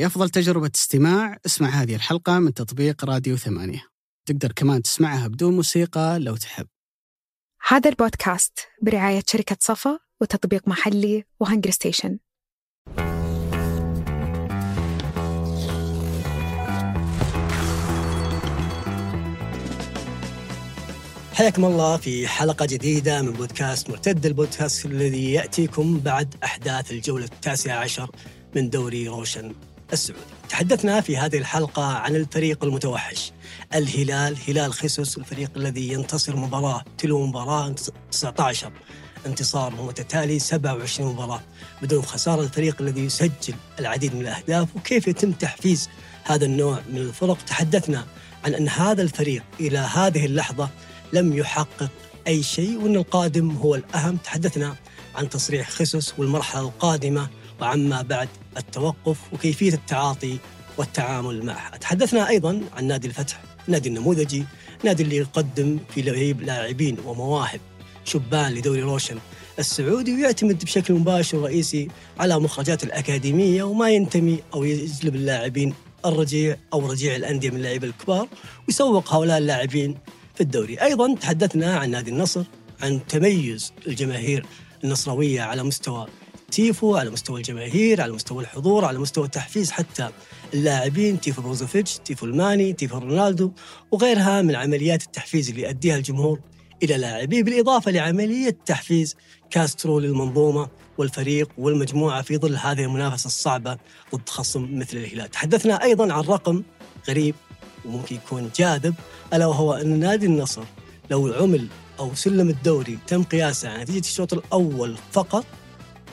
لأفضل تجربة استماع. اسمع هذه الحلقة من تطبيق راديو ثمانية. تقدر كمان تسمعها بدون موسيقى لو تحب. هذا البودكاست برعاية شركة صفا وتطبيق محلي وهنجر ستيشن. حياكم الله في حلقة جديدة من بودكاست مرتد البودكاست الذي يأتيكم بعد أحداث الجولة التاسعة عشر من دوري روشن. السعودي. تحدثنا في هذه الحلقة عن الفريق المتوحش. الهلال هلال خسوس الفريق الذي ينتصر مباراة تلو مباراة 19 انتصار متتالي 27 مباراة. بدون خسارة الفريق الذي يسجل العديد من الأهداف وكيف يتم تحفيز هذا النوع من الفرق؟ تحدثنا عن أن هذا الفريق إلى هذه اللحظة لم يحقق أي شيء وأن القادم هو الأهم. تحدثنا عن تصريح خسوس والمرحلة القادمة وعما بعد التوقف وكيفية التعاطي والتعامل معها. تحدثنا أيضا عن نادي الفتح نادي النموذجي نادي اللي يقدم في لاعبين ومواهب شبان لدوري روشن السعودي ويعتمد بشكل مباشر ورئيسي على مخرجات الأكاديمية وما ينتمي أو يجلب اللاعبين الرجيع أو رجيع الأندية من اللعيبة الكبار ويسوق هؤلاء اللاعبين في الدوري. أيضا تحدثنا عن نادي النصر عن تميز الجماهير النصراوية على مستوى تيفو على مستوى الجماهير على مستوى الحضور على مستوى التحفيز حتى اللاعبين تيفو بروزوفيتش تيفو الماني تيفو رونالدو وغيرها من عمليات التحفيز اللي يؤديها الجمهور إلى لاعبيه بالإضافة لعملية تحفيز كاسترو للمنظومة والفريق والمجموعة في ظل هذه المنافسة الصعبة ضد خصم مثل الهلال. تحدثنا أيضا عن رقم غريب وممكن يكون جاذب ألا وهو أن نادي النصر لو عمل أو سلم الدوري تم قياسه على نتيجة الشوط الأول فقط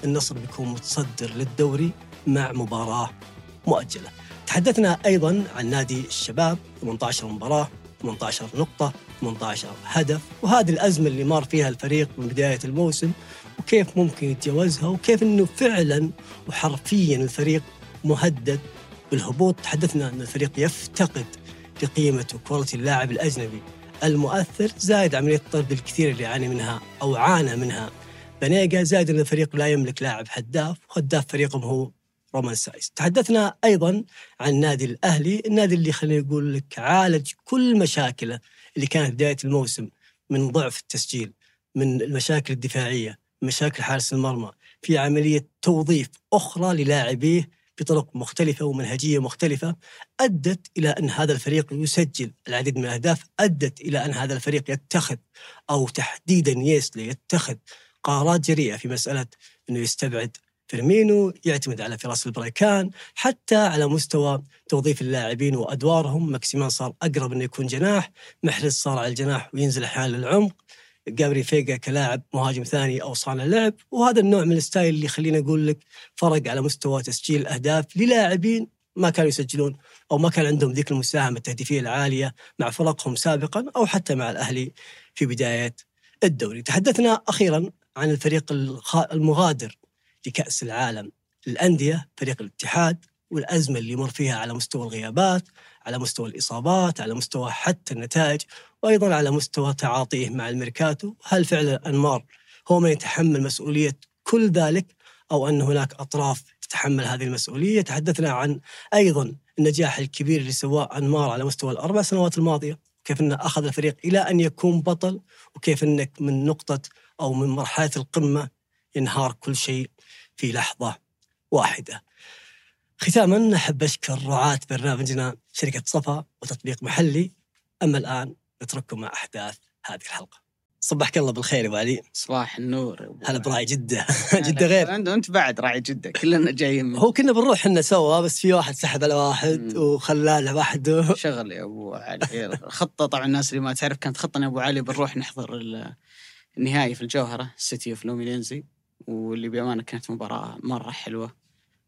النصر بيكون متصدر للدوري مع مباراة مؤجلة. تحدثنا أيضا عن نادي الشباب 18 مباراة 18 نقطة 18 هدف وهذه الأزمة اللي مر فيها الفريق من بداية الموسم وكيف ممكن يتجاوزها وكيف أنه فعلا وحرفيا الفريق مهدد بالهبوط. تحدثنا أن الفريق يفتقد لقيمة وكواليتي اللاعب الأجنبي. المؤثر زائد عملية الطرد الكثير اللي يعاني منها أو عانى منها بنيجا زائد أن الفريق لا يملك لاعب هداف وهداف فريقهم هو رومان سايس. تحدثنا أيضا عن النادي الأهلي. النادي اللي خلينا نقول لك عالج كل مشاكله اللي كانت بداية الموسم من ضعف التسجيل من المشاكل الدفاعية مشاكل حارس المرمى في عملية توظيف أخرى للاعبيه بطرق مختلفة ومنهجية مختلفة أدت إلى أن هذا الفريق يسجل. العديد من الأهداف أدت إلى أن هذا الفريق يتخذ أو تحديدا يايسله يتخذ قرارات جريئة في مسألة أنه يستبعد فيرمينو يعتمد على فراس البريكان حتى على مستوى توظيف اللاعبين وأدوارهم. ماكسيمان صار أقرب إنه يكون جناح محرز صار على الجناح وينزل أحيانا للعمق جابري فيغا كلاعب مهاجم ثاني أو صانع لعب وهذا النوع من ال style اللي خلينا أقول لك فرق على مستوى تسجيل الاهداف للاعبين ما كانوا يسجلون أو ما كان عندهم ذيك المساهمة التهديفية العالية مع فرقهم سابقا أو حتى مع الأهلي في بداية الدوري. تحدثنا أخيرا عن الفريق المغادر لكأس العالم للانديه فريق الاتحاد والأزمة اللي يمر فيها على مستوى الغيابات، على مستوى الإصابات، على مستوى حتى النتائج، وأيضا على مستوى تعاطيه مع الميركاتو، هل فعلا أنمار هو من يتحمل مسؤولية كل ذلك أو أن هناك أطراف تتحمل هذه المسؤولية؟ تحدثنا عن أيضا النجاح الكبير اللي سواه أنمار على مستوى الأربع سنوات الماضية، كيف أنه أخذ الفريق إلى أن يكون بطل وكيف أنك من نقطة أو من مرحلة القمة ينهار كل شيء في لحظة واحدة. ختاما أحب أشكر رعاة برنامجنا شركة صفا وتطبيق محلي. أما الآن نترككم مع أحداث هذه الحلقة. صبحك الله بالخير يا علي. صباح النور هلا براعي جدة. جدة غير. عنده أنت بعد راعي جدة. كلنا جايين هو كنا بنروح إحنا سوا بس في واحد سحب على واحد وخلاه لوحده شغل يا أبو علي. الخطه طبعا الناس اللي ما تعرف كانت خطة يا أبو علي بنروح نحضر النهائي في الجوهرة سيتي اوف فلومينينزي واللي بأمانة كانت مباراة مرة حلوة.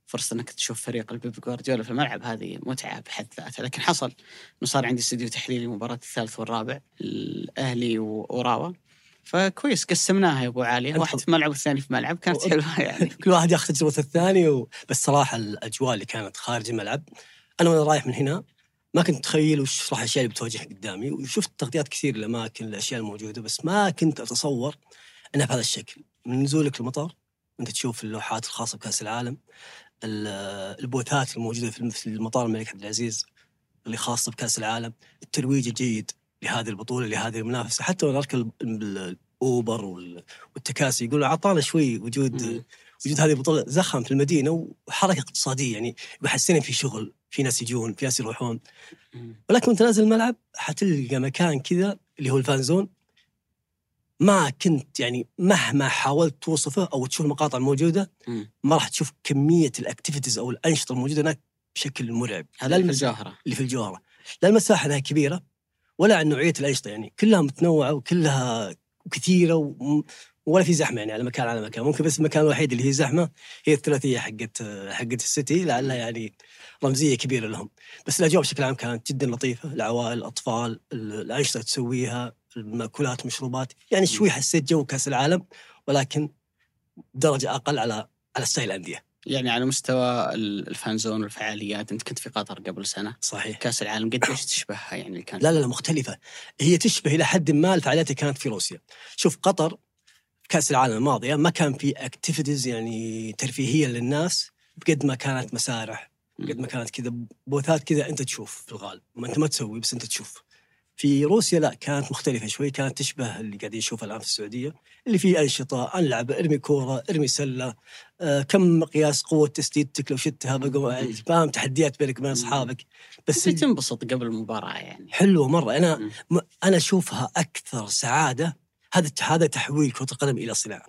فرصة إنك تشوف فريق البيب جوارديولا في الملعب هذه متعة بحد ذاتها. لكن حصل إنه صار عندي استديو تحليلي مباراه الثالث والرابع الأهلي وأوراوا فكويس قسمناها يا أبو علي. واحد في ملعب والثاني في ملعب. كانت حلوة يعني. كل واحد ياخذ تجربه الثاني و... بس صراحة الأجواء اللي كانت خارج الملعب أنا وأنا رايح من هنا ما كنت اتخيل وش راح الأشياء اللي بتواجه قدامي وشفت تغطيات كثير للاماكن الاشياء الموجودة بس ما كنت أتصور إنها بهذا الشكل. من نزولك المطار أنت تشوف اللوحات الخاصة بكأس العالم ال- البوثات الموجودة في المطار الملك عبد العزيز اللي خاصه بكأس العالم الترويج الجيد لهذه البطولة لهذه المنافسة. حتى لو نركب ال- الأوبر وال- والتكاسي يقولوا أعطانا شوي وجود. وجود هذه البطولة زخم في المدينة وحركة اقتصادية يعني يحسنا في شغل. في ناس يجون في ناس يروحون. ولكن وانت نازل الملعب حتلقى مكان كذا اللي هو ال fan zone. ما كنت يعني مهما حاولت توصفه أو تشوف المقاطع الموجودة. ما راح تشوف كمية ال activities أو الأنشطة الموجودة هناك بشكل مرعب. هذا لا اللي في الجوهرة. اللي في الجوهرة. لا المساحة انها كبيرة ولا عن نوعية الأنشطة يعني. كلها متنوعة وكلها كثيرة و... ولا في زحمة يعني على مكان على مكان. ممكن بس المكان الوحيد اللي هي زحمة هي الثلاثية حقت حقت السيتي لعلها يعني رمزية كبيرة لهم. بس الأجواء بشكل عام كانت جدا لطيفة. العوائل الأطفال ال- الانشطه تسويها المأكولات مشروبات يعني شوي حسيت جو كأس العالم ولكن درجة أقل على على ستايل الأندية. يعني على مستوى ال- fan zone والفعاليات أنت كنت في قطر قبل سنة. صحيح. كأس العالم قديش تشبهها يعني اللي كانت؟ لا لا لا مختلفة. هي تشبه إلى حد ما الفعاليات اللي كانت في روسيا. شوف قطر كأس العالم الماضية ما كان في activities يعني ترفيهية للناس بقد ما كانت مسارح. قد ما كانت كذا بوثات كذا أنت تشوف في الغالب. ما أنت ما تسوي بس أنت تشوف. في روسيا لا كانت مختلفة شوي كانت تشبه اللي قاعدين نشوفه الآن في السعودية اللي فيه أنشطة ألعب أرمي كورة أرمي سلة آه كم مقياس قوة تسديدتك لو شتها بقوا فاهم تحديات بينك وبين أصحابك. بس بس تنبسط قبل المباراة يعني. حلوة مرة. أنا. م- أنا أشوفها أكثر سعادة هذا هذا تحويل كرة القدم إلى صناعة.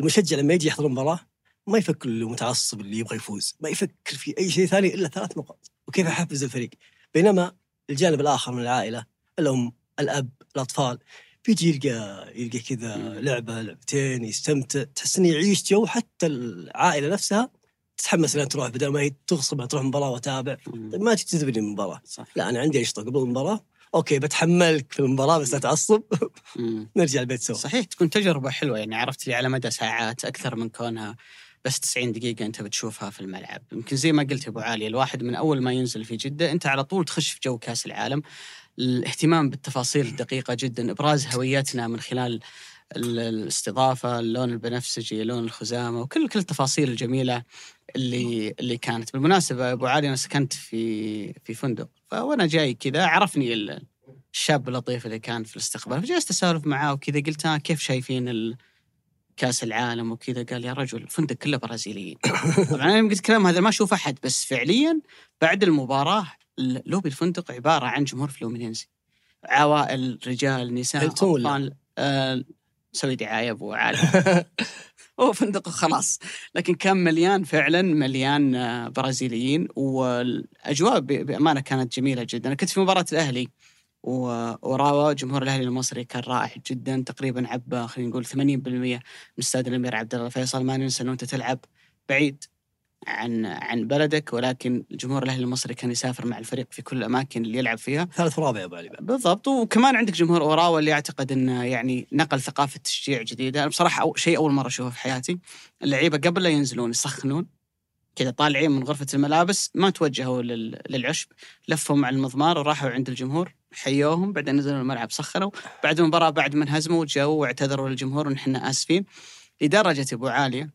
المشجع لما يجي يحضر المباراة ما يفكر اللي متعصب اللي يبغى يفوز ما يفكر في أي شيء ثاني إلا ثلاث نقاط. وكيف يحفز الفريق؟ بينما الجانب الآخر من العائلة الأم الأب الأطفال بيجي يلقى يلقى كذا مم. لعبة لعبتين يستمتع تحس إنه يعيش جو حتى العائلة نفسها تتحمس إنها تروح بدل ما هي تغصب تروح مباراة وتابع. طيب ما تجذبني المباراه لا أنا عندي أنشطة قبل المباراة. okay بتحملك في المباراة بس لا تعصب. نرجع البيت سوا. صحيح تكون تجربة حلوة يعني عرفت لي على مدى ساعات أكثر من كونها بس 90 دقيقة أنت بتشوفها في الملعب. يمكن زي ما قلت أبو علي الواحد من أول ما ينزل في جدة أنت على طول تخش في جو كأس العالم. الاهتمام بالتفاصيل الدقيقة جدا إبراز هويتنا من خلال ال- الاستضافة اللون البنفسجي لون الخزامة وكل كل التفاصيل الجميلة اللي اللي كانت. بالمناسبة أبو علي أنا سكنت في في فندق فوأنا جاي كذا عرفني ال- الشاب اللطيف اللي كان في الاستقبال فجلست أسولف معاه وكذا قلت ها كيف شايفين كاس العالم وكذا قال يا رجل الفندق كله برازيليين. طبعا أنا قلت الكلام هذا ما أشوف أحد بس فعليا بعد المباراة لوبي الفندق عبارة عن جمهور فلومينينزي. عوائل رجال نساء؟ أطفال آه سوي دعاية أبو عالم. هو فندق خلاص. لكن كان مليان فعلا مليان آه، برازيليين والأجواء بأمانة كانت جميلة جدا. أنا كنت في مباراة الأهلي. وراوا جمهور الأهلي المصري كان رائع جدا تقريبا عبى خلينا نقول 80% من استاد الإمير عبد الله الفيصل ما ننسى أنه أنت تلعب بعيد عن عن بلدك ولكن جمهور الأهلي المصري كان يسافر مع الفريق في كل الأماكن اللي يلعب فيها. ثالث ورابع يا أبو علي. بالضبط. وكمان عندك جمهور أوراوا اللي أعتقد انه يعني نقل ثقافة تشجيع جديدة. أنا بصراحة أو شيء أول مرة أشوفه في حياتي. اللعيبة قبل لا ينزلون يسخنون كذا طالعين من غرفة الملابس ما توجهوا لل- للعشب لفوا مع المضمار وراحوا عند الجمهور. حيوهم بعدين نزلوا الملعب سخنوا بعد المباراة بعد ما انهزموا جاوا واعتذروا للجمهور ونحن آسفين. لدرجة أبو عالية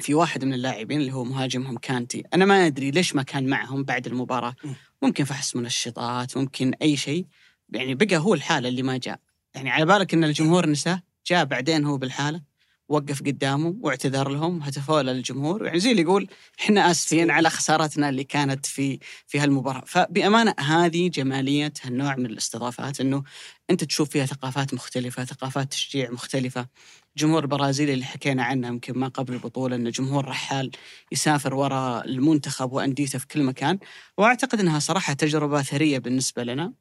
في واحد من اللاعبين اللي هو مهاجمهم كانتي. أنا ما أدري ليش ما كان معهم بعد المباراة. ممكن فحص منشطات ممكن أي شيء. يعني بقى هو الحالة اللي ما جاء. يعني على بالك إن الجمهور نساه جاء بعدين هو بالحالة. وقف قدامهم واعتذر لهم هتفوا له للجمهور. يعني زي اللي يقول إحنا آسفين على خسارتنا اللي كانت في في هالمباراة فبأمانة هذه جمالية هالنوع من الاستضافات إنه أنت تشوف فيها ثقافات مختلفة ثقافات تشجيع مختلفة. الجمهور البرازيلي اللي حكينا عنه يمكن ما قبل البطولة انه جمهور رحال يسافر وراء المنتخب وأنديته في كل مكان. وأعتقد إنها صراحة تجربة ثرية بالنسبة لنا.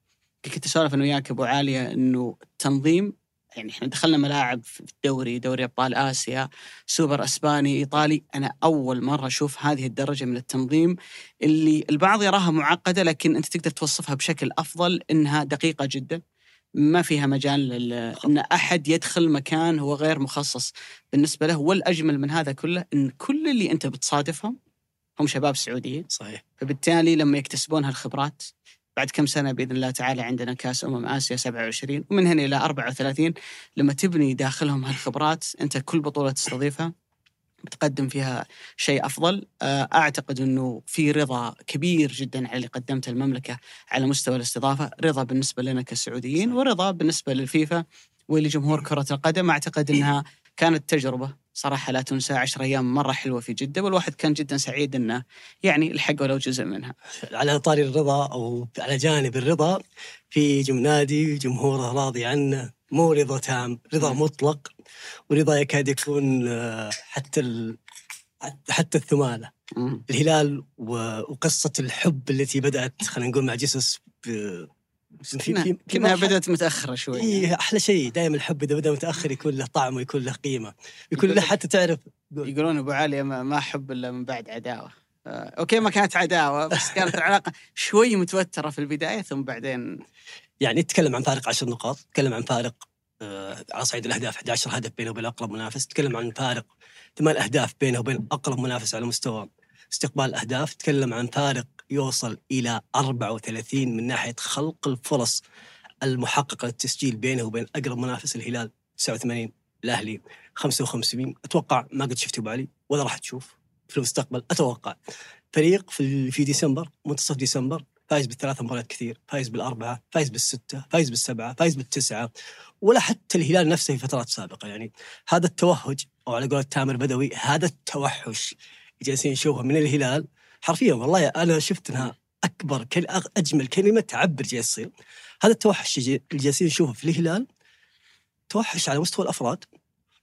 كنت أسولف أنا وياك أبو عالية إنه التنظيم يعني إحنا دخلنا ملاعب في الدوري دوري أبطال آسيا سوبر أسباني إيطالي. أنا أول مرة أشوف هذه الدرجة من التنظيم اللي البعض يراها معقدة لكن أنت تقدر توصفها بشكل أفضل إنها دقيقة جدا. ما فيها مجال لل- إن أحد يدخل مكان هو غير مخصص. بالنسبة له والأجمل من هذا كله إن كل اللي أنت بتصادفهم هم شباب سعوديين. صحيح. فبالتالي لما يكتسبون هالخبرات بعد كم سنة بإذن الله تعالى عندنا كأس أمم آسيا 27 ومن هنا إلى 34 لما تبني داخلهم هالخبرات أنت كل بطولة تستضيفها بتقدم فيها شيء أفضل. آه، أعتقد إنه في رضا كبير جدا على اللي قدمته المملكة على مستوى الاستضافة، رضا بالنسبة لنا كسعوديين ورضا بالنسبة للفيفا ولجمهور كرة القدم، أعتقد إنها كانت تجربة صراحة لا تنسى 10 أيام مرة حلوة في جدة والواحد كان جدا سعيد إنه يعني لحق ولو جزء منها. على طاري الرضا أو على جانب الرضا في نادي جمهوره راضي عنه مو رضا تام رضا مطلق ورضا يكاد يكون آه، حتى ال... حتى الثماله. الهلال وقصة الحب التي بدأت خلينا نقول مع جيسوس ب- كنا, بدأت متأخرة شوي. إيه أحلى شيء دائما الحب إذا بدأ متأخر يكون له طعم ويكون له قيمة. يكون له حتى تعرف يقولون أبو علي ما ما أحب إلا من بعد عداوة. آه، أوكي ما كانت عداوة بس كانت العلاقة شوي متوترة في البداية ثم بعدين يعني تتكلم عن فارق 10 نقاط تتكلم عن فارق آه، على صعيد الأهداف 11 هدف بينه وبين أقرب منافس تتكلم عن فارق ثمان أهداف بينه وبين أقرب منافس على مستوى استقبال الأهداف تتكلم عن فارق يوصل إلى 34 من ناحية خلق الفرص المحققة للتسجيل بينه وبين أقرب منافس الهلال 89 الأهلي 55 أتوقع ما قد شفت أبو علي ولا راح تشوف في المستقبل أتوقع. فريق في في ديسمبر منتصف ديسمبر فايز بالثلاث مباريات كثير فايز بالأربعة فايز بالستة فايز بالسبعة فايز بالتسعة ولا حتى الهلال نفسه في فترات سابقة. يعني هذا التوهج أو على قولة تامر بدوي هذا التوحش جالسين نشوفه من الهلال حرفيا والله أنا شفت أنها أكبر كل أجمل كلمة تعبر جالس يصير هذا التوحش اللي جالسين نشوفه في الهلال توحش على مستوى الأفراد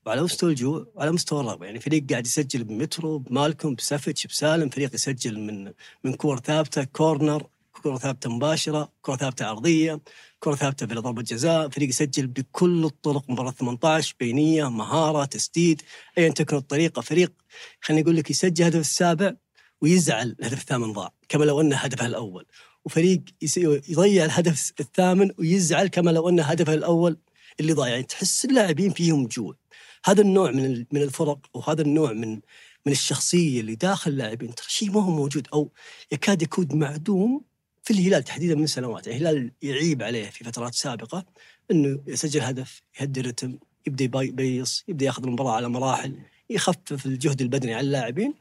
وعلى مستوى الجوع وعلى مستوى الرغبة. يعني فريق قاعد يسجل بميترو بمالكم بسافيتش بسالم فريق يسجل من من كور ثابتة corner كرة ثابتة مباشرة كرة ثابتة عرضية كرة ثابتة بلا ضربة جزاء فريق يسجل بكل الطرق مباراة 18 بينية مهارة تسديد أيا تكن الطريقة فريق خليني أقول لك يسجل هدف السابع ويزعل الهدف الثامن ضاع كما لو أنه هدفه الأول. وفريق يضيع الهدف الثامن ويزعل كما لو أنه هدفه الأول اللي ضاع. يعني تحس اللاعبين فيهم جوع. هذا النوع من من الفرق وهذا النوع من من الشخصية اللي داخل اللاعبين ترى شيء ما هو موجود. أو يكاد يكون معدوم في الهلال تحديدا من سنوات، يعني الهلال يعيب عليه في فترات سابقة إنه يسجل هدف يهدي الرتم، يبدأ يبي- يبيص، يبدأ ياخذ المباراة على مراحل، يخفف الجهد البدني على اللاعبين.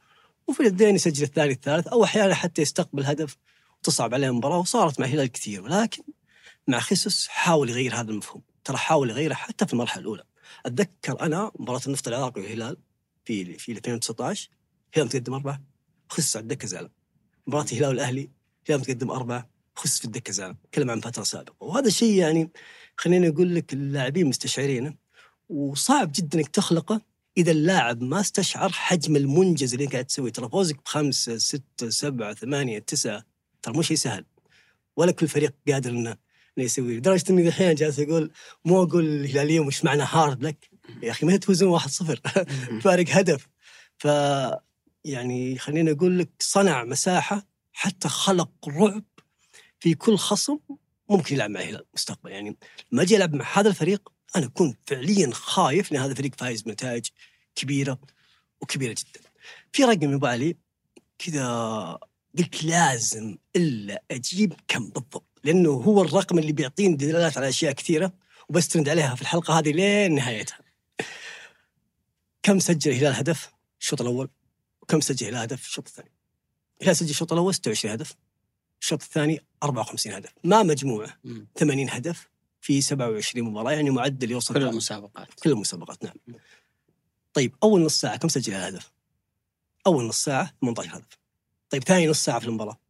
وفي الدين يسجل الثاني الثالث أو أحيانا حتى يستقبل هدف وتصعب عليه المباراه وصارت مع الهلال كثير. ولكن مع خيسوس حاول يغير هذا المفهوم، ترى حاول يغيره حتى في المرحلة الأولى. أتذكر أنا مباراة النفط العراقي والهلال في في 2019 الهلال متقدم أربعة خس على الدكة زعلان. مباراة الهلال والأهلي الهلال متقدم أربعة خس في الدكة زعلان. تكلم عن فترة سابقة. وهذا الشيء يعني خليني أقول لك اللاعبين مستشعرينه وصعب جدا إنك تخلقه إذا اللاعب ما استشعر حجم المنجز اللي قاعد تسويه. ترى فوزك بخمسة ستة سبعة ثمانية تسعة ترى مو شيء سهل. ولا كل فريق قادر انه يسويه. لدرجة إني الحين جالس أقول مو أقول الهلاليين مش معنى هارد لك يا أخي ما تفوزون 1-0 فارق هدف. ف يعني خليني أقول لك صنع مساحة حتى خلق رعب في كل خصم ممكن يلعب مع الهلال مستقبل. يعني لما أجي العب مع هذا الفريق أنا أكون فعليا خايف لأن هذا الفريق فايز بنتائج كبيرة وكبيرة جدا. في رقم يا أبو علي كذا قلت لازم إلا أجيب كم بالضبط لأنه هو الرقم اللي بيعطيني دلالات على أشياء كثيرة وبستند عليها في الحلقة هذه لين نهايتها. كم سجل الهلال هدف الشوط الأول وكم سجل الهلال هدف الشوط الثاني. الهلال سجل الشوط الأول 26 هدف الشوط الثاني 54 هدف ما مجموعه مم. 80 هدف في 27 مباراة يعني معدل يوصل كل المسابقات. كل المسابقات نعم. طيب أول نص ساعة كم سجل الهدف؟ أول نص ساعة 18 هدف. طيب ثاني نص ساعة في المباراة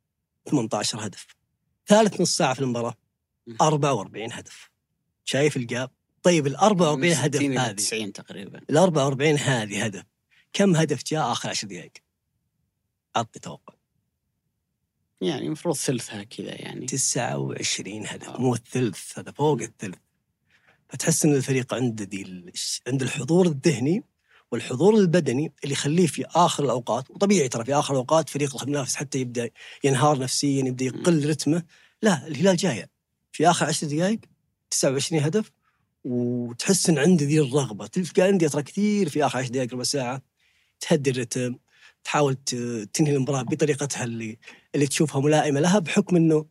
18 هدف. ثالث نص ساعة في المباراة 44 هدف. شايف الجاب؟ طيب ال 44 من هدف 60 إلى هذه 90 تقريبا. ال 44 هذه هدف كم هدف جاء آخر 10 دقائق؟ عطني توقع. يعني المفروض ثلثها كذا يعني. 29 هدف آه. مو الثلث هذا فوق الثلث. فتحس إن الفريق عنده ذي ال- عنده الحضور الذهني والحضور البدني اللي يخليه في آخر الأوقات وطبيعي ترى في آخر الأوقات فريق المنافس حتى يبدأ ينهار نفسيا يبدأ يقل رتمه. لا الهلال جاية. في آخر 10 دقائق 29 هدف وتحس إن عنده ذي الرغبة. تلقى عندي ترى كثير في آخر 10 دقائق ربع ساعة تهدي الرتم تحاول تنهي المباراة بطريقتها اللي اللي تشوفها ملائمة لها بحكم إنه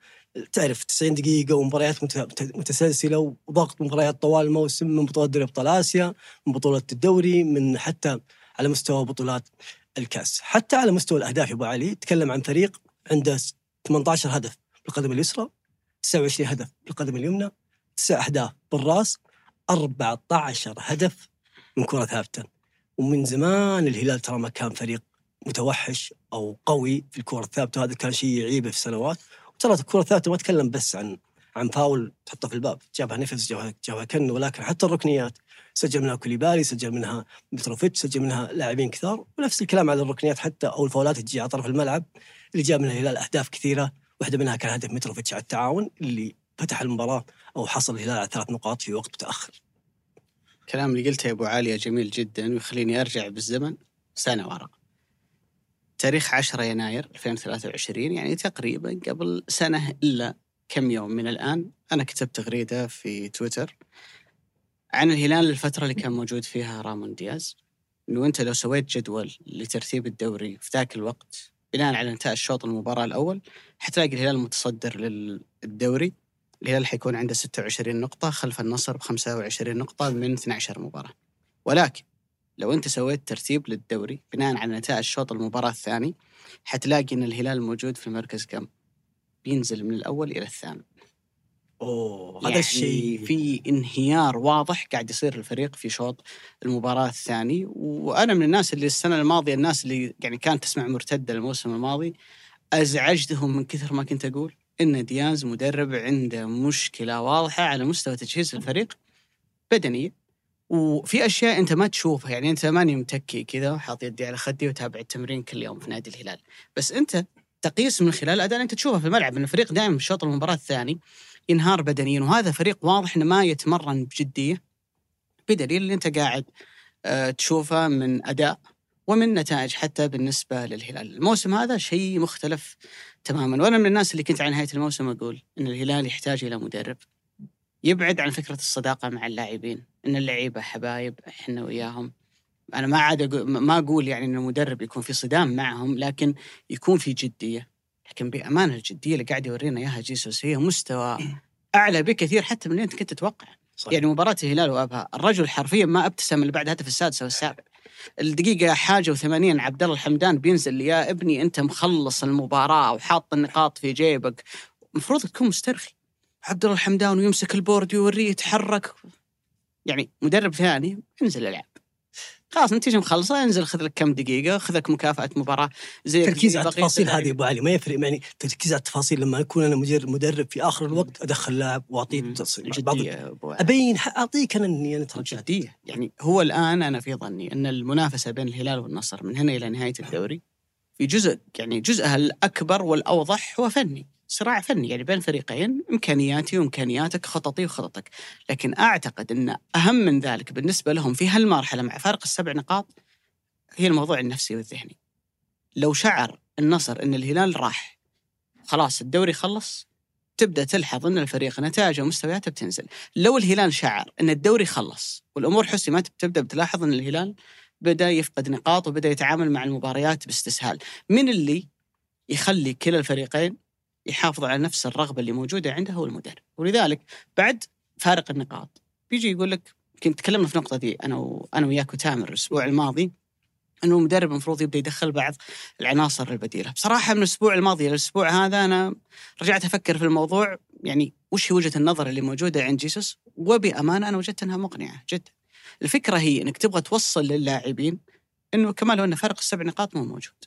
تعرف 90 دقيقة ومباريات مت- مت- متسلسلة وضغط مباريات طوال الموسم من بطولة دوري أبطال آسيا من بطولة الدوري من حتى على مستوى بطولات الكأس. حتى على مستوى الأهداف يا أبو علي تكلم عن فريق عنده 18 هدف بالقدم اليسرى 29 هدف بالقدم اليمنى تسع أهداف بالراس 14 هدف من كرة ثابته ومن زمان الهلال ترى ما كان فريق متوحش أو قوي في الكرة الثابتة. وهذا كان شيء يعيبه في سنوات. وترى الكرة الثابتة ما أتكلم بس عن عن فاول تحطه في الباب. جابها نفس جابها جابها كنو ولكن حتى الركنيات. سجل منها كوليبالي سجل منها متروفيتش سجل منها لاعبين كثار. ونفس الكلام على الركنيات حتى أو الفاولات اللي تجي على طرف الملعب اللي جاب منها الهلال أهداف كثيرة. واحدة منها كان هدف متروفيتش على التعاون اللي فتح المباراة أو حصل الهلال على ثلاث نقاط في وقت متأخر. الكلام اللي قلته يا أبو عاليه جميل جدا ويخليني أرجع بالزمن سنة وراء. تاريخ 10 يناير 2023 يعني تقريبا قبل سنة إلا كم يوم من الآن. أنا كتبت تغريدة في تويتر عن الهلال الفترة اللي كان موجود فيها رامون دياز. إنه أنت لو سويت جدول لترتيب الدوري في ذاك الوقت بناء على انتهاء الشوط المباراة الأول حتلاقي الهلال متصدر للدوري. الهلال حيكون عنده 26 نقطة خلف النصر ب 25 نقطة من 12 مباراة. ولكن لو انت سويت ترتيب للدوري بناء على نتائج شوط المباراة الثاني حتلاقي إن الهلال موجود في المركز كم؟ بينزل من الأول إلى الثامن. أوه هذا يعني الشيء في انهيار واضح قاعد يصير الفريق في شوط المباراة الثاني وأنا من الناس اللي السنة الماضية الناس اللي يعني كانت تسمع مرتدة الموسم الماضي أزعجتهم من كثر ما كنت أقول إن دياز مدرب عنده مشكلة واضحة على مستوى تجهيز الفريق بدنيا وفي أشياء أنت ما تشوفها يعني أنت ماني متكي كذا وحاط يدي على خدي وتابع التمرين كل يوم في نادي الهلال. بس أنت تقيس من خلال الاداء أنت تشوفه في الملعب إن الفريق دائما في شوط المباراة الثاني ينهار بدنيا وهذا فريق واضح إنه ما يتمرن بجدية بدليل اللي أنت قاعد آه، تشوفه من أداء ومن نتائج حتى بالنسبة للهلال، الموسم هذا شيء مختلف تماما، وأنا من الناس اللي كنت على نهاية الموسم أقول إن الهلال يحتاج إلى مدرب. يبعد عن فكرة الصداقة مع اللاعبين، إن اللعيبة حبايب إحنا وياهم. أنا ما عاد أقول ما أقول يعني إن المدرب يكون في صدام معهم لكن يكون في جدية، لكن بأمانة الجدية اللي قاعد يورينا إياها جيسوس هي مستوى أعلى بكثير حتى من اللي أنت كنت تتوقع. صحيح. يعني مباراة الهلال وأبها، الرجل حرفيا ما أبتسم اللي بعد هدف السادس والسابع. الدقيقة حاجة و80 عبد الله الحمدان بينزل يا ابني أنت مخلص المباراة وحاط النقاط في جيبك، المفروض تكون مسترخي. عبد الله الحمدان ويمسك البورد ويوريه يتحرك. يعني مدرب ثاني انزل العب. خلاص نتيجة مخلصة انزل خذ لك كم دقيقة، خذ لك مكافأة مباراة زي تركيز على التفاصيل. هذه أبو علي ما يفرق يعني تركيز على التفاصيل لما أكون أنا مدير مدرب في آخر الوقت أدخل لاعب وأعطيه علي. أبين أعطيك أنا إني أنا. جدية يعني هو الآن أنا في ظني أن المنافسة بين الهلال والنصر من هنا إلى نهاية الدوري في جزء يعني جزءها الأكبر والأوضح هو فني صراع فني يعني بين فريقين إمكانياتي وإمكانياتك خططي وخططك. لكن أعتقد أن أهم من ذلك بالنسبة لهم في هالمرحلة مع فارق السبع نقاط هي الموضوع النفسي والذهني. لو شعر النصر أن الهلال راح خلاص الدوري خلص تبدأ تلحظ أن الفريق نتائجه ومستوياته بتنزل. لو الهلال شعر إن الدوري خلص والأمور حسمت تبدا بتلاحظ إن الهلال بدأ يفقد نقاط وبدأ يتعامل مع المباريات باستسهال. من اللي يخلي كلا الفريقين يحافظوا على نفس الرغبة اللي موجودة عنده هو المدرب ولذلك بعد فارق النقاط بيجي يقول لك كنت تكلمنا في النقطة دي أنا و... أنا وياك وتامر الأسبوع الماضي إنه المدرب المفروض يبدأ يدخل بعض العناصر البديلة، بصراحة من الأسبوع الماضي للاسبوع هذا أنا رجعت أفكر في الموضوع يعني وش هي وجهة النظر اللي موجودة عند جيسوس وبأمانة أنا وجدت أنها مقنعة جدا. الفكرة هي إنك تبغى توصل للاعبين إنه كما لو إن فرق السبع نقاط مو موجود.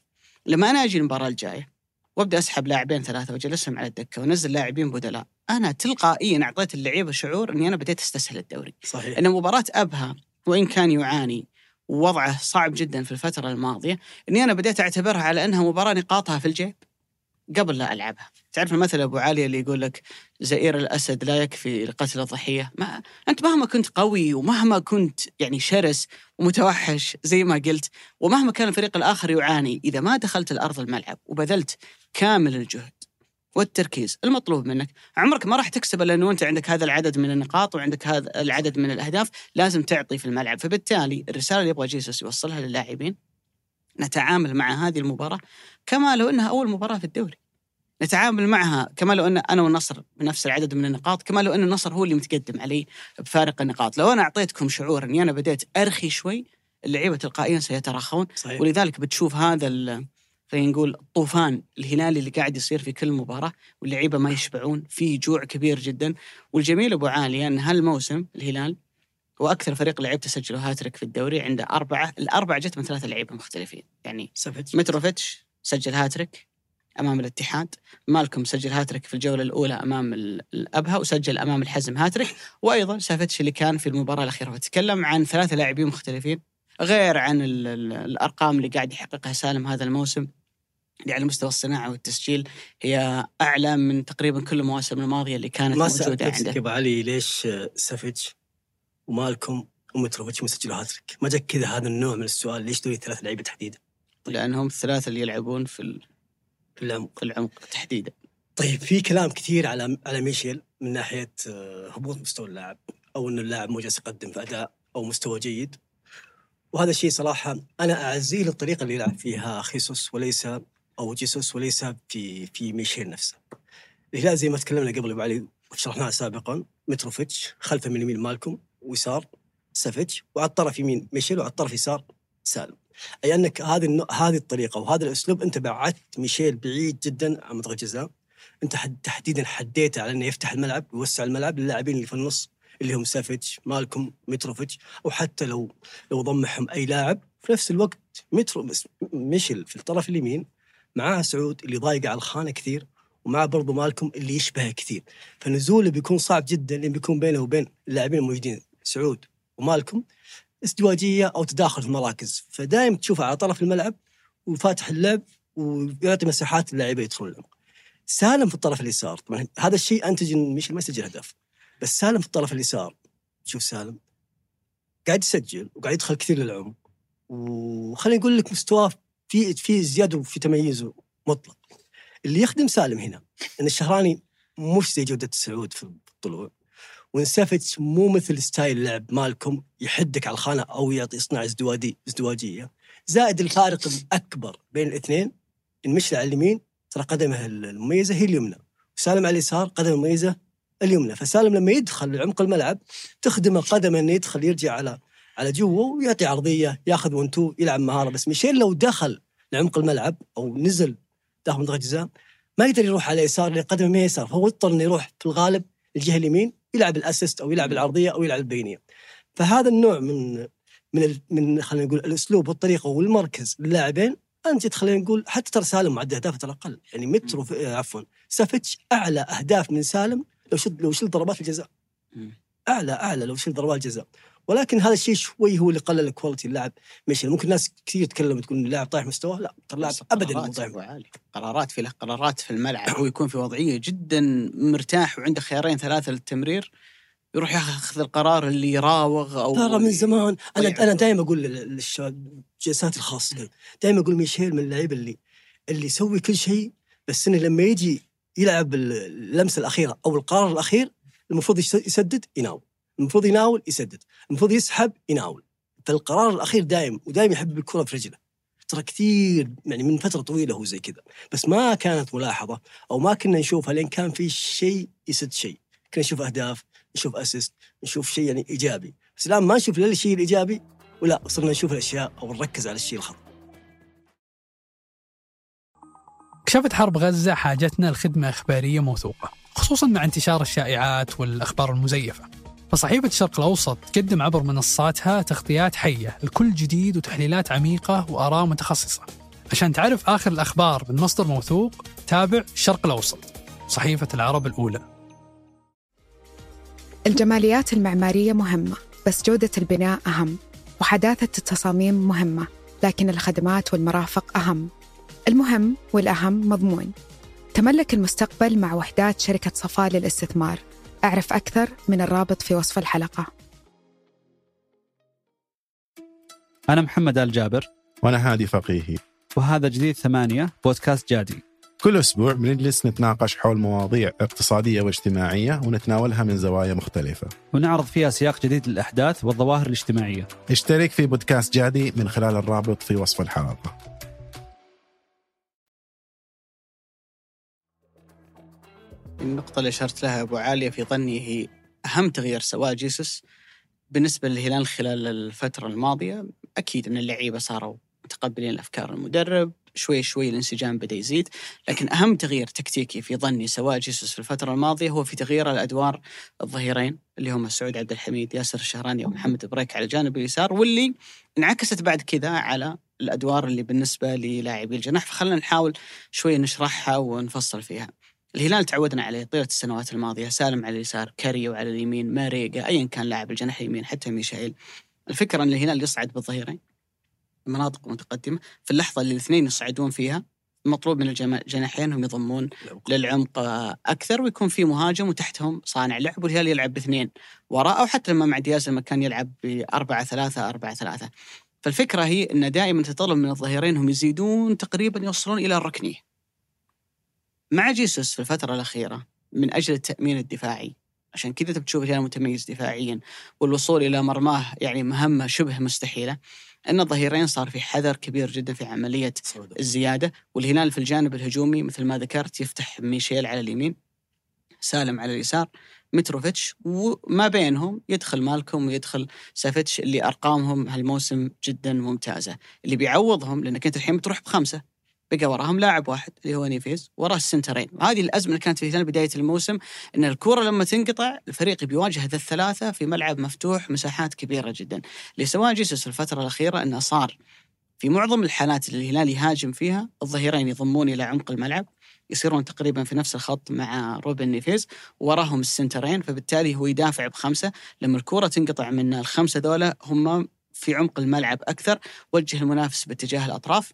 لما أنا أجي المباراة الجاية وابدأ أسحب لاعبين ثلاثة وأجلسهم على الدكة وانزل لاعبين بدلاء، أنا تلقائيا أعطيت اللعيبة شعور إني أنا بديت أستسهل الدوري. صحيح. ان مباراة أبها وإن كان يعاني ووضعه صعب جدا في الفترة الماضية إني أنا بديت أعتبرها على أنها مباراة نقاطها في الجيب قبل لا ألعبها. تعرف المثل أبو علي اللي يقول لك زئير الأسد لا يكفي لقتل الضحية؟ ما أنت مهما كنت قوي ومهما كنت يعني شرس ومتوحش زي ما قلت ومهما كان الفريق الآخر يعاني إذا ما دخلت الأرض الملعب وبذلت كامل الجهد والتركيز. المطلوب منك. عمرك ما راح تكسب إلا انه أنت عندك هذا العدد من النقاط وعندك هذا العدد من الأهداف لازم تعطي في الملعب. فبالتالي الرسالة اللي يبغى جيسوس يوصلها للاعبين نتعامل مع هذه المباراة كما لو إنها أول مباراة في الدوري. نتعامل معها كما لو إن أنا والنصر بنفس العدد من النقاط كما لو إن النصر هو اللي متقدم علي بفارق النقاط. لو أنا أعطيتكم شعور إني أنا بديت أرخي شوي اللعيبة تلقائيا سيتراخون. صحيح. ولذلك بتشوف هذا خلينا نقول الطوفان الهلالي اللي قاعد يصير في كل مباراة واللعيبة ما يشبعون في جوع كبير جدا. والجميل أبو علي أن هالموسم الهلال هو أكثر فريق لعيبته سجلوا هاتريك في الدوري عنده أربعة الأربعة جت من ثلاثة لعيبة مختلفين. يعني متروفيتش سجل هاتريك أمام الاتحاد مالكم سجل هاتريك في الجولة الأولى أمام ال- الأبها وسجل أمام الحزم هاتريك. وأيضا سافيتش اللي كان في المباراة الأخيرة فتكلم عن ثلاثة لاعبين مختلفين غير عن ال ال الأرقام اللي قاعد يحققها سالم هذا الموسم. اللي على مستوى الصناعة والتسجيل هي أعلى من تقريبا كل المواسم الماضية اللي كانت ما موجودة عنده. ابو علي ليش سافيتش ومالكم ومتروفيتش مسجلوا هاتريك؟ ما جاك كذا هذا النوع من السؤال ليش دول ثلاث لعيبة تحديدا؟ لأنهم الثلاثه اللي يلعبون في ال- في العمق. في العمق تحديدا. طيب في كلام كثير على على ميشيل من ناحية آه، هبوط مستوى اللاعب أو انه اللاعب مو جالس يقدم في أداء أو مستوى جيد. وهذا الشيء صراحة أنا أعزيه للطريقة اللي يلعب فيها خيسوس وليس أو جيسوس وليس في في ميشيل نفسه. الهلال زي ما تكلمنا قبل ابو علي وشرحناها سابقا متروفيتش خلفه من اليمين مالكم ويسار سافيتش وعلى الطرف يمين ميشيل وعلى الطرف يسار سالم. أي أنك هذه هذه الطريقة وهذا الأسلوب أنت بعدت ميشيل بعيد جدا عن منطقة الجزاء أنت حد تحديدا حديته على إنه يفتح الملعب ويوسع الملعب للاعبين اللي في النص اللي هم سافيتش مالكم متروفيتش أو حتى لو لو ضمهم أي لاعب في نفس الوقت مترو ميشيل في الطرف اليمين معاه سعود اللي ضايق على الخانة كثير ومعاه برضو مالكم اللي يشبهه كثير. فنزوله بيكون صعب جدا لأن بيكون بينه وبين اللاعبين الموجودين. سعود ومالكم ازدواجيه أو تداخل في المراكز. فدائما تشوفه على طرف الملعب وفاتح اللعب ويعطي مساحات للاعيبه يدخلون العمق. سالم في الطرف اليسار. طبعا هذا الشيء انتج ان ميشيل ما يسجل اهداف بس سالم في الطرف اليسار. شوف سالم قاعد يسجل وقاعد يدخل كثير للعمق. وخليني أقول لك مستواه في في زيادة وفي تميزه مطلق. اللي يخدم سالم هنا إن الشهراني مش زي جودة السعود في الطلوع. وانسافت مو مثل ستايل لعب مالكم يحدك على الخانة أو يعطي يصنع ازدواجي ازدواجية. زائد الفارق الأكبر بين الاثنين إن مشلع على اليمين ترى قدمه المميزة هي اليمنى وسالم على اليسار قدمه المميزة اليمنى. فسالم لما يدخل لعمق الملعب تخدمه قدمه إنه يدخل يرجع على على جوا ويعطي عرضية ياخذ ون تو يلعب مهاره بس ميشيل لو دخل لعمق الملعب أو نزل داخل منطقة الجزاء ما يقدر يروح على يسار لأن قدمه ما يسار فهو يضطر إنه يروح في الغالب الجهة اليمين يلعب الأسيست أو يلعب العرضية أو يلعب البينية. فهذا النوع من من ال- من خلينا نقول الأسلوب والطريقة والمركز للاعبين أنت خلينا نقول حتى ترى سالم معدل اهدافه ترى أقل يعني مترو عفوا سافيتش أعلى أهداف من سالم لو شد لو شل ضربات الجزاء. أعلى أعلى لو شل ضربات الجزاء. ولكن هذا الشيء شوي هو اللي قلل quality اللاعب. ماشي ممكن ناس كثير تتكلم تقول إن اللاعب طايح مستواه. لا ترى اللاعب ابدا مو قرارات طايح علي قرارات في له قرارات في الملعب. هو يكون في وضعية جدا مرتاح وعنده خيارين ثلاثة للتمرير يروح ياخذ القرار اللي يراوغ أو ترى من زمان أنا طيب. أنا دائما أقول لل- للشباب الجلسات الخاصة دائما أقول ميشيل من اللعيبة اللي اللي يسوي كل شيء بس إنه لما يجي يلعب اللمسة الأخيرة أو القرار الأخير المفروض يس- يسدد يناول المفروض يناول يسدد. المفروض يسحب يناول. فالقرار الأخير دائم ودائما يحب الكرة في رجله. ترى كثير يعني من فترة طويلة هو زي كذا. بس ما كانت ملاحظة أو ما كنا نشوفها لين كان في شيء يسد شيء. كنا نشوف أهداف نشوف أسيست نشوف شيء يعني إيجابي. بس الآن ما نشوف الا الشيء الإيجابي ولا صرنا نشوف الأشياء أو نركز على الشيء الخطأ. كشفت حرب غزة حاجتنا لخدمة إخبارية موثوقة خصوصا مع انتشار الشائعات والأخبار المزيفة. فصحيفة الشرق الأوسط تقدم عبر منصاتها تغطيات حية لكل جديد وتحليلات عميقة وآراء متخصصة. عشان تعرف آخر الأخبار من مصدر موثوق تابع الشرق الأوسط صحيفة العرب الأولى. الجماليات المعمارية مهمة بس جودة البناء أهم وحداثة التصاميم مهمة لكن الخدمات والمرافق أهم. المهم والأهم مضمون. تملك المستقبل مع وحدات شركة صفاء للاستثمار. أعرف أكثر من الرابط في وصف الحلقة. أنا محمد آل جابر. وأنا هادي فقيهي. وهذا جديد ثمانية بودكاست جادي. كل أسبوع بنجلس نتناقش حول مواضيع اقتصادية واجتماعية ونتناولها من زوايا مختلفة. ونعرض فيها سياق جديد للأحداث والظواهر الاجتماعية. اشترك في بودكاست جادي من خلال الرابط في وصف الحلقة. النقطة اللي أشرت لها أبو عالية في ظني هي أهم تغيير سواه جيسوس بالنسبة للهلال خلال الفترة الماضية أكيد ان اللعيبة صاروا متقبلين افكار المدرب شوي شوي الانسجام بدأ يزيد لكن أهم تغيير تكتيكي في ظني سواء جيسوس في الفترة الماضية هو في تغيير الأدوار الظهيرين اللي هم سعود عبد الحميد ياسر الشهراني ومحمد بريك على الجانب اليسار واللي انعكست بعد كذا على الأدوار اللي بالنسبة للاعبي الجناح فخلنا نحاول شوي نشرحها ونفصل فيها. الهلال تعودنا عليه طيلة السنوات الماضية سالم على اليسار كاريو على اليمين ماريجا ايا كان لاعب الجناح اليمين حتى ميشائيل الفكرة إن الهلال يصعد بالظهيرين مناطق متقدمة. في اللحظة اللي الاثنين يصعدون فيها مطلوب من الجناحين انهم يضمون للعمق أكثر ويكون في مهاجم وتحتهم صانع لعب والهلال يلعب باثنين وراء أو حتى لما مع دياز لما كان يلعب ب 4 3 4 3 فالفكرة هي إن دائما تطلب من الظهيرين انهم يزيدون تقريبا يوصلون إلى الركنية. مع جيسوس في الفترة الأخيرة من أجل التأمين الدفاعي. عشان كذا بتشوف الهلال متميز دفاعيا والوصول إلى مرماه يعني مهمة شبه مستحيلة إن الظهيرين صار في حذر كبير جدا في عملية الزيادة والهلال في الجانب الهجومي مثل ما ذكرت يفتح ميشيل على اليمين سالم على اليسار متروفيتش وما بينهم يدخل مالكم ويدخل سافيتش اللي أرقامهم هالموسم جدا ممتازة. اللي بيعوضهم لأنك أنت الحين بتروح بخمسة بقى وراهم لاعب واحد اللي هو نيفيز وراه السنترين. وهذه الأزمة اللي كانت في بداية الموسم إن الكره لما تنقطع الفريق بيواجه ذا الثلاثة في ملعب مفتوح مساحات كبيرة جدا. اللي سواه جيسوس الفترة الأخيرة إنه صار في معظم الحالات اللي الهلال يهاجم فيها الظهيرين يضمون إلى عمق الملعب يصيرون تقريبا في نفس الخط مع روبن نيفيز وراهم السنترين فبالتالي هو يدافع بخمسة. لما الكره تنقطع من الخمسة ذولا هم في عمق الملعب أكثر وجه المنافس باتجاه الأطراف.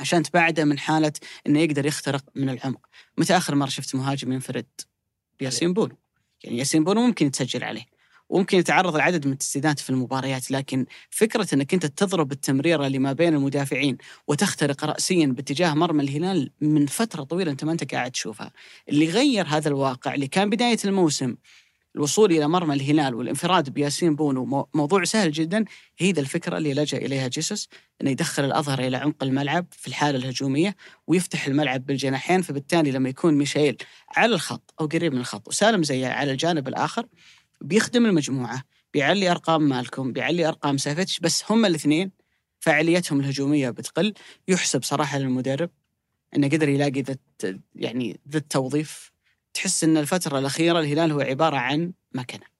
عشان تبعده من حالة إنه يقدر يخترق من العمق. متى آخر مرة شفت مهاجم ينفرد؟ بياسين بونو. يعني ياسين بونو ممكن يتسجل عليه وممكن يتعرض لعدد من التسديدات في المباريات لكن فكرة إنك أنت تضرب التمريرة اللي ما بين المدافعين وتخترق راسيا باتجاه مرمى الهلال من فترة طويلة أنت ما أنت قاعد تشوفها اللي غير هذا الواقع اللي كان بداية الموسم الوصول إلى مرمى الهلال والانفراد بياسين بونو موضوع سهل جدا. هي ذا الفكرة اللي لجأ إليها جيسوس إنه يدخل الأظهر إلى عمق الملعب في الحالة الهجومية ويفتح الملعب بالجناحين فبالتالي لما يكون ميشيل على الخط أو قريب من الخط وسالم زي على الجانب الآخر بيخدم المجموعة بيعلي أرقام مالكم بيعلي أرقام سافيتش بس هم الاثنين فعاليتهم الهجومية بتقل. يحسب صراحة للمدرب إنه قدر يلاقي ذا يعني ذا التوظيف تحس إن الفترة الأخيرة الهلال هو عبارة عن مكنة.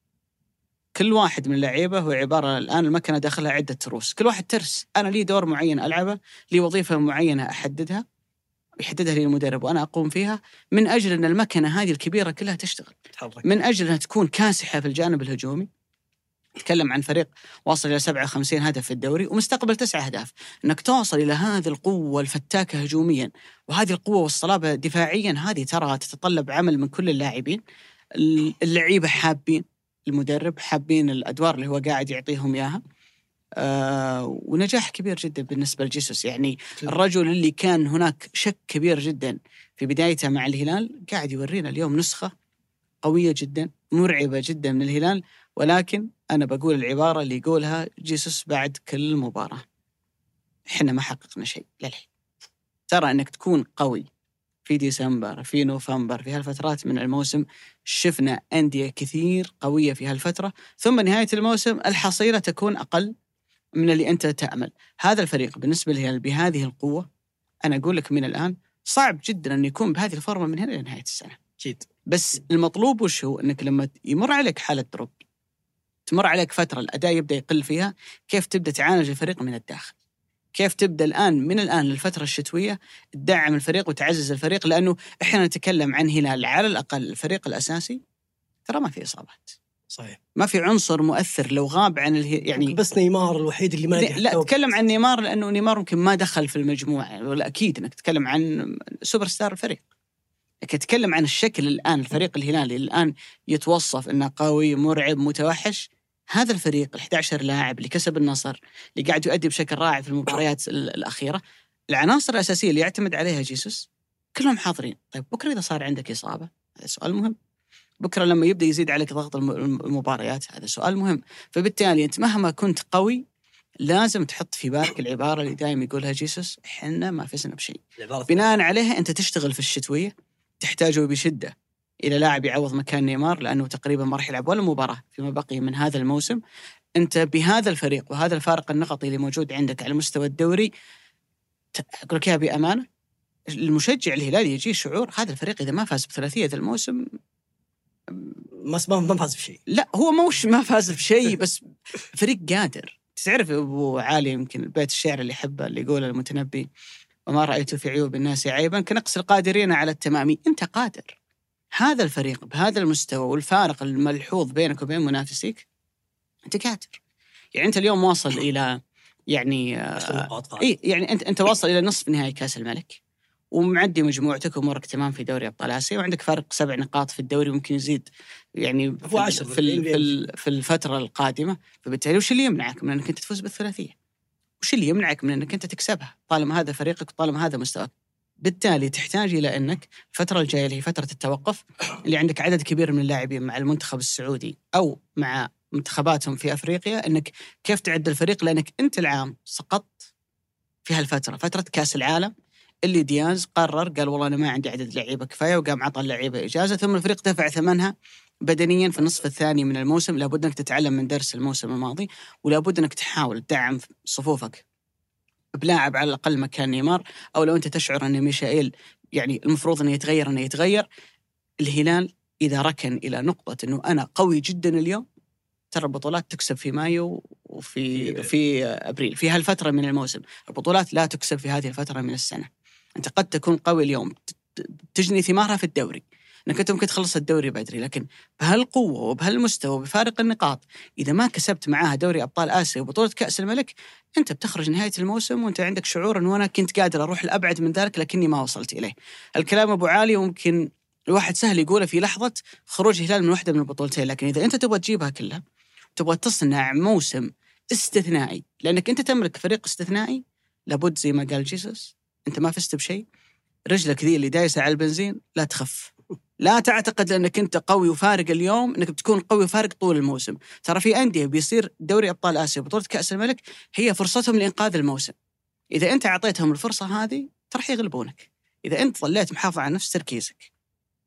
كل واحد من اللعيبه هو عبارة الآن المكنة داخلها عدة تروس. كل واحد ترس. أنا لي دور معين ألعبه لي وظيفة معينة أحددها يحددها لي المدرب وأنا أقوم فيها من أجل إن المكنة هذه الكبيرة كلها تشتغل. من أجل إنها تكون كاسحة في الجانب الهجومي. نتكلم عن فريق واصل إلى 57 هدف في الدوري ومستقبل تسعة أهداف، إنك توصل إلى هذه القوة الفتاكة هجوميا وهذه القوة والصلابة دفاعيا هذه ترى تتطلب عمل من كل اللاعبين. اللعيبة حابين المدرب حابين الأدوار اللي هو قاعد يعطيهم إياها. آه ونجاح كبير جدا بالنسبة لجيسوس يعني الرجل اللي كان هناك شك كبير جدا في بدايته مع الهلال قاعد يورينا اليوم نسخة قوية جدا مرعبة جدا من الهلال ولكن أنا بقول العبارة اللي يقولها جيسوس بعد كل مباراة. إحنا ما حققنا شيء للحين. ترى إنك تكون قوي في ديسمبر في نوفمبر في هالفترات من الموسم شفنا أندية كثير قوية في هالفترة ثم نهاية الموسم الحصيلة تكون أقل من اللي أنت تأمل. هذا الفريق بالنسبة لي بهذه القوة أنا أقول لك من الآن صعب جدا أن يكون بهذه ال form من هنا لنهاية السنة. أكيد. بس المطلوب وش هو؟ إنك لما يمر عليك حالة drop تمر عليك فترة الأداء يبدأ يقل فيها كيف تبدأ تعالج الفريق من الداخل؟ كيف تبدأ الآن من الآن للفترة الشتوية تدعم الفريق وتعزز الفريق؟ لأنه إحنا نتكلم عن هلال على الأقل الفريق الأساسي ترى ما في إصابات. صحيح. ما في عنصر مؤثر لو غاب عن اله... يعني بس نيمار الوحيد اللي ما لا, لا تتكلم عن نيمار لأنه نيمار ممكن ما دخل في المجموعة ولا أكيد إنك تتكلم عن سوبر ستار الفريق. لكن اتكلم عن الشكل الآن الفريق الهلالي الآن يتوصف إنه قوي مرعب متوحش هذا الفريق ال 11 لاعب اللي كسب النصر اللي قاعد يؤدي بشكل رائع في المباريات الأخيرة العناصر الأساسية اللي يعتمد عليها جيسوس كلهم حاضرين. طيب بكرة إذا صار عندك إصابة هذا سؤال مهم. بكرة لما يبدأ يزيد عليك ضغط المباريات هذا سؤال مهم. فبالتالي أنت مهما كنت قوي لازم تحط في بالك العبارة اللي دائما يقولها جيسوس إحنا ما فزنا بشيء. بناء عليها أنت تشتغل في الشتوية تحتاجه بشدة. إلى لاعب يعوض مكان نيمار لأنه تقريبا ما راح يلعب ولا مباراة فيما بقي من هذا الموسم. أنت بهذا الفريق وهذا الفارق النقطي اللي موجود عندك على مستوى الدوري أقول لك إياها بأمانة المشجع الهلالي يجيه شعور هذا الفريق إذا ما فاز بثلاثية الموسم ما ما فاز بشيء. لا هو موش ما فاز بشيء بس فريق قادر. تعرف أبو علي يمكن البيت الشعر اللي يحبه اللي يقوله المتنبي وما رأيت في عيوب الناس عيبا كنقص القادرين على التمام. أنت قادر. هذا الفريق بهذا المستوى والفارق الملحوظ بينك وبين منافسيك انت قادر يعني أنت اليوم واصل إلى يعني آه،. إي يعني أنت أنت واصل إلى نصف نهائي كأس الملك ومعدي مجموعتك وأمورك تمام في دوري أبطال آسيا وعندك فارق سبع نقاط في الدوري وممكن يزيد يعني في, عشر في, ال-. في, ال- في الفترة القادمة فبالتالي وش اللي يمنعك من أنك أنت تفوز بالثلاثية؟ وش اللي يمنعك من أنك أنت تكسبها طالما هذا فريقك وطالما هذا مستواك؟ بالتالي تحتاج إلى أنك الفترة الجاية اللي هي فترة التوقف اللي عندك عدد كبير من اللاعبين مع المنتخب السعودي أو مع منتخباتهم في أفريقيا أنك كيف تعد الفريق؟ لأنك أنت العام سقطت في هالفترة فترة كأس العالم اللي دياز قرر قال والله أنا ما عندي عدد لعيبة كفاية وقام عطى اللعيبة إجازة ثم الفريق دفع ثمنها بدنيا في النصف الثاني من الموسم. لابد أنك تتعلم من درس الموسم الماضي ولابد أنك تحاول تدعم صفوفك بلاعب على الأقل مكان نيمار أو لو أنت تشعر أن ميشائيل يعني المفروض أنه يتغير أنه يتغير الهلال إذا ركن إلى نقطة أنه أنا قوي جدا اليوم ترى البطولات تكسب في مايو وفي في أبريل في هالفترة من الموسم. البطولات لا تكسب في هذه الفترة من السنة. أنت قد تكون قوي اليوم تجني ثمارها في الدوري. إنك أنت ممكن تخلص الدوري بدري لكن بهالقوة وبهالمستوى وبفارق النقاط إذا ما كسبت معاها دوري أبطال آسيا وبطولة كأس الملك أنت بتخرج نهاية الموسم وأنت عندك شعور انه أنا كنت قادر أروح لابعد من ذلك لكني ما وصلت إليه. الكلام أبو عالي وممكن الواحد سهل يقوله في لحظة خروج الهلال من واحدة من البطولتين لكن إذا أنت تبغى تجيبها كلها تبغى تصنع موسم استثنائي لأنك أنت تملك فريق استثنائي لابد زي ما قال جيسوس أنت ما فزت بشيء رجلك ذي اللي دايسة على البنزين لا تخف لا تعتقد لأنك أنت قوي وفارق اليوم أنك بتكون قوي وفارق طول الموسم. ترى في أندية بيصير دوري أبطال آسيا بطولة كأس الملك هي فرصتهم لإنقاذ الموسم. إذا أنت أعطيتهم الفرصة هذه ترى يغلبونك. إذا أنت ظليت محافظ على نفس تركيزك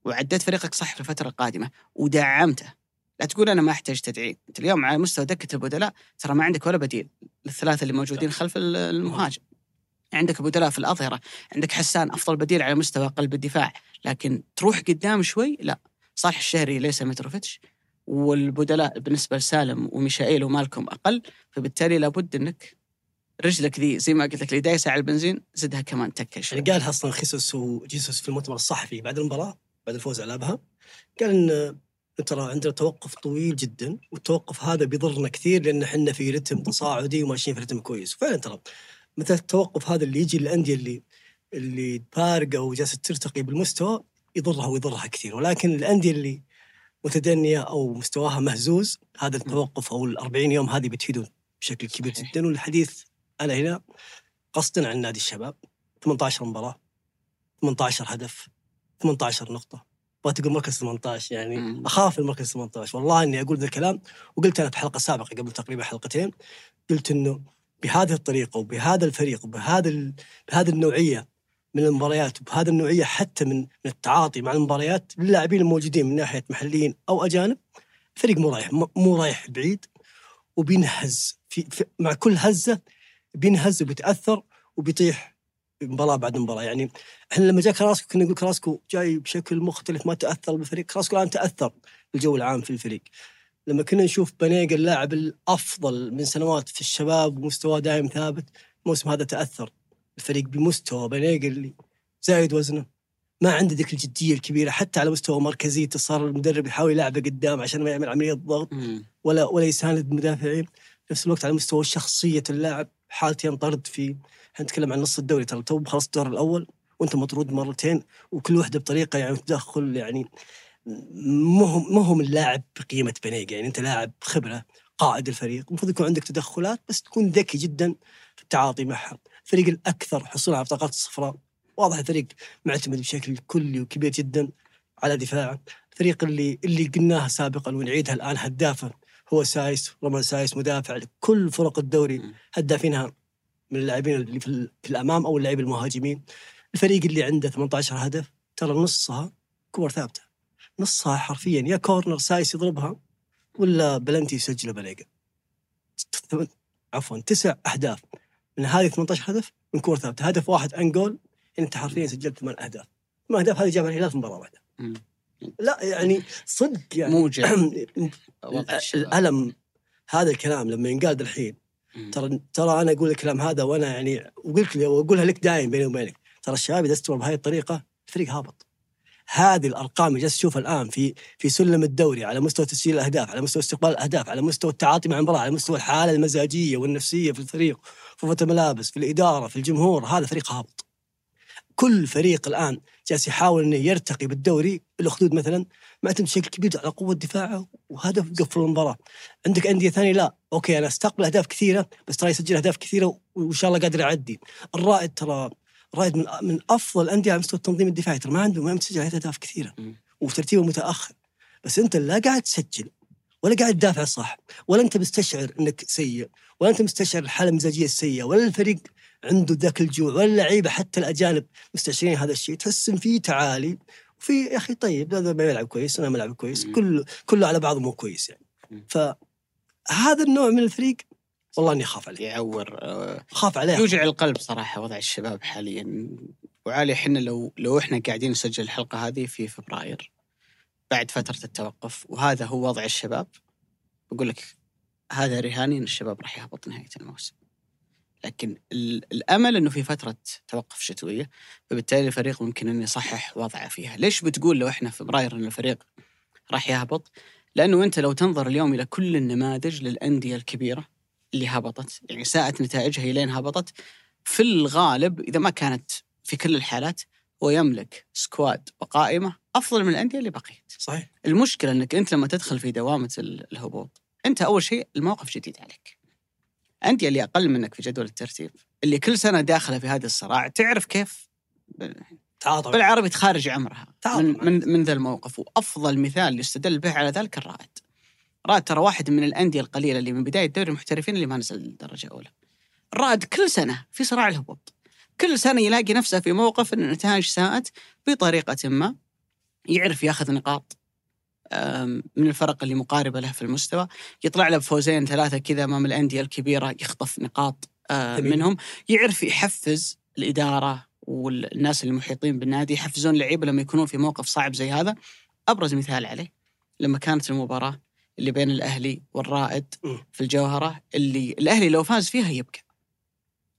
وعديت فريقك صح في الفترة القادمة ودعمته لا تقول أنا ما أحتاج تدعيم. أنت اليوم على مستوى دكة البدلاء ترى ما عندك ولا بديل للثلاثة اللي موجودين خلف ال- المهاجم. عندك بدلاء في الأظهرة عندك حسان أفضل بديل على مستوى قلب الدفاع لكن تروح قدام شوي؟ لا. صالح الشهري ليس متروفيتش والبدلاء بالنسبة لسالم وميشائيل ومالكم أقل فبالتالي لابد إنك رجلك ذي زي ما قلت لك اللي دايسة على البنزين زدها كمان تكة شوي. يعني قالها أصلا خيسوس وجيسوس في المؤتمر الصحفي بعد المباراة بعد الفوز على أبها قال إن ترى عندنا توقف طويل جدا والتوقف هذا بيضرنا كثير لأن إحنا في رتم تصاعدي وماشيين في رتم كويس. وفعلا ترى مثل التوقف هذا اللي يجي للأندية اللي اللي فارقه وجالسة ترتقي بالمستوى يضرها ويضرها كثير. ولكن الأندية اللي متدنية أو مستواها مهزوز هذا التوقف أو ال 40 يوم هذه بتفيدهم بشكل كبير. جدا. والحديث على هنا قصدا عن نادي الشباب 18 مباراة 18 هدف 18 نقطة. ما تقول مركز 18 يعني. أخاف المركز 18 والله إني أقول ذا الكلام وقلت أنا في حلقة سابقة قبل تقريبا حلقتين قلت إنه بهذه الطريقة وبهذا الفريق وبهذا. بهذه النوعية من المباريات وبهذه النوعية حتى من من التعاطي مع المباريات للاعبين الموجودين من ناحية محليين أو أجانب فريق مو رايح مو رايح بعيد وبينهز في, في مع كل هزة بينهز وبيتأثر وبيطيح مباراة بعد مباراة يعني إحنا لما جاء كراسكو كنا نقول كراسكو جاي بشكل مختلف ما تأثر بالفريق كراسكو الآن تأثر بالجو العام في الفريق لما كنا نشوف بنيق اللاعب الأفضل من سنوات في الشباب ومستواه دائم ثابت الموسم هذا تأثر. الفريق بمستوى بنيق اللي زايد وزنه. ما عنده ذيك الجدية الكبيرة حتى على مستوى مركزيته صار المدرب يحاول يلعبه قدام عشان ما يعمل عملية ضغط. ولا ولا يساند مدافعين في نفس الوقت على مستوى شخصية اللاعب حالتين طرد في إحنا نتكلم عن نص الدوري ترى تو خلصت الدور الأول وأنت مطرود مرتين وكل واحدة بطريقة يعني تدخل يعني مو هو هو من لاعب بقيمة بانيغا يعني أنت لاعب خبرة قائد الفريق المفروض يكون عندك تدخلات بس تكون ذكي جدا في التعاطي معها. الفريق الأكثر حصولا على بطاقات الصفراء. واضح الفريق معتمد بشكل كلي وكبير جدا على دفاعه. الفريق اللي اللي قلناها سابقا ونعيدها الآن هدافه هو سايس رومان سايس مدافع كل فرق الدوري. هدافينها من اللاعبين اللي في, في الأمام أو اللاعبين المهاجمين. الفريق اللي عنده 18 هدف ترى نصها كور ثابتة. نصها حرفيا يا corner سايس يضربها ولا بلنتي يسجله بانيغا عفوا تسع أهداف. من هذه 18 هدف من كره ثابتة. هدف واحد own goal يعني أنت حرفيا سجلت ثمان أهداف. ثمان أهداف هذه جابها الهلال في مباراة واحدة. لا يعني صدق يعني. موجع الشباب. الألم هذا الكلام لما ينقال الحين. ترى ترى أنا أقول الكلام هذا وأنا يعني وقلت لي وأقولها لك دايم بيني وبينك. ترى الشباب إذا استمر بهذه الطريقة الفريق هابط. هذه الأرقام اللي جالس تشوفها الآن في في سلم الدوري على مستوى تسجيل الأهداف على مستوى استقبال الأهداف على مستوى التعاطي مع المباراة على مستوى الحالة المزاجية والنفسية في الفريق في الملابس في الإدارة في الجمهور هذا فريق هابط. كل فريق الآن جالس يحاول إنه يرتقي بالدوري الاخدود مثلا معتمد بشكل كبير على قوة دفاعه وهدف يقفل المباراة. عندك أندية ثانية؟ لا. أوكي أنا أستقبل أهداف كثيرة بس ترى يسجل أهداف كثيرة وإن شاء الله قادر يعدي الرائد ترى الرائد من من أفضل الأندية على مستوى التنظيم الدفاعي. ترى ما عنده ما مسجل أهداف كثيرة. وترتيبه متأخر. بس أنت لا قاعد تسجل. ولا قاعد تدافع صح. ولا أنت مستشعر إنك سيء. ولا أنت مستشعر الحالة المزاجية السيئة. ولا الفريق عنده ذاك الجوع. ولا اللعيبة حتى الأجانب مستشعرين هذا الشيء. تحس إن في تعالي. وفي يا أخي طيب هذا ما يلعب كويس أنا ملعب كويس. مم. كله كله على بعضه مو كويس يعني. فهذا النوع من الفريق والله إني اخاف عليه يعور آه، اخاف عليه. يوجع القلب صراحة وضع الشباب حاليا. وعالي إحنا لو لو إحنا قاعدين نسجل الحلقة هذه في فبراير بعد فترة التوقف وهذا هو وضع الشباب بقول لك هذا رهاني إن الشباب راح يهبط نهاية الموسم. لكن ال- الأمل إنه في فترة توقف شتوية فبالتالي الفريق ممكن إنه يصحح وضعه فيها، ليش بتقول لو إحنا في فبراير إن الفريق راح يهبط؟ لأنه أنت لو تنظر اليوم إلى كل النماذج للأندية الكبيرة اللي هبطت، يعني ساءت نتائجها هي لين هبطت. في الغالب إذا ما كانت في كل الحالات هو يملك سكواد وقائمه أفضل من الأندية اللي بقيت. صحيح. المشكلة إنك أنت لما تدخل في دوامة ال- الهبوط أنت أول شيء الموقف جديد عليك. أندية اللي أقل منك في جدول الترتيب اللي كل سنة داخلة في هذا الصراع تعرف كيف؟ تعاطى بالعربي تخارج عمرها. تعاطى من. من, من ذا الموقف وأفضل مثال يستدل به على ذلك الرائد. الرائد ترى واحد من الأندية القليلة اللي من بداية دوري المحترفين اللي ما نزل درجه اولى الرائد كل سنة في صراع الهبوط. كل سنة يلاقي نفسه في موقف إن النتائج ساءت بطريقة ما يعرف ياخذ نقاط من الفرق اللي مقاربة له في المستوى. يطلع له بفوزين ثلاثة كذا أمام الأندية الكبيرة يخطف نقاط آه،. منهم. يعرف يحفز الإدارة والناس المحيطين بالنادي يحفزون اللعيبه لما يكونون في موقف صعب زي هذا. أبرز مثال عليه لما كانت المباراة اللي بين الأهلي والرائد. في الجوهرة اللي الأهلي لو فاز فيها يبقى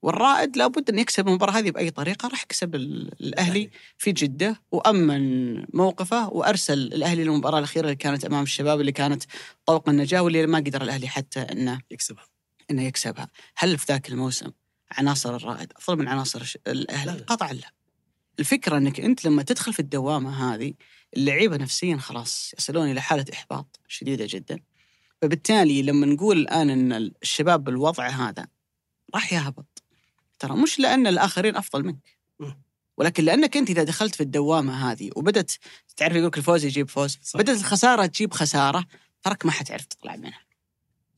والرائد لابد أن يكسب المباراة هذه بأي طريقة راح يكسب ال- الأهلي في جدة وأمن موقفه وأرسل الأهلي للمباراة الأخيرة اللي كانت أمام الشباب اللي كانت طوق النجاة واللي ما قدر الأهلي حتى أنه, يكسبها. إنه يكسبها. هل في ذاك الموسم عناصر الرائد أفضل من عناصر لا. قطعا لا. الفكرة أنك أنت لما تدخل في الدوامة هذه اللعيبة نفسيا خلاص يصلون إلى حالة إحباط شديدة جدا فبالتالي لما نقول الآن أن الشباب بالوضع هذا راح يهبط ترى مش لأن الآخرين أفضل منك. ولكن لأنك أنت إذا دخلت في الدوامة هذه وبدت تعرف يقول الفوز يجيب فوز صح. بدات الخسارة تجيب خسارة تراك ما حتعرف تطلع منها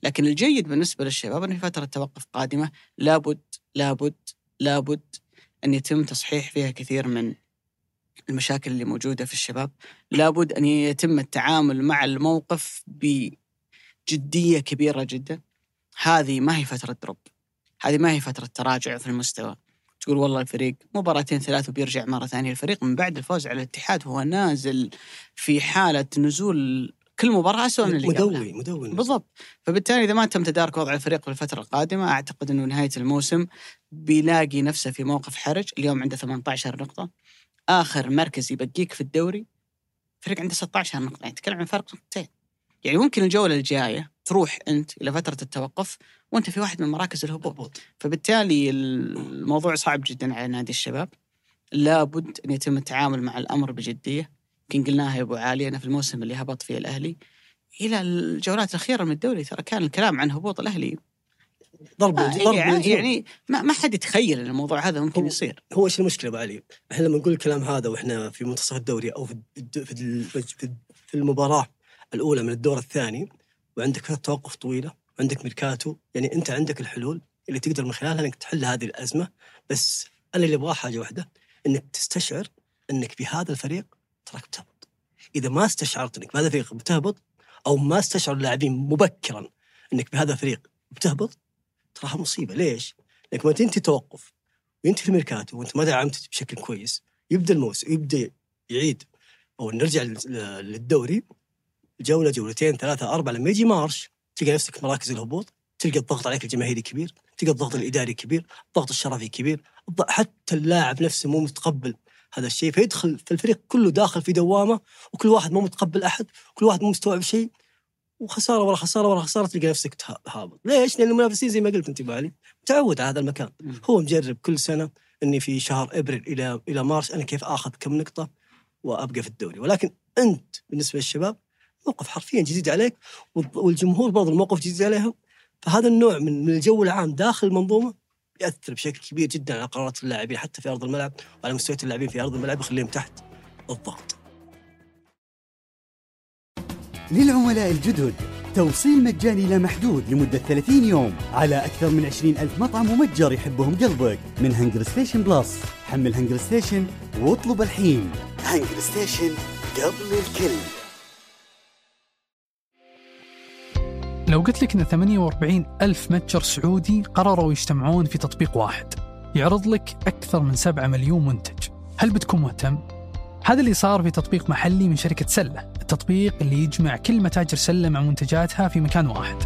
لكن الجيد بالنسبة للشباب إنه في فترة توقف قادمة لابد لابد لابد أن يتم تصحيح فيها كثير من المشاكل اللي موجودة في الشباب لابد أن يتم التعامل مع الموقف بجدية كبيرة جدا. هذه ما هي فترة دروب. هذه ما هي فترة تراجع في المستوى. تقول والله الفريق مباراتين ثلاث وبيرجع مرة ثانية الفريق من بعد الفوز على الاتحاد هو نازل في حالة نزول كل مباراة أسوأ من اللي مدوي مدوي بالضبط. فبالتالي إذا ما تم تدارك وضع الفريق في الفترة القادمة أعتقد أنه نهاية الموسم بيلاقي نفسه في موقف حرج. اليوم عنده 18 نقطة. آخر مركز يبقيك في الدوري فريق عنده 16 نقطة يعني تتكلم عن فرق نقطتين. يعني ممكن الجولة الجاية تروح أنت إلى فترة التوقف وأنت في واحد من مراكز الهبوط. فبالتالي الموضوع صعب جدا على نادي الشباب. لابد أن يتم التعامل مع الأمر بجدية. يمكن قلناها يا أبو علي أنا في الموسم اللي هبط فيه الأهلي. إلى الجولات الأخيرة من الدوري ترى كان الكلام عن هبوط الأهلي ضرب آه، ضرب يعني. يعني ما, ما حد يتخيل إن الموضوع هذا ممكن هو- يصير هو إيش المشكلة أبو علي؟ إحنا لما نقول الكلام هذا وإحنا في منتصف الدوري أو في في المباراة الأولى من الدور الثاني وعندك فترة توقف طويلة وعندك ميركاتو يعني أنت عندك الحلول اللي تقدر من خلالها إنك تحل هذه الأزمة بس أنا اللي أبغاه حاجة واحدة إنك تستشعر إنك بهذا الفريق تراك بتهبط. إذا ما استشعرت إنك بهذا الفريق بتهبط أو ما استشعر اللاعبين مبكرا إنك بهذا الفريق بتهبط تراها مصيبة. ليش؟ لأنك ما تنتهي توقف وينتهي الميركاتو وأنت ما دعمت بشكل كويس يبدأ الموسم يبدأ يعيد. أو نرجع لل- للدوري جولة جولتين ثلاثة أربعة لما يجي مارش تلقى نفسك مراكز الهبوط تلقى الضغط عليك الجماهيري كبير تلقى الضغط الإداري كبير الضغط الشرفي كبير حتى اللاعب نفسه مو متقبل هذا الشيء فيدخل في الفريق كله داخل في دوامة وكل واحد مو متقبل أحد وكل واحد مو مستوعب شيء. وخسارة ورا خسارة ورا خسارة تلقى نفسك هابط ليش؟ لأن المنافسين زي ما قلت أنت أبو علي متعود على هذا المكان. هو مجرب كل سنة إني في شهر إبريل إلى إلى مارس أنا كيف آخذ كم نقطة وأبقى في الدوري ولكن أنت بالنسبة للشباب موقف حرفيا جديد عليك والجمهور برضه الموقف جديد عليهم فهذا النوع من من الجو العام داخل المنظومة يأثر بشكل كبير جدا على قرارات اللاعبين حتى في أرض الملعب وعلى مستويات اللاعبين في أرض الملعب يخليهم تحت الضغط. للعملاء الجدد. توصيل مجاني لا محدود لمدة 30 يوم على أكثر من 20 ألف مطعم ومتجر يحبهم قلبك. من هنجر ستيشن بلس حمل هنجر ستيشن واطلب الحين. هنجر ستيشن قبل الكل. لو قلت لك إن 48 ألف متجر سعودي قرروا يجتمعون في تطبيق واحد يعرض لك أكثر من 7 مليون منتج. هل بتكون مهتم؟ هذا اللي صار في تطبيق محلي من شركة سلة. التطبيق اللي يجمع كل متاجر سلة مع منتجاتها في مكان واحد.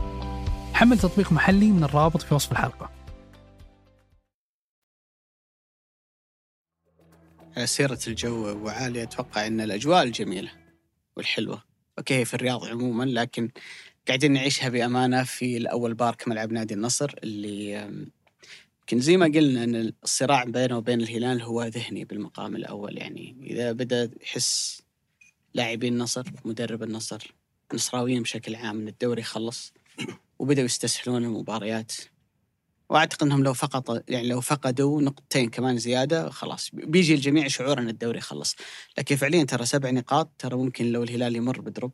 حمل تطبيق محلي من الرابط في وصف الحلقة. على سيرة الجو وعالي أتوقع أن الأجواء الجميلة والحلوة. أوكي في الرياض عموما لكن قاعدين نعيشها بأمانة في الأول بارك ملعب نادي النصر اللي يمكن زي ما قلنا أن الصراع بينه وبين الهلال هو ذهني بالمقام الأول. يعني إذا بدأ يحس لاعبين النصر مدرب النصر النصراويين بشكل عام أن الدوري خلص وبدأوا يستسهلون المباريات. وأعتقد إنهم لو فقط يعني لو فقدوا نقطتين كمان زيادة خلاص بيجي الجميع شعور إن الدوري خلص. لكن فعليا ترى سبع نقاط ترى ممكن لو الهلال يمر بدروب.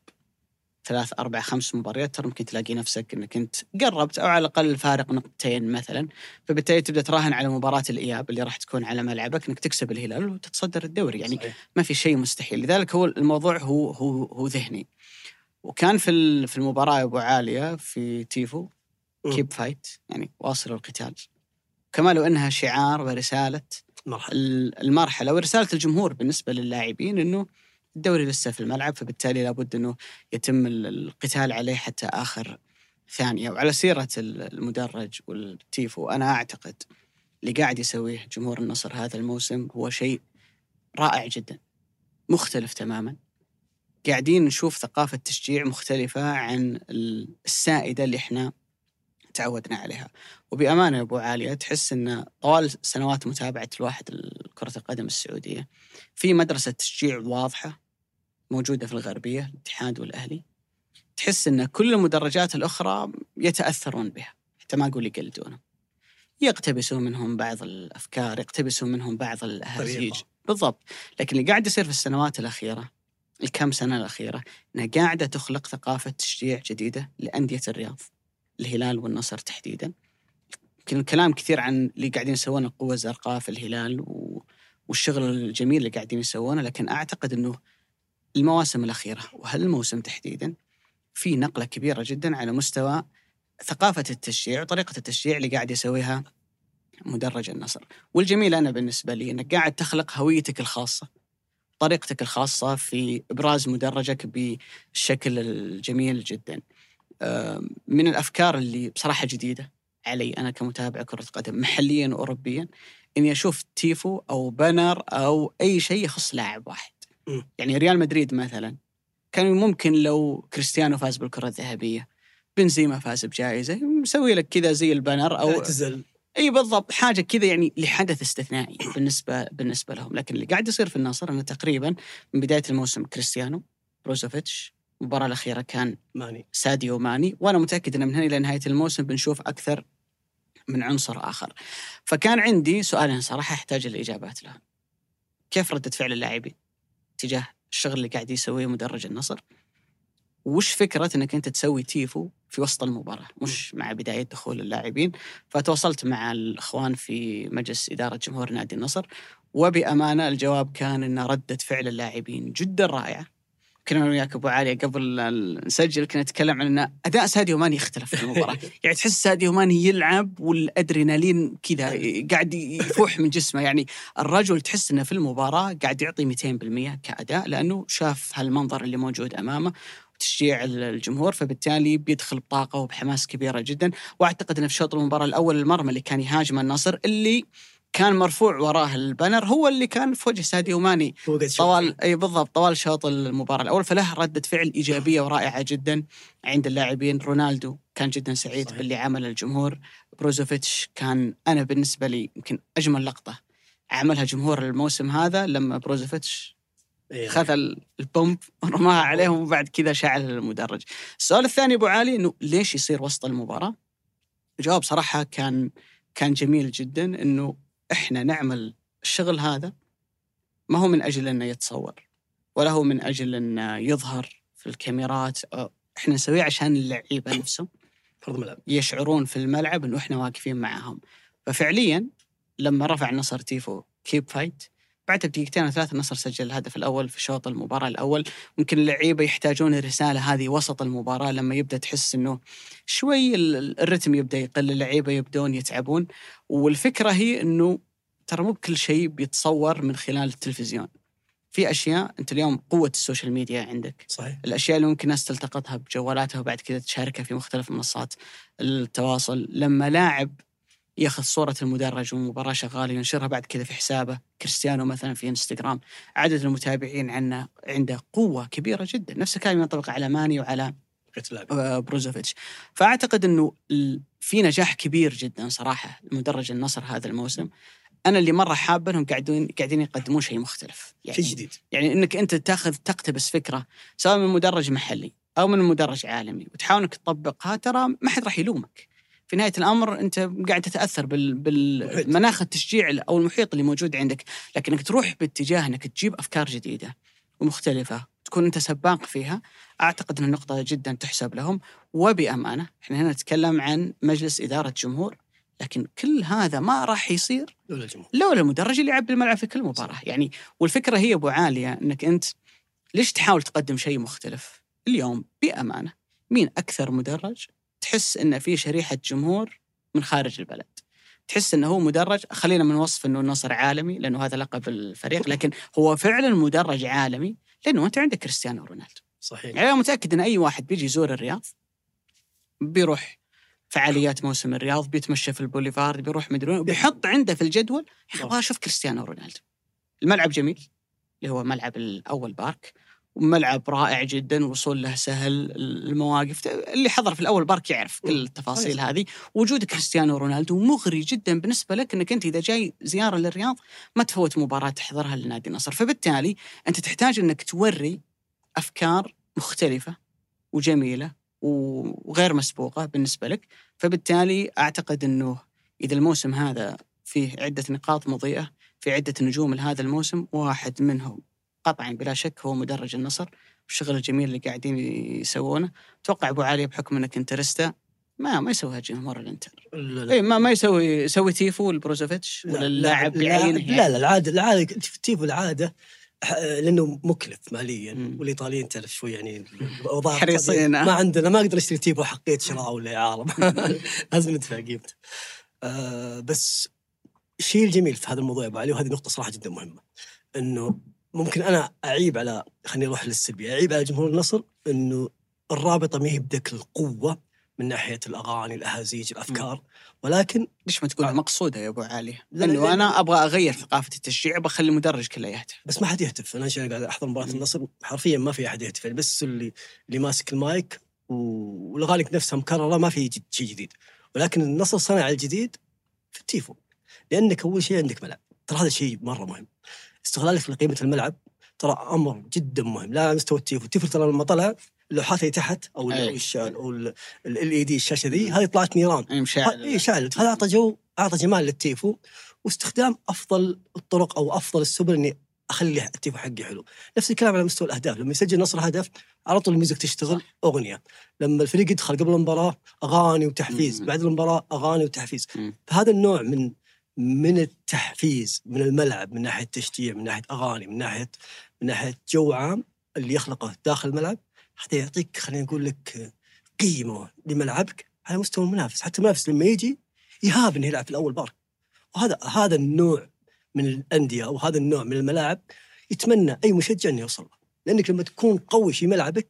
ثلاث أربع خمس مباريات ترى ممكن تلاقي نفسك إنك أنت قربت أو على الأقل فارق نقطتين مثلا. فبالتالي تبدأ تراهن على مباراة الإياب اللي راح تكون على ملعبك إنك تكسب الهلال وتتصدر الدوري. يعني صحيح. ما في شيء مستحيل. لذلك هو الموضوع هو هو هو ذهني. وكان في في المباراة أبو علي في تيفو. keep fight يعني واصلوا القتال. كما لو إنها شعار ورسالة ال- المرحلة ورسالة الجمهور بالنسبة للاعبين إنه الدوري لسه في الملعب فبالتالي لابد إنه يتم ال- القتال عليه حتى آخر ثانية. وعلى سيرة ال- المدرج والتيفو أنا أعتقد اللي قاعد يسويه جمهور النصر هذا الموسم هو شيء رائع جدا مختلف تماما. قاعدين نشوف ثقافة تشجيع مختلفة عن ال- السائدة اللي إحنا تعودنا عليها. وبأمانة يا أبو عالية تحس إن طوال سنوات متابعة الواحد كره القدم السعودية في مدرسة تشجيع واضحة موجودة في الغربية الاتحاد والأهلي تحس إن كل المدرجات الأخرى يتأثرون بها حتى ما أقول يقلدونهم يقتبسون منهم بعض الأفكار يقتبسون منهم بعض الأهازيج. بالضبط. لكن اللي قاعد يصير في السنوات الأخيرة الكم سنة الأخيرة إنها قاعدة تخلق ثقافة تشجيع جديدة لأندية الرياض الهلال والنصر تحديدا. يمكن الكلام كثير عن اللي قاعدين يسوونه القوة الزرقاء في الهلال و... والشغل الجميل اللي قاعدين يسوونه لكن أعتقد أنه المواسم الأخيرة وهالموسم تحديدا؟ في نقلة كبيرة جدا على مستوى ثقافة التشجيع وطريقة التشجيع اللي قاعد يسويها مدرج النصر. والجميل أنا بالنسبة لي أنك قاعد تخلق هويتك الخاصة طريقتك الخاصة في إبراز مدرجك بالشكل الجميل جدا. من الأفكار اللي بصراحة جديدة علي أنا كمتابع كرة قدم محليا واوروبيا إني أشوف تيفو أو banner أو أي شيء يخص لاعب واحد. يعني ريال مدريد مثلا كان ممكن لو كريستيانو فاز بالكرة الذهبية بنزيما فاز بجائزة مسوي لك كذا زي ال banner أو اعتزل إي بالضبط حاجة كذا يعني لحدث استثنائي بالنسبة بالنسبة لهم. لكن اللي قاعد يصير في النصر إنه تقريبا من بداية الموسم كريستيانو بروزوفيتش المباراة الأخيرة كان ماني. ساديو ماني. وأنا متأكد ان من هنا إلى نهاية الموسم بنشوف أكثر من عنصر آخر. فكان عندي سؤالين صراحة أحتاج الإجابات لها. كيف ردة فعل اللاعبين؟ تجاه الشغل اللي قاعد يسويه مدرج النصر؟ وش فكرة إنك أنت تسوي تيفو في وسط المباراة؟ مش مع بداية دخول اللاعبين. فتواصلت مع الإخوان في مجلس إدارة جمهور نادي النصر. وبأمانة الجواب كان ان ردة فعل اللاعبين جدا رائعة. كنا أنا وياك أبو علي قبل نسجل كنا نتكلم عن إن أداء ساديو ماني يختلف في المباراة، يعني تحس ساديو ماني يلعب والأدرينالين كذا قاعد يفوح من جسمه، يعني الرجل تحس إنه في المباراة قاعد يعطي 200% كأداء لأنه شاف هالمنظر اللي موجود أمامه تشجيع الجمهور. فبالتالي بيدخل بطاقة وبحماس كبيرة جدا. وأعتقد إنه في شوط المباراة الأول المرمى اللي كان يهاجم النصر اللي كان مرفوع وراه ال banner هو اللي كان في وجه ساديو ماني. طوال إي بالضبط طوال شوط المباراة الأول فله ردة فعل إيجابية ورائعة جدا عند اللاعبين رونالدو كان جدا سعيد صحيح. باللي عمله الجمهور بروزوفيتش كان أنا بالنسبة لي يمكن أجمل لقطة عملها جمهور الموسم هذا لما بروزوفيتش إيه. خذ ال- البومب ورماها عليهم وبعد كذا شعل المدرج. السؤال الثاني أبو علي إنه ليش يصير وسط المباراة؟ الجواب صراحة كان كان جميل جدا إنه إحنا نعمل الشغل هذا ما هو من أجل إنه يتصور ولا هو من أجل إنه يظهر في الكاميرات. إحنا نسويه عشان اللعيبة نفسهم. في أرض ملعب يشعرون في الملعب انه إحنا واقفين معهم. ففعليا لما رفع النصر تيفو keep fight بعدها بدقيقتين أو ثلاث النصر سجل الهدف الأول في شوط المباراة الأول. ممكن اللعيبة يحتاجون الرسالة هذه وسط المباراة لما يبدأ تحس إنه شوي ال- الرتم يبدأ يقل اللعيبة يبدون يتعبون. والفكرة هي إنه ترى مو بكل شيء بيتصور من خلال التلفزيون. في أشياء أنت اليوم قوة ال social media عندك. صحيح. الأشياء اللي ممكن الناس تلتقطها بجوالاتها وبعد كذا تشاركها في مختلف منصات التواصل. لما لاعب ياخذ صورة المدرج والمباراة شغالة ينشرها بعد كذا في حسابه. كريستيانو مثلا في إنستغرام. عدد المتابعين عنه عنده قوة كبيرة جدا. نفس الكلام ينطبق على ماني وعلى آه، بروزوفيتش. فأعتقد إنه في نجاح كبير جدا صراحة لمدرج النصر هذا الموسم. أنا اللي مرة حابة إنهم قاعدين قاعدين يقدمون شيء مختلف. يعني شيء جديد. يعني إنك أنت تاخذ تقتبس فكرة سواء من مدرج محلي أو من مدرج عالمي وتحاول إنك تطبقها ترى ما حد راح يلومك. في نهاية الأمر أنت قاعد تتأثر بال... بالمناخ التشجيع أو المحيط اللي موجود عندك، لكنك تروح باتجاه إنك تجيب أفكار جديدة ومختلفة، تكون أنت سباق فيها، أعتقد إن النقطة جدا تحسب لهم. وبأمانة، إحنا هنا نتكلم عن مجلس إدارة جمهور، لكن كل هذا ما راح يصير لولا الجمهور. لولا المدرج اللي يعبي الملعب في كل مباراة. يعني والفكرة هي أبو عالية إنك أنت ليش تحاول تقدم شيء مختلف؟ اليوم بأمانة مين أكثر مدرج تحس إنه في شريحة جمهور من خارج البلد. تحس إنه هو مدرج خلينا من وصف إنه النصر عالمي لأنه هذا لقب الفريق لكن هو فعلا مدرج عالمي لأنه أنت عندك كريستيانو رونالدو. صحيح. يعني أنا متأكد إن أي واحد بيجي يزور الرياض بيروح فعاليات موسم الرياض بيتمشى في البوليفارد بيروح مدري بيحط عنده في الجدول يا أخي أبغى أشوف كريستيانو رونالدو. الملعب جميل اللي هو ملعب الأول بارك. وملعب رائع جدا وصول له سهل المواقف. اللي حضر في الأول بارك يعرف كل التفاصيل هذه. وجود كريستيانو رونالدو مغري جدا بالنسبة لك إنك أنت إذا جاي زيارة للرياض ما تفوت مباراة تحضرها لنادي النصر فبالتالي أنت تحتاج إنك توري أفكار مختلفة وجميلة وغير مسبوقة بالنسبة لك. فبالتالي أعتقد إنه إذا الموسم هذا فيه عدة نقاط مضيئة في عدة نجوم لهذا الموسم واحد منهم قطعا بلا شك هو مدرج النصر والشغل الجميل اللي قاعدين يسوونه. أتوقع أبو علي بحكم إنك interista ما ما يسويها جمهور الانتر لا لا. اي ما ما يسوي يسوي تيفو لبروزوفيتش ولا اللاعب بعينه لا لا العاده العاده تيفو العادة لأنه مكلف ماليا. والإيطاليين تعرف شوي يعني الاوضاع حريصين، ما. عندنا ما أقدر أشتري تيبو حقيه شراء ولا اعاره لازم ندفع قيمته. آه بس الشيء الجميل في هذا الموضوع يا أبو علي وهذه نقطة صراحة جدا مهمة إنه ممكن أنا أعيب على خليني أروح للسلبي أعيب على جمهور النصر إنه الرابطة ما هي بذاك القوة من ناحية الأغاني الأهازيج الأفكار ولكن ليش ما تقول آه. مقصودة يا أبو علي؟ لا، لأنه لا، أنا أبغى أغير ثقافة التشجيع بخلي المدرج كله يهتف. بس ما حد يهتف. أنا عشان قاعد أحضر مباراة. النصر؟ حرفيا ما في أحد يهتف يعني بس اللي اللي ماسك المايك والأغاني نفسها مكرره ما في شيء جديد. ولكن النصر صنع الجديد في التيفو لأنك أول شيء عندك ملعب. ترى هذا شيء مرة مهم. استغلالك لقيمه الملعب ترى أمر جدا مهم. لا مستوى التيفو. التيفو ترى لما طلع اللوحات اللي تحت أو. ال- أي. دي الشاشة ذي هذه طلعت نيران. مشاعل إي شعلت هذا أعطى جو أعطى جمال للتيفو. واستخدام أفضل الطرق أو أفضل السبل إني أخلي التيفو حقي حلو. نفس الكلام على مستوى الأهداف. لما يسجل نصر هدف على طول ال music تشتغل أغنية. لما الفريق يدخل قبل المباراة أغاني وتحفيز. مم. بعد المباراة أغاني وتحفيز. مم. فهذا النوع من من التحفيز من الملعب من ناحية تشجيع من ناحية أغاني من ناحيه من ناحية جو عام اللي يخلقه داخل الملعب حتى يعطيك خلينا نقول لك قيمة لملعبك على مستوى المنافس. حتى المنافس لما يجي يهاب إنه يلعب في الأول بارك وهذا هذا النوع من الأندية أو هذا النوع من الملاعب يتمنى أي مشجع إنه يوصل له. لأنك لما تكون قوي في ملعبك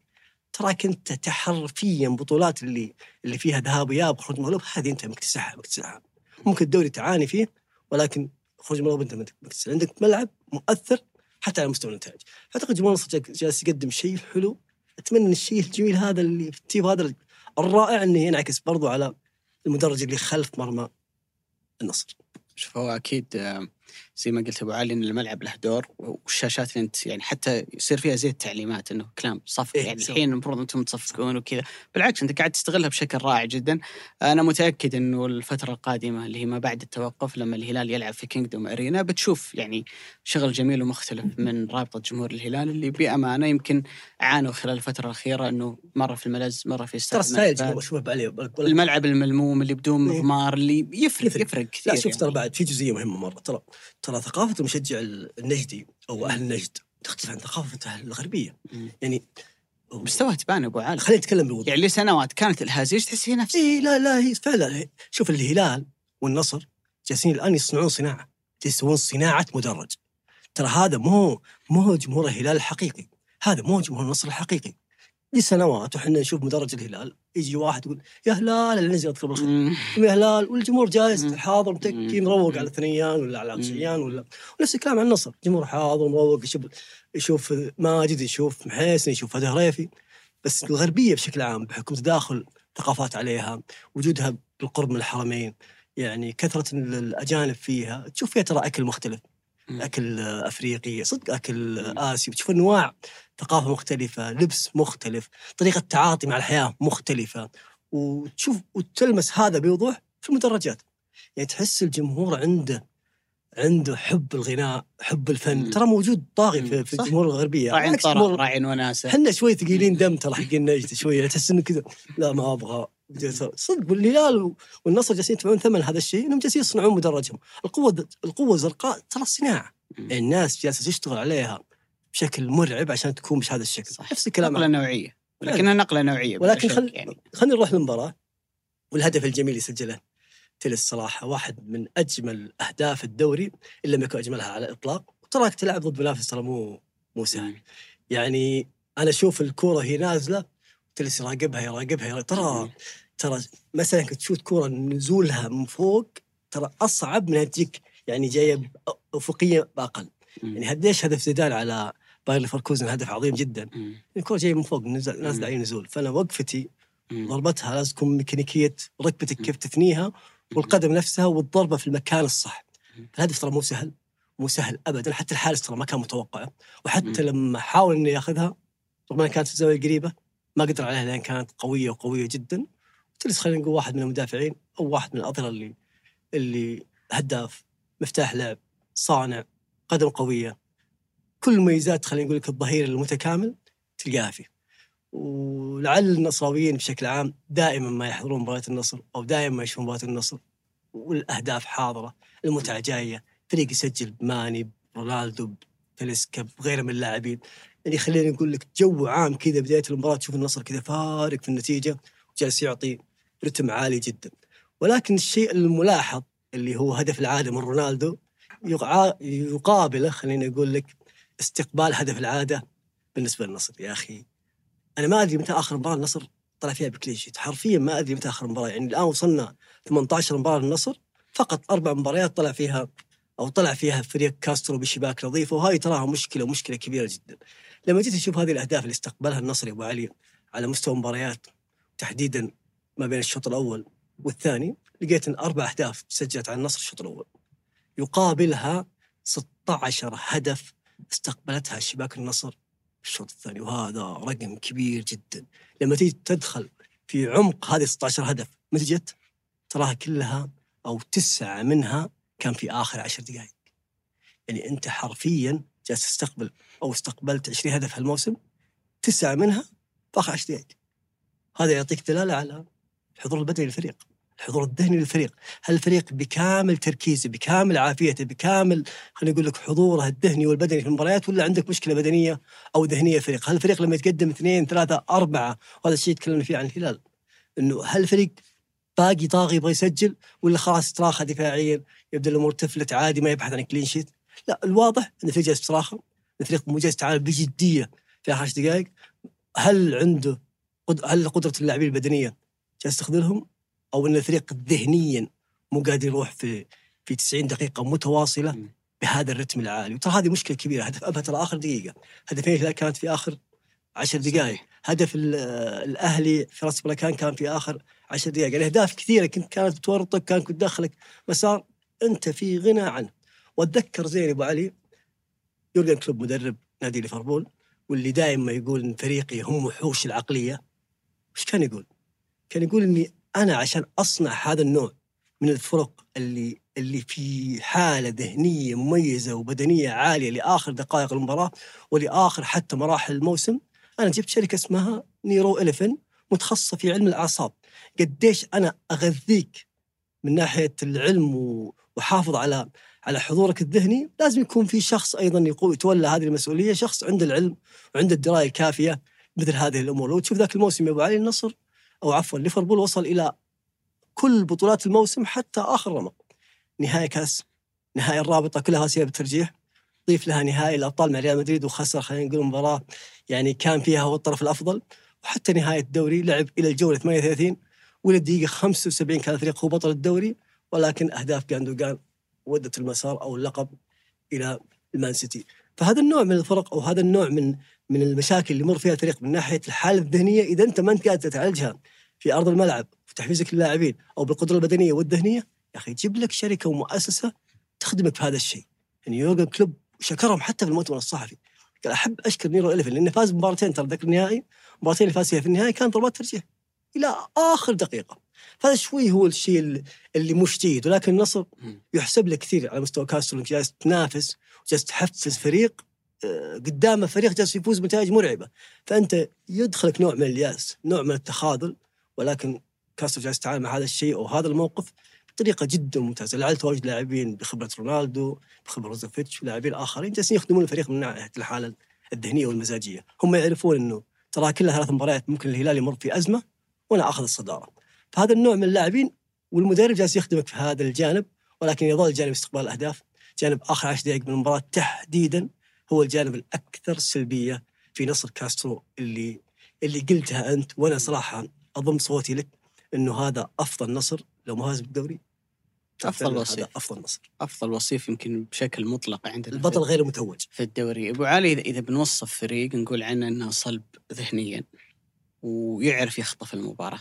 تراك أنت تحرفيا بطولات اللي اللي فيها ذهاب واياب خروج مغلوب هذه أنت مكتسحها مكتسحها. ممكن الدوري تعاني فيه ولكن خروج مغلوب انت مكتسح عندك ملعب مؤثر حتى على مستوى النتائج فاعتقد جمهور النصر جالس يقدم شيء حلو. أتمنى إن الشيء الجميل هذا اللي التيب هذا الرائع إنه ينعكس برضو على المدرج اللي خلف مرمى النصر. شوف هو أكيد آه، زي ما قلت أبو علي إن الملعب له دور والشاشات اللي أنت يعني حتى يصير فيها زي التعليمات إنه كلام صف إيه، يعني. الحين المفروض أنتم تصفقون وكذا بالعكس أنت قاعد تستغلها بشكل رائع جدا أنا متأكد إنه الفترة القادمة اللي هي ما بعد التوقف لما الهلال يلعب في كينجدوم ارينا بتشوف يعني شغل جميل ومختلف من رابطة جمهور الهلال اللي بأمانة يمكن عانوا خلال الفترة الأخيرة إنه مرة في الملز مرة في ترى style شوف الملعب الملموم اللي بدون إيه. مضمار اللي يفرق يفرق. يفرق, كثير لا شوف ترى يعني. بعد في جزئية مهمة مرة ترى ترى ثقافه المشجع النجدي أو أهل النجد. تختلف عن ثقافة أهل الغربية. يعني مستواه تبان أبو علي خلينا نتكلم بوضوح يعني لسنوات كانت الأهازيج تحس هي نفس اي لا لا هي فعلا. شوف الهلال والنصر جالسين الآن يصنعون صناعة. يسوون صناعة مدرج. ترى هذا مو مو جمهور الهلال الحقيقي. هذا مو جمهور النصر الحقيقي. لسنوات وحنا نشوف مدرج الهلال يجي واحد يقول يا هلال اللي نزل اذكر بالخير مم. يا هلال والجمهور جالس. حاضر متكي. مروق على الثنيان ولا على العشيان ولا ونفس الكلام عن النصر جمهور حاضر مروق يشوف يشوف ماجد يشوف محيسن يشوف هذا هريفي بس الغربيه بشكل عام بحكم تداخل ثقافات عليها وجودها بالقرب من الحرمين يعني كثرة ال- الأجانب فيها تشوف فيها ترى أكل مختلف. أكل أفريقي صدق أكل اسيوي تشوف أنواع ثقافة مختلفة لبس مختلف طريقة تعاطي مع الحياة مختلفة. وتشوف وتلمس هذا بوضوح في المدرجات. يعني تحس الجمهور عنده عنده حب الغناء حب الفن. مم. ترى موجود طاغي في. في. الجمهور الغربية. راعين جمهور- راعين وناسة. إحنا شوي ثقيلين دم ترى حقين نجد شوية. تحس إنه كذا. لا ما أبغى. صدق والهلال والنصر جالسين يدفعون ثمن هذا الشيء إنهم جالسين يصنعون مدرجهم. القوة القوة الزرقاء ترى صناعة. يعني الناس جالسة تشتغل عليها بشكل مرعب عشان تكون بهذا الشكل. صح. نفس الكلام. نقلة نوعية. ولكنها نقلة نوعية ولكن خل... يعني. خلينا نروح للمباراة. والهدف الجميل اللي سجله تلس صراحة واحد من أجمل أهداف الدوري ان لم يكن أجملها على الإطلاق. وتراك تلعب ضد منافس ترى مو مو سهل. يعني أنا أشوف الكوره هي نازلة تلس يراقبها يراقبها, يراقبها. ترى ترى مثلا كنت تشوت كوره نزولها من فوق ترى أصعب من تجيك يعني جاية أفقية بأقل. مم. يعني قديش هدف زيدان على باير ليفركوزن؟ هدف عظيم جدا. مم. الكوره جاية من فوق نزل نازله اي نزول فأنا وقفتي مم. ضربتها لازم تكون ميكانيكية ركبتك كيف تثنيها والقدم نفسها والضربة في المكان الصح. الهدف ترى مو سهل مو سهل ابدا. حتى الحارس ترى ما كان متوقعه وحتى مم. لما حاول انه ياخذها رغم إنها كانت في الزاوية القريبة ما قدر عليها لأن كانت قوية وقوية جدا. تلس خلينا نقول واحد من المدافعين أو واحد من الاظهره اللي اللي هداف مفتاح لعب صانع قدم قوية. كل المميزات خلينا نقول لك الظهير المتكامل تلقاها فيه. ولعل النصراويين بشكل عام دائما ما يحضرون مباريات النصر أو دائما ما يشوفون مباريات النصر. والأهداف حاضرة المتعة جاية فريق يسجل بماني رونالدو تلسكا بغيره من اللاعبين. يعني خلينا نقول لك جو عام كذا بداية المباراة تشوف النصر كذا فارق في النتيجة وجالس يعطي رتم عالي جدا. ولكن الشيء الملاحظ اللي هو هدف العادة من رونالدو يقابله خلينا نقول لك استقبال هدف العادة بالنسبة للنصر. يا أخي أنا ما أدري متى آخر مباراة النصر طلع فيها ب clean sheet حرفيا ما أدري متى آخر مباراة. يعني الآن وصلنا 18 مباراة للنصر فقط أربع مباريات طلع فيها أو طلع فيها فريق كاسترو بشباك نظيفه وهاي تراها مشكلة مشكله كبيرة جدا. لما جيت أشوف هذه الأهداف اللي استقبلها النصر يا أبو علي على مستوى مباريات تحديدا ما بين الشوط الأول والثاني لقيت إن أربع أهداف سجلت على النصر الشوط الأول. يقابلها 16 هدف استقبلتها شباك النصر في الشوط الثاني وهذا رقم كبير جدا. لما تيجي تدخل في عمق هذه 16 هدف متى جت؟ تراها كلها أو تسعة منها كان في آخر عشر دقائق. يعني أنت حرفيا جالس تستقبل أو استقبلت 20 هدف هالموسم تسعة منها في آخر عشر دقائق. هذا يعطيك دلالة على الحضور البدني للفريق. الحضور الذهني للفريق هل الفريق بكامل تركيزه بكامل عافيته بكامل خلينا نقول لك حضوره الذهني والبدني في المباريات ولا عندك مشكلة بدنية أو ذهنية فريق هل الفريق لما يتقدم اثنين ثلاثة أربعة وهذا الشيء تكلمنا فيه عن الهلال إنه هل الفريق باقي طاغي يبغى يسجل ولا خلاص استراخه دفاعيا يبدأ الأمور تفلت عادي ما يبحث عن كلين شيت لا الواضح إن الفريق جالس استراخه الفريق مو جالس يتعامل بجدية في آخر دقائق هل عنده. هل قدرة اللاعبين البدنية جالس تخذلهم أو إن الفريق ذهنيا مو قادر يروح في في 90 دقيقة متواصلة. بهذا الرتم العالي. وترى هذه مشكلة كبيرة. هدف ابها ترى آخر دقيقة. هدفين كانت في آخر عشر دقائق. هدف ال- الأهلي في راس بلاكان كان في آخر عشر دقائق. الاهداف كثيرة كنت كانت بتورطك كانت بتدخلك مسار أنت في غنى عنه. وأتذكر زين أبو علي يورجن كلوب مدرب نادي ليفربول واللي دائما يقول إن فريقي هم وحوش العقلية. إيش كان يقول؟ كان يقول إني أنا عشان أصنع هذا النوع من الفرق اللي اللي في حالة ذهنية مميزة وبدنية عالية لآخر دقائق المباراة ولآخر حتى مراحل الموسم أنا جبت شركة اسمها نيرو اليفن متخصصة في علم الأعصاب. قديش أنا أغذيك من ناحية العلم و- وحافظ على على حضورك الذهني. لازم يكون في شخص أيضا يقول يتولى هذه المسؤولية شخص عنده العلم وعنده الدراية الكافية مثل هذه الأمور. لو تشوف ذاك الموسم يا أبو علي النصر أو عفوا ليفربول وصل إلى كل بطولات الموسم حتى آخر رمق نهائي كأس نهائي الرابطة كلها اسيا بالترجيح. ضيف لها نهائي الأبطال مع ريال مدريد وخسر خلينا نقول مباراة يعني كان فيها هو الطرف الأفضل. وحتى نهايه الدوري لعب إلى الجولة 38 والى الدقيقه 75 كان الفريق هو بطل الدوري. ولكن أهداف جاندوجان ودت المسار أو اللقب إلى المان سيتي. فهذا النوع من الفرق أو هذا النوع من من المشاكل اللي يمر فيها الفريق من ناحية الحالة الذهنية إذا أنت ما أنت قادر تعالجها في أرض الملعب في تحفيزك للاعبين أو بالقدرة البدنية والذهنية يا أخي جيب لك شركة ومؤسسة تخدمك في هذا الشيء. يعني يورجن كلوب شكرهم حتى في المؤتمر الصحفي. قال أحب أشكر neuro11 لأنه فاز بمباراتين ترى ذاك النهائي المباراتين اللي فاز فيها في النهائي كان ضربات ترجيح إلى آخر دقيقة. فهذا شوي هو الشيء اللي- مش جيد ولكن النصر. يحسب له كثير على مستوى كاسترو إنك جالس تنافس وجالس تحفز فريق قدامه فريق جالس يفوز بنتائج مرعبة. فأنت يدخلك نوع من اليأس نوع من التخاذل ولكن كاسترو جالس يتعامل مع هذا الشيء أو هذا الموقف بطريقة جدا ممتازة. لعل تواجد لاعبين بخبرة رونالدو بخبرة بروزوفيتش ولاعبين آخرين جالسين يخدمون الفريق من ناحية الحالة الذهنية والمزاجية. هم يعرفون إنه ترى كلها ثلاث مباريات ممكن الهلال يمر في أزمة وأنا أخذ الصدارة. فهذا النوع من اللاعبين والمدرب جالس يخدمك في هذا الجانب ولكن يظل جانب استقبال الاهداف جانب آخر عشر دقائق من المباراة تحديدا هو الجانب الأكثر سلبية في نصر كاسترو اللي اللي قلتها أنت. وأنا صراحة أضم صوتي لك إنه هذا أفضل نصر. لو ما فاز بالدوري فعلاً وصيف. هذا أفضل نصر. أفضل وصيف يمكن بشكل مطلق عندنا البطل غير متوج. في الدوري. أبو علي إذا إذا بنوصف فريق نقول عنه إنه صلب ذهنيا ويعرف يخطف المباراة.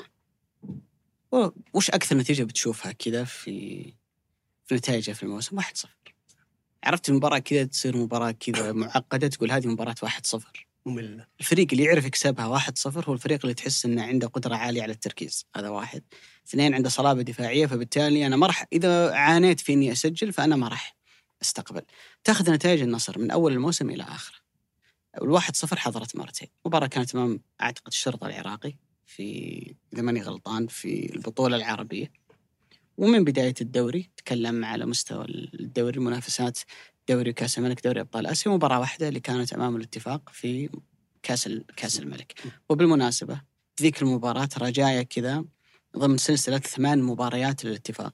وش أكثر نتيجة بتشوفها كذا في في نتائجه في الموسم؟ 1-0 عرفت المباراه كذا تصير مباراة كذا معقدة تقول هذه مباراة 1-0 ممل الفريق اللي يعرف يكسبها 1-0 هو الفريق اللي تحس إنه عنده قدرة عالية على التركيز هذا واحد. اثنين عنده صلابة دفاعية فبالتالي أنا ما راح إذا عانيت في إني أسجل فأنا ما راح أستقبل. تأخذ نتائج النصر من أول الموسم إلى اخره الواحد صفر حضرت مرتين. مباراة كانت أمام أعتقد الشرطة العراقي في إذا ماني غلطان في البطولة العربية. ومن بداية الدوري تكلم على مستوى الدوري منافسات دوري كاس الملك دوري أبطال آسيا مباراة واحدة اللي كانت أمام الاتفاق في كأس كأس الملك. وبالمناسبة ذيك المباراة ترى جاية كذا ضمن سلسلة ثمان مباريات للاتفاق.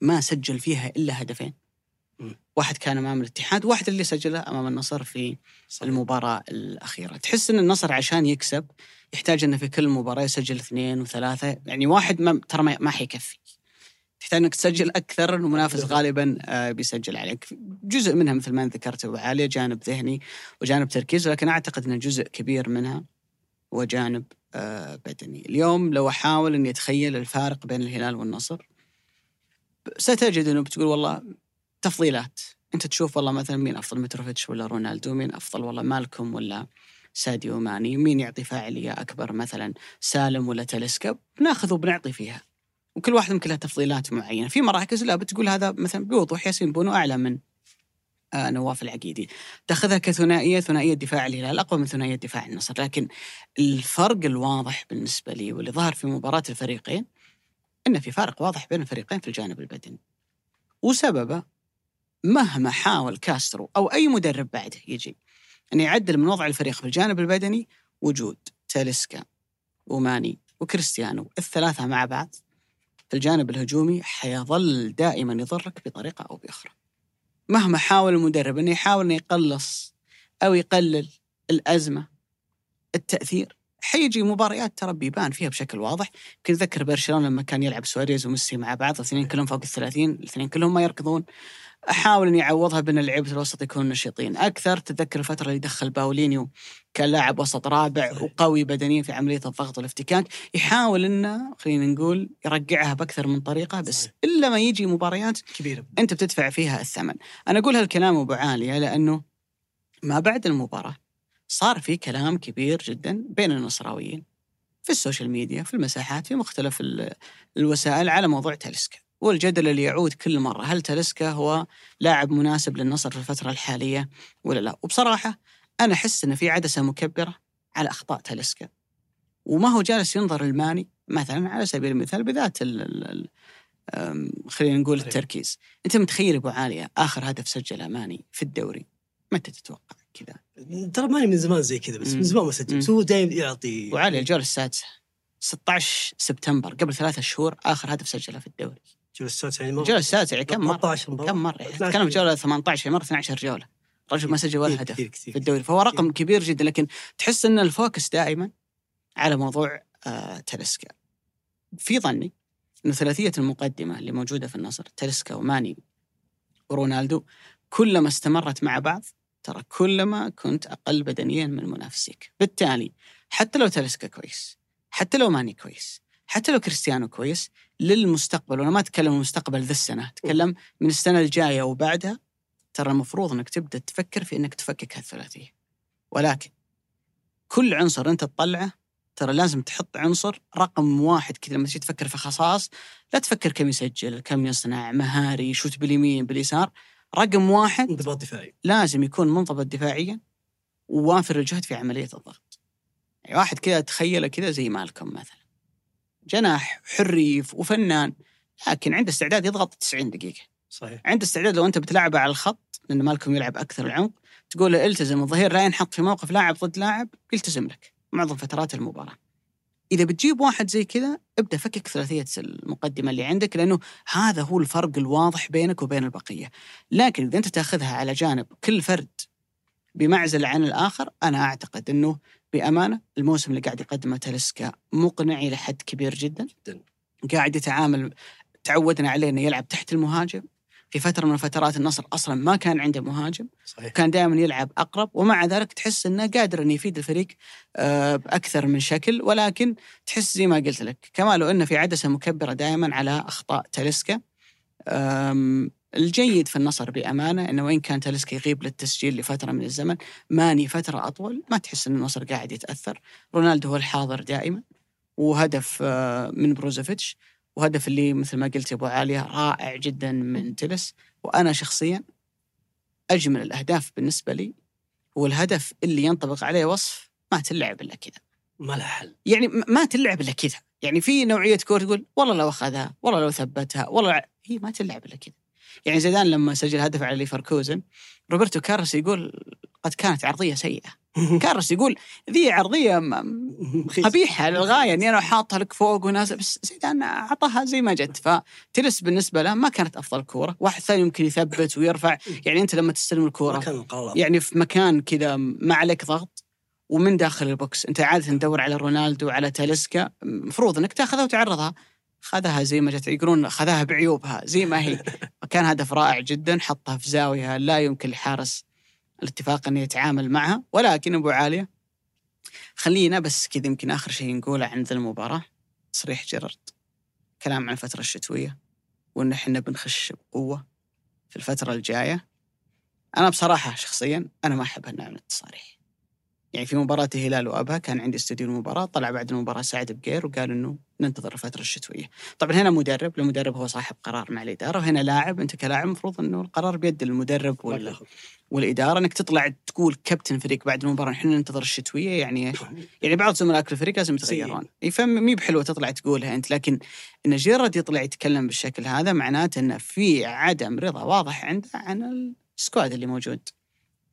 ما سجل فيها إلا هدفين. واحد كان أمام الاتحاد واحد اللي سجله أمام النصر في المباراة الأخيرة. تحس أن النصر عشان يكسب يحتاج أنه في كل مباراة يسجل اثنين وثلاثة يعني واحد ما ترى ما حيكفي. تحتاج أنك تسجل أكثر المنافس غالبا آه، بيسجل عليك. جزء منها مثل ما ذكرت علي جانب ذهني وجانب تركيز لكن أعتقد أن جزء كبير منها هو جانب آه، بدني. اليوم لو أحاول أني أتخيل الفارق بين الهلال والنصر ستجد أنه بتقول والله تفضيلات. أنت تشوف والله مثلا مين أفضل متروفيتش ولا رونالدو؟ مين أفضل والله مالكم ولا ساديو ماني؟ مين يعطي فاعلية أكبر مثلا؟ سالم ولا تاليسكا؟ بناخذ وبنعطي فيها. وكل واحد يمكن له تفضيلات معينة. في مراكز لا بتقول هذا مثلا بوضوح ياسين بونو أعلى من آه نواف العقيدي. تأخذها كثنائية ثنائية دفاع الهلال أقوى من ثنائية دفاع النصر. لكن الفرق الواضح بالنسبة لي واللي ظهر في مباراة الفريقين إن في فارق واضح بين الفريقين في الجانب البدني. وسببه مهما حاول كاسترو أو أي مدرب بعده يجي إن يعدل من وضع الفريق في الجانب البدني وجود تاليسكا وماني وكريستيانو الثلاثة مع بعض. الجانب الهجومي حيظل دائما يضرك بطريقة أو بأخرى. مهما حاول المدرب إنه يحاول إنه يقلص أو يقلل الأزمة التأثير حيجي مباريات ترى بيبان فيها بشكل واضح يمكن ذكر برشلونة لما كان يلعب سواريز وميسي مع بعض الاثنين كلهم فوق الثلاثين الاثنين كلهم ما يركضون أحاول أني أعوضها بأن لعيبه الوسط يكونوا نشيطين. أكثر تتذكر الفترة اللي دخل باولينيو كان لاعب وسط رابع وقوي بدنيا في عملية الضغط والافتكاك يحاول إنه خلينا نقول يرجعها بأكثر من طريقة بس صحيح. إلا ما يجي مباريات كبيرة. أنت بتدفع فيها الثمن. أنا أقول هالكلام أبو عاليه لأنه ما بعد المباراة صار في كلام كبير جدا بين النصراويين في ال social media في المساحات في مختلف ال- الوسائل على موضوع تاليسكا والجدل اللي يعود كل مرة هل تاليسكا هو لاعب مناسب للنصر في الفترة الحالية ولا لا؟ وبصراحة أنا أحس أن في عدسة مكبرة على أخطاء تاليسكا. وما هو جالس ينظر الماني مثلا على سبيل المثال بذات ال ال ال أم، خلينا نقول. التركيز. أنت متخيل أبو عالية آخر هدف سجله ماني في الدوري؟ متى تتوقع كذا؟ ترى ماني من زمان زي كذا بس. من زمان ما سجل. بس هو دائما يعطي. أبو عالية الجولة السادسة 16 سبتمبر قبل ثلاثة شهور آخر هدف سجله في الدوري. جوله السادسه يعني. الجوله السادسه يعني كم مرة؟ 13 مباراة. كم مرة؟ 12 تتكلم في جولة 18 مرة 12 جوله الرجل ما سجل ولا كثير- هدف كثير كثير. في الدوري فهو رقم كبير جدا. لكن تحس إن الفوكس دائما على موضوع آه تلسكا في ظني انه ثلاثية المقدمة اللي موجودة في النصر تلسكا وماني ورونالدو كلما استمرت مع بعض ترى كلما كنت أقل بدنيا من منافسيك بالتالي حتى لو تلسكا كويس حتى لو ماني كويس حتى لو كريستيانو كويس للمستقبل وأنا ما أتكلم المستقبل ذا السنة أتكلم من السنة الجاية وبعدها ترى المفروض إنك تبدأ تفكر في إنك تفكك هالثلاثية ولكن كل عنصر أنت تطلعه ترى لازم تحط عنصر رقم واحد كذا لما تجي تفكر في خصائص لا تفكر كم يسجل كم يصنع مهاري يشوت باليمين باليسار رقم واحد انضباط دفاعي لازم يكون منضبط دفاعيا ووافر الجهد في عملية الضغط. يعني واحد كذا تخيله كذا زي مالكم مثلا. جناح حريف وفنان لكن عنده استعداد يضغط 90 دقيقة. صحيح عنده استعداد لو أنت بتلعبه على الخط لأن مالكم يلعب أكثر العمق تقول له التزم الظهير لا ينحط في موقف لاعب ضد لاعب يلتزم لك معظم فترات المباراة. إذا بتجيب واحد زي كذا ابدأ فكك ثلاثية المقدمة اللي عندك لأنه هذا هو الفرق الواضح بينك وبين البقية. لكن إذا أنت تأخذها على جانب كل فرد بمعزل عن الآخر أنا أعتقد إنه بأمانة الموسم اللي قاعد يقدمه تاليسكا مقنع إلى حد كبير جدا. جداً. قاعد يتعامل تعودنا عليه إنه يلعب تحت المهاجم. في فترة من فترات النصر أصلا ما كان عنده مهاجم. صحيح كان دائما يلعب أقرب ومع ذلك تحس إنه قادر إنه يفيد الفريق آه، بأكثر من شكل ولكن تحس زي ما قلت لك كماله إنه في عدسة مكبرة دائما على أخطاء تاليسكا آم، الجيد في النصر بأمانة إنه وين كان تاليسكا يغيب للتسجيل لفترة من الزمن ماني فترة أطول ما تحس إن النصر قاعد يتأثر. رونالدو هو الحاضر دائما وهدف آه، من بروزوفيتش وهدف اللي مثل ما قلت يا أبو عاليه رائع جدا من تلس وأنا شخصيا أجمل الأهداف بالنسبة لي هو الهدف اللي ينطبق عليه وصف ما تلعب إلا كذا. ما لها حل. يعني ما تلعب إلا كذا. يعني في نوعية كور تقول والله لو أخذها والله لو ثبتها والله هي ما تلعب إلا كذا. يعني زيدان لما سجل هدف على ليفركوزن روبرتو كارلوس يقول قد كانت عرضية سيئة. كارلوس يقول ذي عرضية قبيحة للغاية إني أنا حاطها لك فوق ونازل بس زيدان أعطاها زي ما جت. فتلس بالنسبة له ما كانت أفضل كورة. واحد ثاني يمكن يثبت ويرفع. يعني أنت لما تستلم الكورة يعني في مكان كذا ما عليك ضغط ومن داخل البوكس. أنت عادة تدور على رونالدو على تاليسكا. المفروض إنك تاخذها وتعرضها. خذها زي ما جت يقولون خذها بعيوبها زي ما هي. كان هدف رائع جدا حطها في زاوية لا يمكن لحارس الاتفاق انه يتعامل معها. ولكن أبو عالية خلينا بس كذا يمكن آخر شيء نقوله عن ذا المباراة. تصريح جيرارد كلام عن الفترة الشتوية وإن إحنا بنخش بقوة في الفترة الجاية. أنا بصراحة شخصيا أنا ما أحب هالنوع من التصاريح. يعني في مباراة الهلال وأبها كان عندي استوديو المباراة طلع بعد المباراة سعد بقير وقال إنه ننتظر الفترة الشتوية. طبعا هنا مدرب، المدرب هو صاحب قرار مع الإدارة وهنا لاعب أنت كلاعب المفروض إنه القرار بيد المدرب وال... والإدارة إنك تطلع تقول كابتن فريق بعد المباراة إحنا ننتظر الشتوية. يعني يعني بعض زملائك في الفريق لازم يتغيرون. فمي بحلوة تطلع تقولها أنت لكن إن جيرارد يطلع يتكلم بالشكل هذا معناته انه في عدم رضا واضح عنده عن ال squad اللي موجود.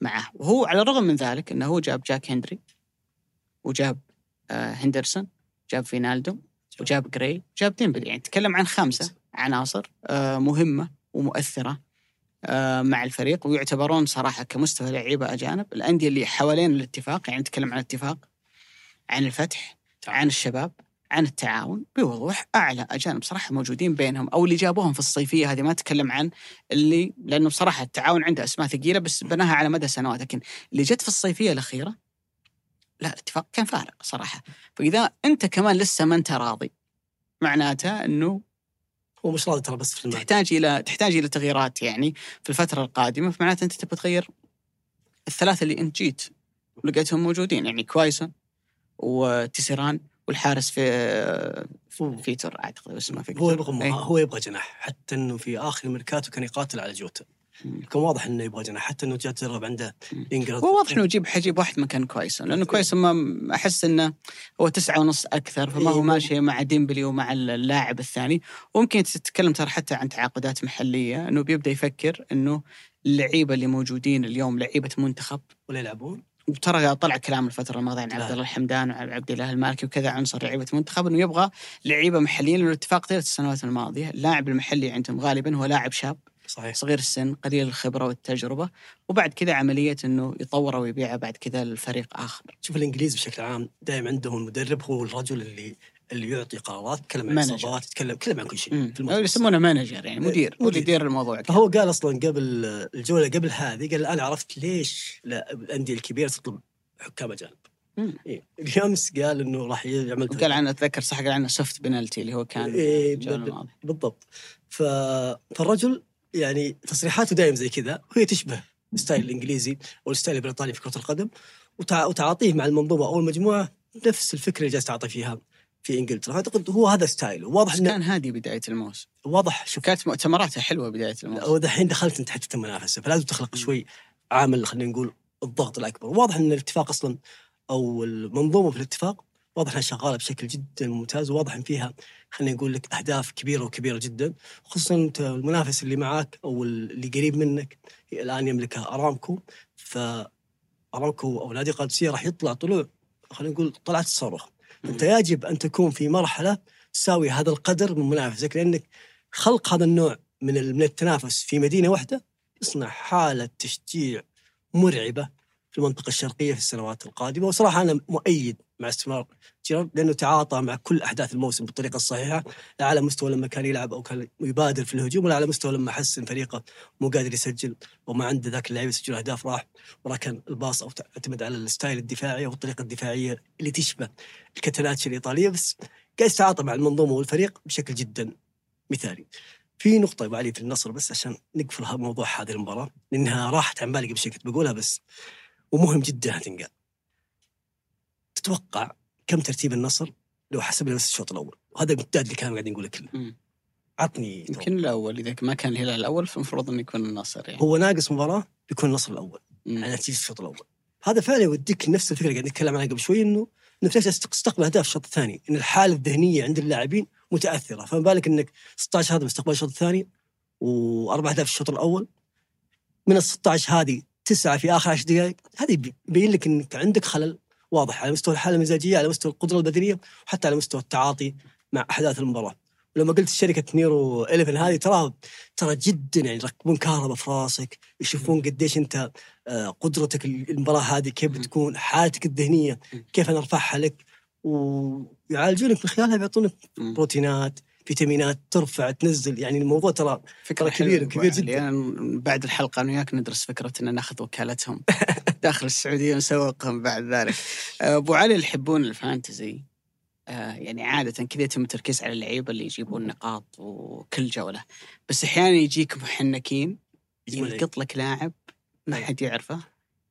معه. وهو على الرغم من ذلك إنه هو جاب جاك هندري وجاب آه هندرسون جاب فاينالدوم وجاب جراي جاب ديمبلي. يعني تكلم عن خمسه عناصر آه مهمة ومؤثرة آه، مع الفريق ويعتبرون صراحة كمستوى لعيبة أجانب. الأندية اللي حوالين الاتفاق يعني نتكلم عن الاتفاق عن الفتح عن الشباب عن التعاون بوضوح أعلى أجانب صراحة موجودين بينهم أو اللي جابوهم في الصيفية هذه ما أتكلم عن اللي لأنه بصراحه التعاون عنده أسماء ثقيلة بس بناها على مدى سنوات لكن اللي جت في الصيفية الأخيرة لا الاتفاق كان فارق صراحة. فإذا أنت كمان لسه ما أنت راضي معناته إنه هو مش راضي ترى بس في المجمل تحتاج إلى تحتاج إلى تغييرات يعني في الفترة القادمة. فمعناته أنت تبغى تغير الثلاثة اللي أنت جيت ولقيتهم موجودين يعني كويسون وتيسيران والحارس فيكتور أعتقد اسمه فيكتور. هو يبغى إيه. هو يبغى جناح. حتى إنه في آخر الميركاتو كان يقاتل على جوتا. كان واضح إنه يبغى جناح. حتى إنه جاء تدرب عنده. انجلترا هو واضح إنه يجيب حيجيب واحد مكان كويسون. لأنه كويسون ما أحس إنه هو تسعة ونص أكثر فما هو إيه. ماشي مع ديمبلي ومع اللاعب الثاني. وممكن تتكلم ترى حتى عن تعاقدات محلية. إنه بيبدأ يفكر إنه اللعيبة اللي موجودين اليوم لعيبة منتخب. ولا يلعبون؟ وترى طلع كلام الفترة الماضية عن. عبد الله الحمدان وعن عبد الله المالكي وكذا عنصر لعيبة منتخب إنه يبغى لعيبة محليين لأنه الاتفاق طيلة السنوات الماضية. اللاعب المحلي عندهم غالبا هو لاعب شاب صحيح. صغير السن قليل الخبرة والتجربة وبعد كذا عملية إنه يطوره ويبيعه بعد كذا لفريق آخر. شوف الإنجليز بشكل عام دائما عندهم المدرب هو الرجل اللي اللي يعطي قرارات يتكلم عن. اصابات يتكلم يتكلم عن كل شيء يسمونه manager يعني مدير هو اللي مدير. يدير الموضوع. فهو قال أصلا قبل الجولة قبل هذه قال أنا عرفت ليش لا الأندية الكبيرة تطلب حكام أجانب مم. إيه. قال إنه راح يعمل وقال عنه أتذكر صح قال عنه soft penalty اللي هو كان إيه،. بالضبط ف... فالرجل يعني تصريحاته دائما زي كذا وهي تشبه ال style الإنجليزي أو ال style البريطاني في كرة القدم وتع... وتعاطيه مع المنظومة أو المجموعة نفس الفكرة اللي جالس تعاطي فيها في إنجلترا. اعتقد هو هذا style ه. واضح بس كان هادي بداية الموسم. واضح شوف. كانت مؤتمراته حلوة بداية الموسم. ودحين دخلت انت حتى المنافسة فلازم تخلق شوي عامل خلينا نقول الضغط الأكبر. واضح إن الاتفاق أصلا أو المنظومة في الاتفاق واضح إنها شغالة بشكل جدا ممتاز وواضح إن فيها خلينا نقول لك أهداف كبيرة وكبيرة جدا. خصوصا أنت المنافس اللي معاك أو اللي قريب منك الآن يملكها أرامكو. ف ارامكو أو نادي قادسية راح يطلع طلوع خلينا نقول طلعت الصاروخ. أنت يجب أن تكون في مرحلة تساوي هذا القدر من منافسك لأنك خلق هذا النوع من من التنافس في مدينة واحدة يصنع حالة تشجيع مرعبة في المنطقة الشرقية في السنوات القادمة. وصراحة أنا مؤيد مع استمرار جيرارد لأنه تعاطى مع كل أحداث الموسم بالطريقة الصحيحة لا على مستوى لما كان يلعب أو كان يبادر في الهجوم ولا على مستوى لما حس ان فريقه مو قادر يسجل وما عنده ذاك اللعيبه يسجل أهداف راح وركن الباص أو اعتمد على الستايل الدفاعي أو الطريقة الدفاعية اللي تشبه الكتلاتشي الإيطالية بس قاعد يتعاطى مع المنظومة والفريق بشكل جدا مثالي. في نقطة أبو علي في النصر بس عشان نقفل موضوع هذه المباراة لأنها راحت عن بالي قبل شوي كنت بقولها بس ومهم جدا تنقال. تتوقع كم ترتيب النصر لو حسبنا بس الشوط الأول؟ وهذا المعتاد اللي كانوا قاعدين نقوله كله. عطني. يمكن الأول إذا ما كان الهلال الأول فالمفروض إنه يكون النصر يعني هو ناقص مباراة بيكون النصر الأول. مم. على نتيجة الشوط الأول. هذا فعلا يوديك نفس الفكرة اللي قاعد نتكلم عنها قبل شوي إنه انك تستقبل أهداف الشوط الثاني، إن الحالة الذهنية عند اللاعبين متأثرة، فما بالك إنك 16 هذا مستقبل الشوط الثاني وأربع أهداف في الشوط الأول من ال 16 هذه تسعة في آخر 10 دقائق، هذه يبين لك إنك عندك خلل واضح على مستوى الحالة المزاجية، على مستوى القدرة البدنية، وحتى على مستوى التعاطي مع أحداث المباراة. ولما قلت شركة نيرو 11 هذه ترى ترى جدا يعني يركبون كهرباء في راسك يشوفون قديش أنت آه، قدرتك المباراة هذه كيف بتكون حالتك الذهنية كيف نرفعها لك ويعالجونك من خلالها بيعطونك. بروتينات فيتامينات ترفع تنزل يعني الموضوع ترى فكرة كبير- حلوة كبير. جداً. أنا بعد الحلقة أنا وياك ندرس فكرة أن نأخذ وكالتهم داخل السعودية ونسوقهم بعد ذلك. أبو علي اللي يحبون الفانتزي آه، يعني عادة كذا يتم التركيز على اللعيبة اللي يجيبون نقاط وكل جولة بس أحيانا يجيك محنكين يلقط لك لاعب ما أي. حد يعرفه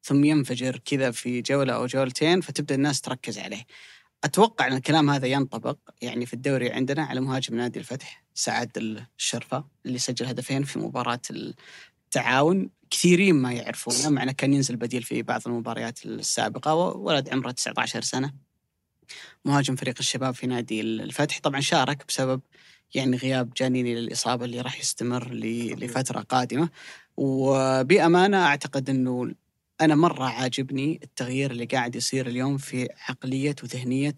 ثم ينفجر كذا في جولة أو جولتين فتبدأ الناس تركز عليه. أتوقع أن الكلام هذا ينطبق يعني في الدوري عندنا على مهاجم نادي الفتح سعد الشرفة اللي سجل هدفين في مباراة التعاون. كثيرين ما يعرفونه مع أنه كان ينزل بديل في بعض المباريات السابقة ولد عمره 19 سنة. مهاجم فريق الشباب في نادي الفتح. طبعا شارك بسبب يعني غياب جانيني للإصابة اللي راح يستمر لفترة قادمة. وبأمانة أعتقد إنه أنا مرة عاجبني التغيير اللي قاعد يصير اليوم في عقلية وذهنية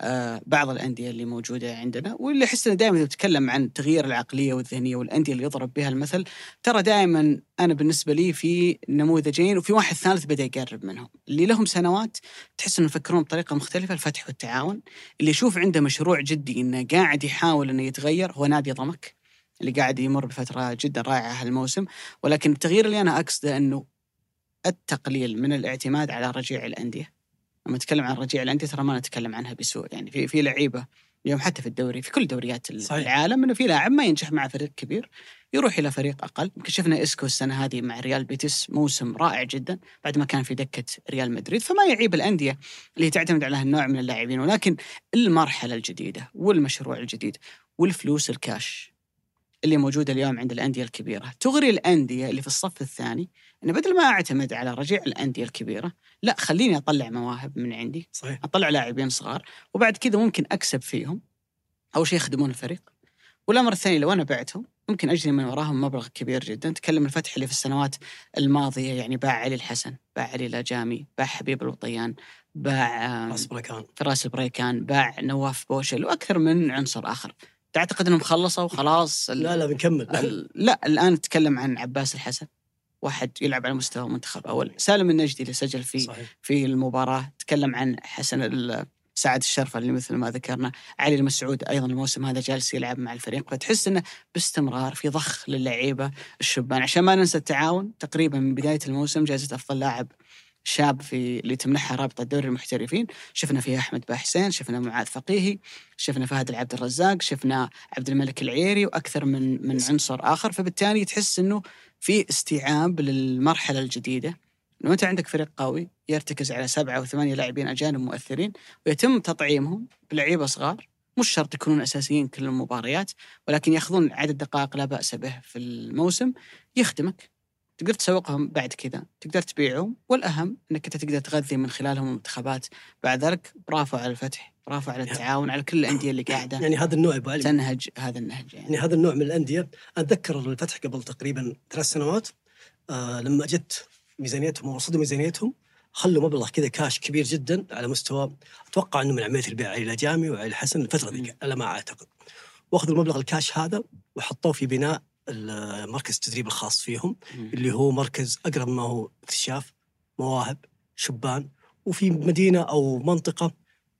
آه، بعض الأندية اللي موجودة عندنا واللي أحس إنه دائما نتكلم عن تغيير العقلية والذهنية والأندية اللي يضرب بها المثل ترى دائما أنا بالنسبة لي في نموذجين وفي واحد ثالث بدأ يقرب منهم اللي لهم سنوات تحس إنهم يفكرون بطريقة مختلفة الفتح والتعاون اللي يشوف عنده مشروع جدي إنه قاعد يحاول إنه يتغير هو نادي ضمك اللي قاعد يمر بفترة جدا رائعة هالموسم ولكن التغيير اللي أنا أقصده إنه التقليل من الاعتماد على رجيع الأندية. لما نتكلم عن رجيع الأندية ترى ما نتكلم عنها بسوء يعني في في لعيبة اليوم حتى في الدوري في كل دوريات صحيح. العالم إنه في لاعب ما ينجح مع فريق كبير يروح إلى فريق أقل. يمكن شفنا إسكو السنة هذه مع ريال بيتس موسم رائع جدا بعد ما كان في دكة ريال مدريد. فما يعيب الأندية اللي تعتمد على هالنوع من اللاعبين. ولكن المرحلة الجديدة والمشروع الجديد والفلوس الكاش اللي موجودة اليوم عند الأندية الكبيرة تغري الأندية اللي في الصف الثاني انه بدل ما أعتمد على رجيع الأندية الكبيرة لا خليني أطلع مواهب من عندي صحيح. أطلع لاعبين صغار وبعد كذا ممكن أكسب فيهم اول شيء يخدمون الفريق. والامر الثاني لو أنا بعتهم ممكن اجني من وراهم مبلغ كبير جدا. تكلم الفتح اللي في السنوات الماضية يعني باع علي الحسن باع علي الأجامي باع حبيب الوطيان باع آم، راس بركان فراس البريكان باع نواف بوشل وأكثر من عنصر آخر. تعتقد إنهم خلصوا وخلاص ال- لا لا بنكمل. لا الآن نتكلم عن عباس الحسن. واحد يلعب على مستوى منتخب أول. سالم النجدي اللي سجل في صحيح. في المباراة تكلم عن حسن سعد الشرفة اللي مثل ما ذكرنا علي المسعود أيضا الموسم هذا جالس يلعب مع الفريق فتحس أنه باستمرار في ضخ للعيبة الشبان. عشان ما ننسى التعاون تقريبا من بداية الموسم جائزة أفضل لاعب شاب في اللي تمنحها رابطة دوري المحترفين. شفنا فيها أحمد باحسين شفنا معاذ فقيهي شفنا فهد العبد الرزاق شفنا عبد الملك العيري وأكثر من من عنصر آخر. فبالتالي تحس أنه في استيعاب للمرحلة الجديدة. إنه أنت عندك فريق قوي يرتكز على سبعة أو ثمانية لاعبين أجانب مؤثرين ويتم تطعيمهم بلعيبة صغار. مش شرط يكونون أساسيين كل المباريات ولكن يأخذون عدد دقائق لا بأس به في الموسم. يخدمك. تقدر تسوقهم بعد كذا. تقدر تبيعهم والأهم إنك أنت تقدر تغذي من خلالهم المنتخبات. بعد ذلك برافو على الفتح برافو على التعاون على كل الأندية اللي قاعدة. يعني هذا النوع علي. تنهج هذا النهج يعني. يعني هذا النوع من الأندية. أتذكر الفتح قبل تقريبا ثلاث سنوات آه لما جت ميزانيتهم ورصدوا ميزانيتهم خلوا مبلغ كذا كاش كبير جدا على مستوى أتوقع إنه من عملية البيع علي الاجامي وعلي الحسن الفترة ذيك على ما أعتقد. وأخذوا المبلغ الكاش هذا وحطوه في بناء مركز التدريب الخاص فيهم اللي هو مركز أقرب ما هو اكتشاف مواهب شبان وفي مدينة أو منطقة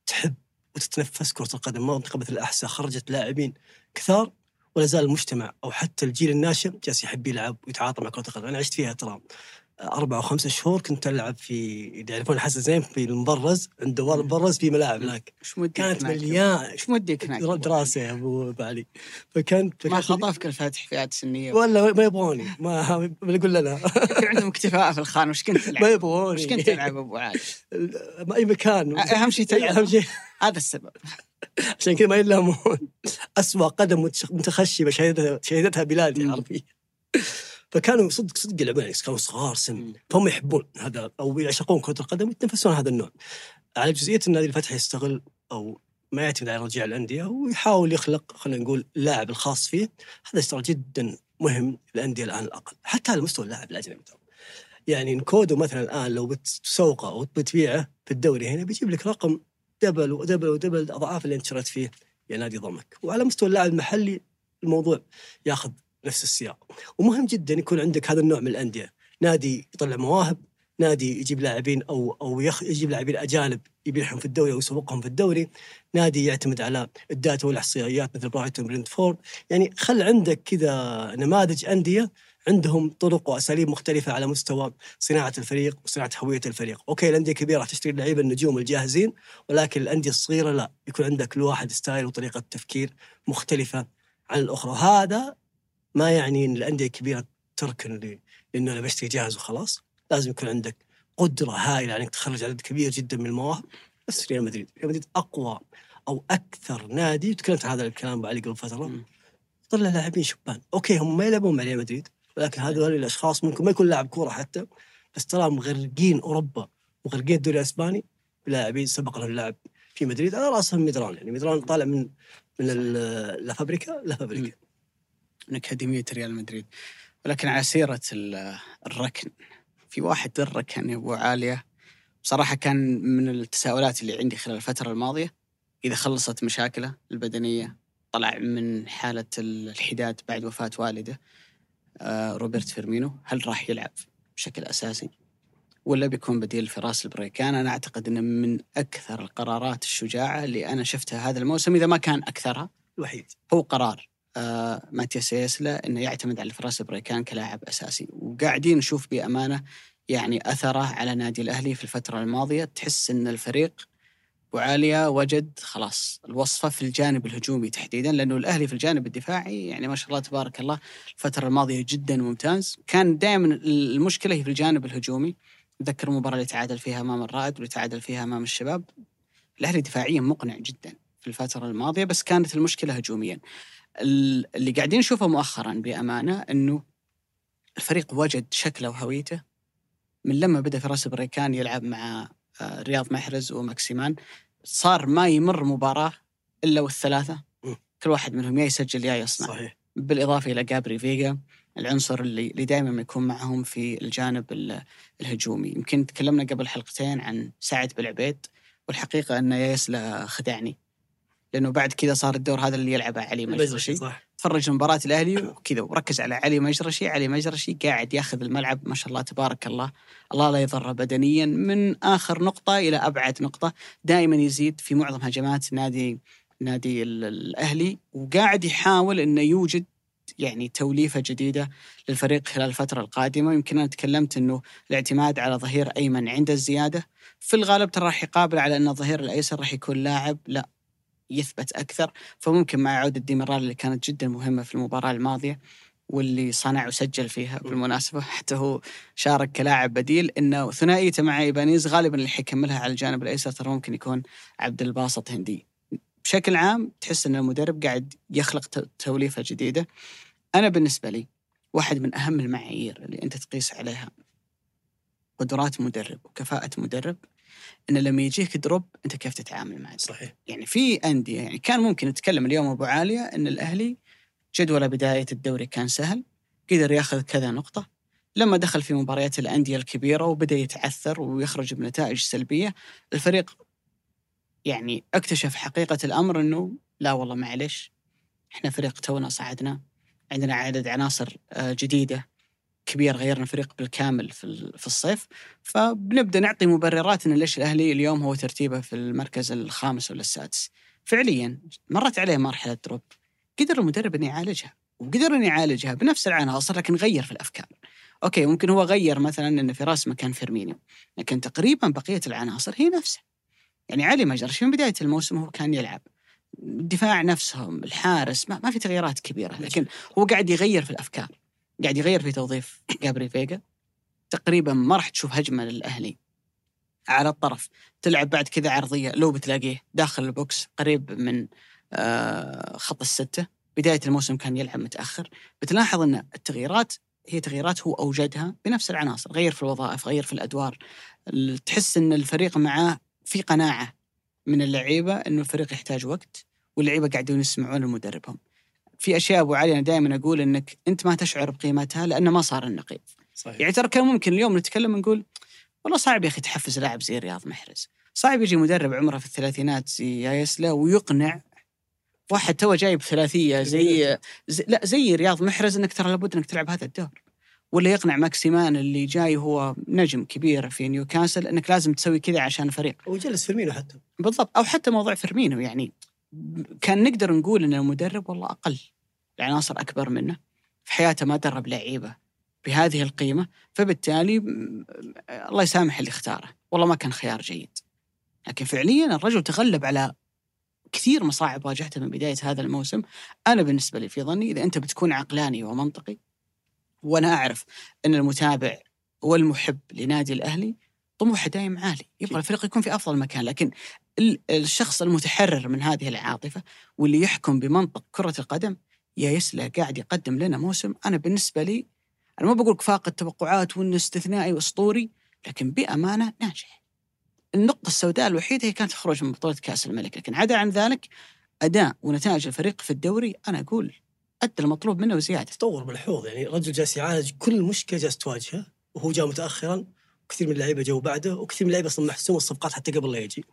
تحب وتتنفس كرة القدم منطقة مثل الأحساء خرجت لاعبين كثار ولا زال المجتمع أو حتى الجيل الناشئ جالس يحب يلعب ويتعاطى مع كرة القدم. أنا عشت فيها ترى أربع أو خمسة شهور كنت ألعب في يعرفون حسن زين في المبرز عند دوار المبرز في ملاعب هناك. كانت؟ مليان. إيش موديك هناك؟ دراسه يا أبو أبو علي فكانت ما خطفك الفتح فئات سنية؟ ولا ما يبغوني. ما ما لنا يمكن عندهم اكتفاء في الخان. وش كنت ما تلعب؟ يبغوني. وش كنت تلعب أبو علي؟ ما أي مكان. أهم شيء تلعب. أهم شيء هذا السبب. عشان كذا ما يلامون. اسوء قدم متخشبه شهدتها بلادي مم. فكانوا صدق صدق يلعبون يعني كانوا صغار سن. فهم يحبون هذا أو يعشقون كرة القدم ويتنفسون هذا النوع. على جزئية النادي الفتح يستغل أو ما يعتمد على رجاع الأندية ويحاول يخلق خلينا نقول اللاعب الخاص فيه. هذا ترى جدا مهم للأندية الآن الأقل. حتى على مستوى اللاعب الأجنبي يعني نكودو مثلا الآن لو بتسوقه أو بتبيعه في الدوري هنا بيجيب لك رقم double و double و double أضعاف اللي أنت شريت فيه. يا نادي ضمك. وعلى مستوى اللاعب المحلي الموضوع ياخذ نفس السياق. ومهم جدا يكون عندك هذا النوع من الأندية. نادي يطلع مواهب نادي يجيب لاعبين أو أو يخ... يجيب لاعبين أجانب يبيعهم في الدوري أو يسوقهم في الدوري. نادي يعتمد على ال data والإحصائيات مثل برايتون برينتفورد. يعني خل عندك كذا نماذج أندية عندهم طرق وأساليب مختلفة على مستوى صناعة الفريق وصناعة هوية الفريق، okay الأندية الكبيره راح تشتري اللعيبه النجوم الجاهزين ولكن الأندية الصغيرة لا، يكون عندك كل واحد style وطريقة تفكير مختلفة عن الأخرى، وهذا ما يعني إن الأندية الكبيرة تركن لأنه أنا بشتري جاهز وخلاص، لازم يكون عندك قدرة هائلة إنك تخرج عدد كبير جدا من المواهب. بس ريال مدريد، ريال مدريد أقوى أو أكثر نادي تكلمت عن هذا الكلام علي قبل فترة. طلع لاعبين شبان، okay هم ما يلعبون مع ريال مدريد ولكن هذول الأشخاص ممكن ما يكون لاعب كورة حتى بس ترى مغرقين أوروبا مغرقين الدوري الأسباني بلاعبين سبق لهم اللعب في مدريد. على رأسهم ميدران. يعني ميدران طالع من من ال- لا فابريكا لا فابريكا. من أكاديمية ريال مدريد. ولكن على سيرة ال- الركن في واحد الركن يا أبو عالية. بصراحة كان من التساؤلات اللي عندي خلال الفترة الماضية. إذا خلصت مشاكله البدنية طلع من حالة الحداد بعد وفاة والده آه، روبرت فيرمينو هل راح يلعب بشكل أساسي؟ ولا بيكون بديل فراس البريكان؟ أنا أعتقد أنه من أكثر القرارات الشجاعة اللي أنا شفتها هذا الموسم إذا ما كان أكثرها. الوحيد. هو قرار. آه ماتياس يسلا إنه يعتمد على فراس بريكان كلاعب أساسي. وقاعدين نشوف بأمانة يعني أثره على نادي الأهلي في الفترة الماضية. تحس إن الفريق وعالية وجد خلاص الوصفة في الجانب الهجومي تحديدا لأنه الأهلي في الجانب الدفاعي يعني ما شاء الله تبارك الله الفترة الماضية جدا ممتاز. كان دائما المشكلة هي في الجانب الهجومي. أتذكر المباراة اللي تعادل فيها أمام الرائد واللي تعادل فيها أمام الشباب. الأهلي دفاعيا مقنع جدا في الفترة الماضية بس كانت المشكلة هجوميا. اللي قاعدين نشوفه مؤخرا بأمانة أنه الفريق وجد شكله وهويته. من لما بدأ فراس بريكان يلعب مع آه، رياض محرز وماكسيمان صار ما يمر مباراة إلا والثلاثة. م. كل واحد منهم يا يسجل يا يصنع. صحيح. بالإضافة إلى جابري فيجا العنصر اللي, اللي دائما يكون معهم في الجانب ال- الهجومي. يمكن تكلمنا قبل حلقتين عن سعد بالعبيد والحقيقة أن ياسلا خدعني. لأنه بعد كذا صار الدور هذا اللي يلعبه علي مجرشي. صح. تفرج مباراة الأهلي وكذا وركز على علي مجرشي. علي مجرشي قاعد ياخذ الملعب ما شاء الله تبارك الله. الله لا يضره بدنيا. من آخر نقطة إلى أبعد نقطة دائما يزيد في معظم هجمات نادي نادي ال- الأهلي وقاعد يحاول أنه يوجد يعني توليفة جديدة للفريق خلال الفترة القادمة. يمكن أنا تكلمت أنه الاعتماد على ظهير أيمن عند الزيادة. في الغالب ترى راح يقابل على أن الظهير الأيسر راح يكون لاعب. لا يثبت أكثر فممكن مع عودة ديميرال اللي كانت جدا مهمة في المباراة الماضية واللي صنع وسجل فيها بالمناسبة حتى هو شارك كلاعب بديل إنه ثنائيته مع إيبانيز غالبا اللي حيكملها على الجانب الأيسر ترى ممكن يكون عبد الباسط هندي. بشكل عام تحس إن المدرب قاعد يخلق ت- توليفة جديدة. أنا بالنسبة لي واحد من أهم المعايير اللي أنت تقيس عليها قدرات مدرب وكفاءة مدرب إن لما يجيك drop أنت كيف تتعامل معه. صحيح. يعني في أندية يعني كان ممكن نتكلم اليوم أبو عالية إن الأهلي جدول بداية الدوري كان سهل قدر ياخذ كذا نقطة. لما دخل في مباريات الأندية الكبيرة وبدأ يتعثر ويخرج بنتائج سلبية الفريق يعني اكتشف حقيقة الأمر إنه لا والله معلش إحنا فريق تونا صعدنا عندنا عدد عناصر آه، جديدة. كبير غيرنا الفريق بالكامل في في الصيف فبنبدأ نعطي مبررات إن ليش الأهلي اليوم هو ترتيبه في المركز الخامس ولا السادس. فعليا مرت عليه مرحلة drop. قدر المدرب إنه يعالجها وقدر إنه يعالجها بنفس العناصر لكن غير في الأفكار. okay ممكن هو غير مثلا ان فراس مكان فيرمينيو لكن تقريبا بقية العناصر هي نفسها. يعني علي مجرشي من بداية الموسم هو كان يلعب. الدفاع نفسهم الحارس ما, ما في تغييرات كبيرة لكن هو قاعد يغير في الأفكار. قاعد يغير في توظيف جابري فيجا. تقريبا ما راح تشوف هجمة للأهلي على الطرف. تلعب بعد كذا عرضية لو بتلاقيه داخل البوكس قريب من آه، خط الستة. بداية الموسم كان يلعب متأخر. بتلاحظ إن التغييرات هي تغييرات هو أوجدها بنفس العناصر. غير في الوظائف غير في الأدوار. ال- تحس إن الفريق معاه في قناعة من اللعيبة إنه الفريق يحتاج وقت واللعيبة قاعدين يسمعون لمدربهم في أشياء أبو علي أنا دائما أقول إنك أنت ما تشعر بقيمتها لأنه ما صار النقيض. صحيح. يعني ترى كان ممكن اليوم نتكلم نقول والله صعب يا أخي تحفز لاعب زي رياض محرز. صعب يجي مدرب عمره في الثلاثينات زي ياسلا ويقنع واحد تو جايب ثلاثية زي, زي لا زي رياض محرز إنك ترى لابد إنك تلعب هذا الدور. ولا يقنع ماكسيمان اللي جاي هو نجم كبير في نيوكاسل إنك لازم تسوي كذا عشان الفريق وجلس فيرمينو حتى. بالضبط أو حتى موضوع فيرمينو يعني كان نقدر نقول إن المدرب والله أقل العناصر أكبر منه في حياته ما درب لعيبة بهذه القيمة فبالتالي الله يسامح اللي اختاره والله ما كان خيار جيد. لكن فعليا الرجل تغلب على كثير مصاعب واجهتها من بداية هذا الموسم. أنا بالنسبة لي في ظني إذا أنت بتكون عقلاني ومنطقي وأنا أعرف إن المتابع والمحب لنادي الأهلي طموحه دائم عالي يبغى الفريق يكون في أفضل مكان لكن الشخص المتحرر من هذه العاطفة واللي يحكم بمنطق كرة القدم يا يسلا قاعد يقدم لنا موسم أنا بالنسبة لي أنا ما بقول فاقد توقعات وإنه استثنائي وأسطوري لكن بأمانة ناجح. النقطة السوداء الوحيدة هي كانت الخروج من بطولة كأس الملك لكن عدا عن ذلك أداء ونتائج الفريق في الدوري أنا أقول أدى المطلوب منه وزياده. تطور ملحوظ يعني رجل جالس يعالج كل مشكلة جالس تواجهه وهو جاء متاخرا كثير من اللعيبة جو بعده وكثير من اللعيبة أصلا محسوم الصفقات حتى قبل لا يجي.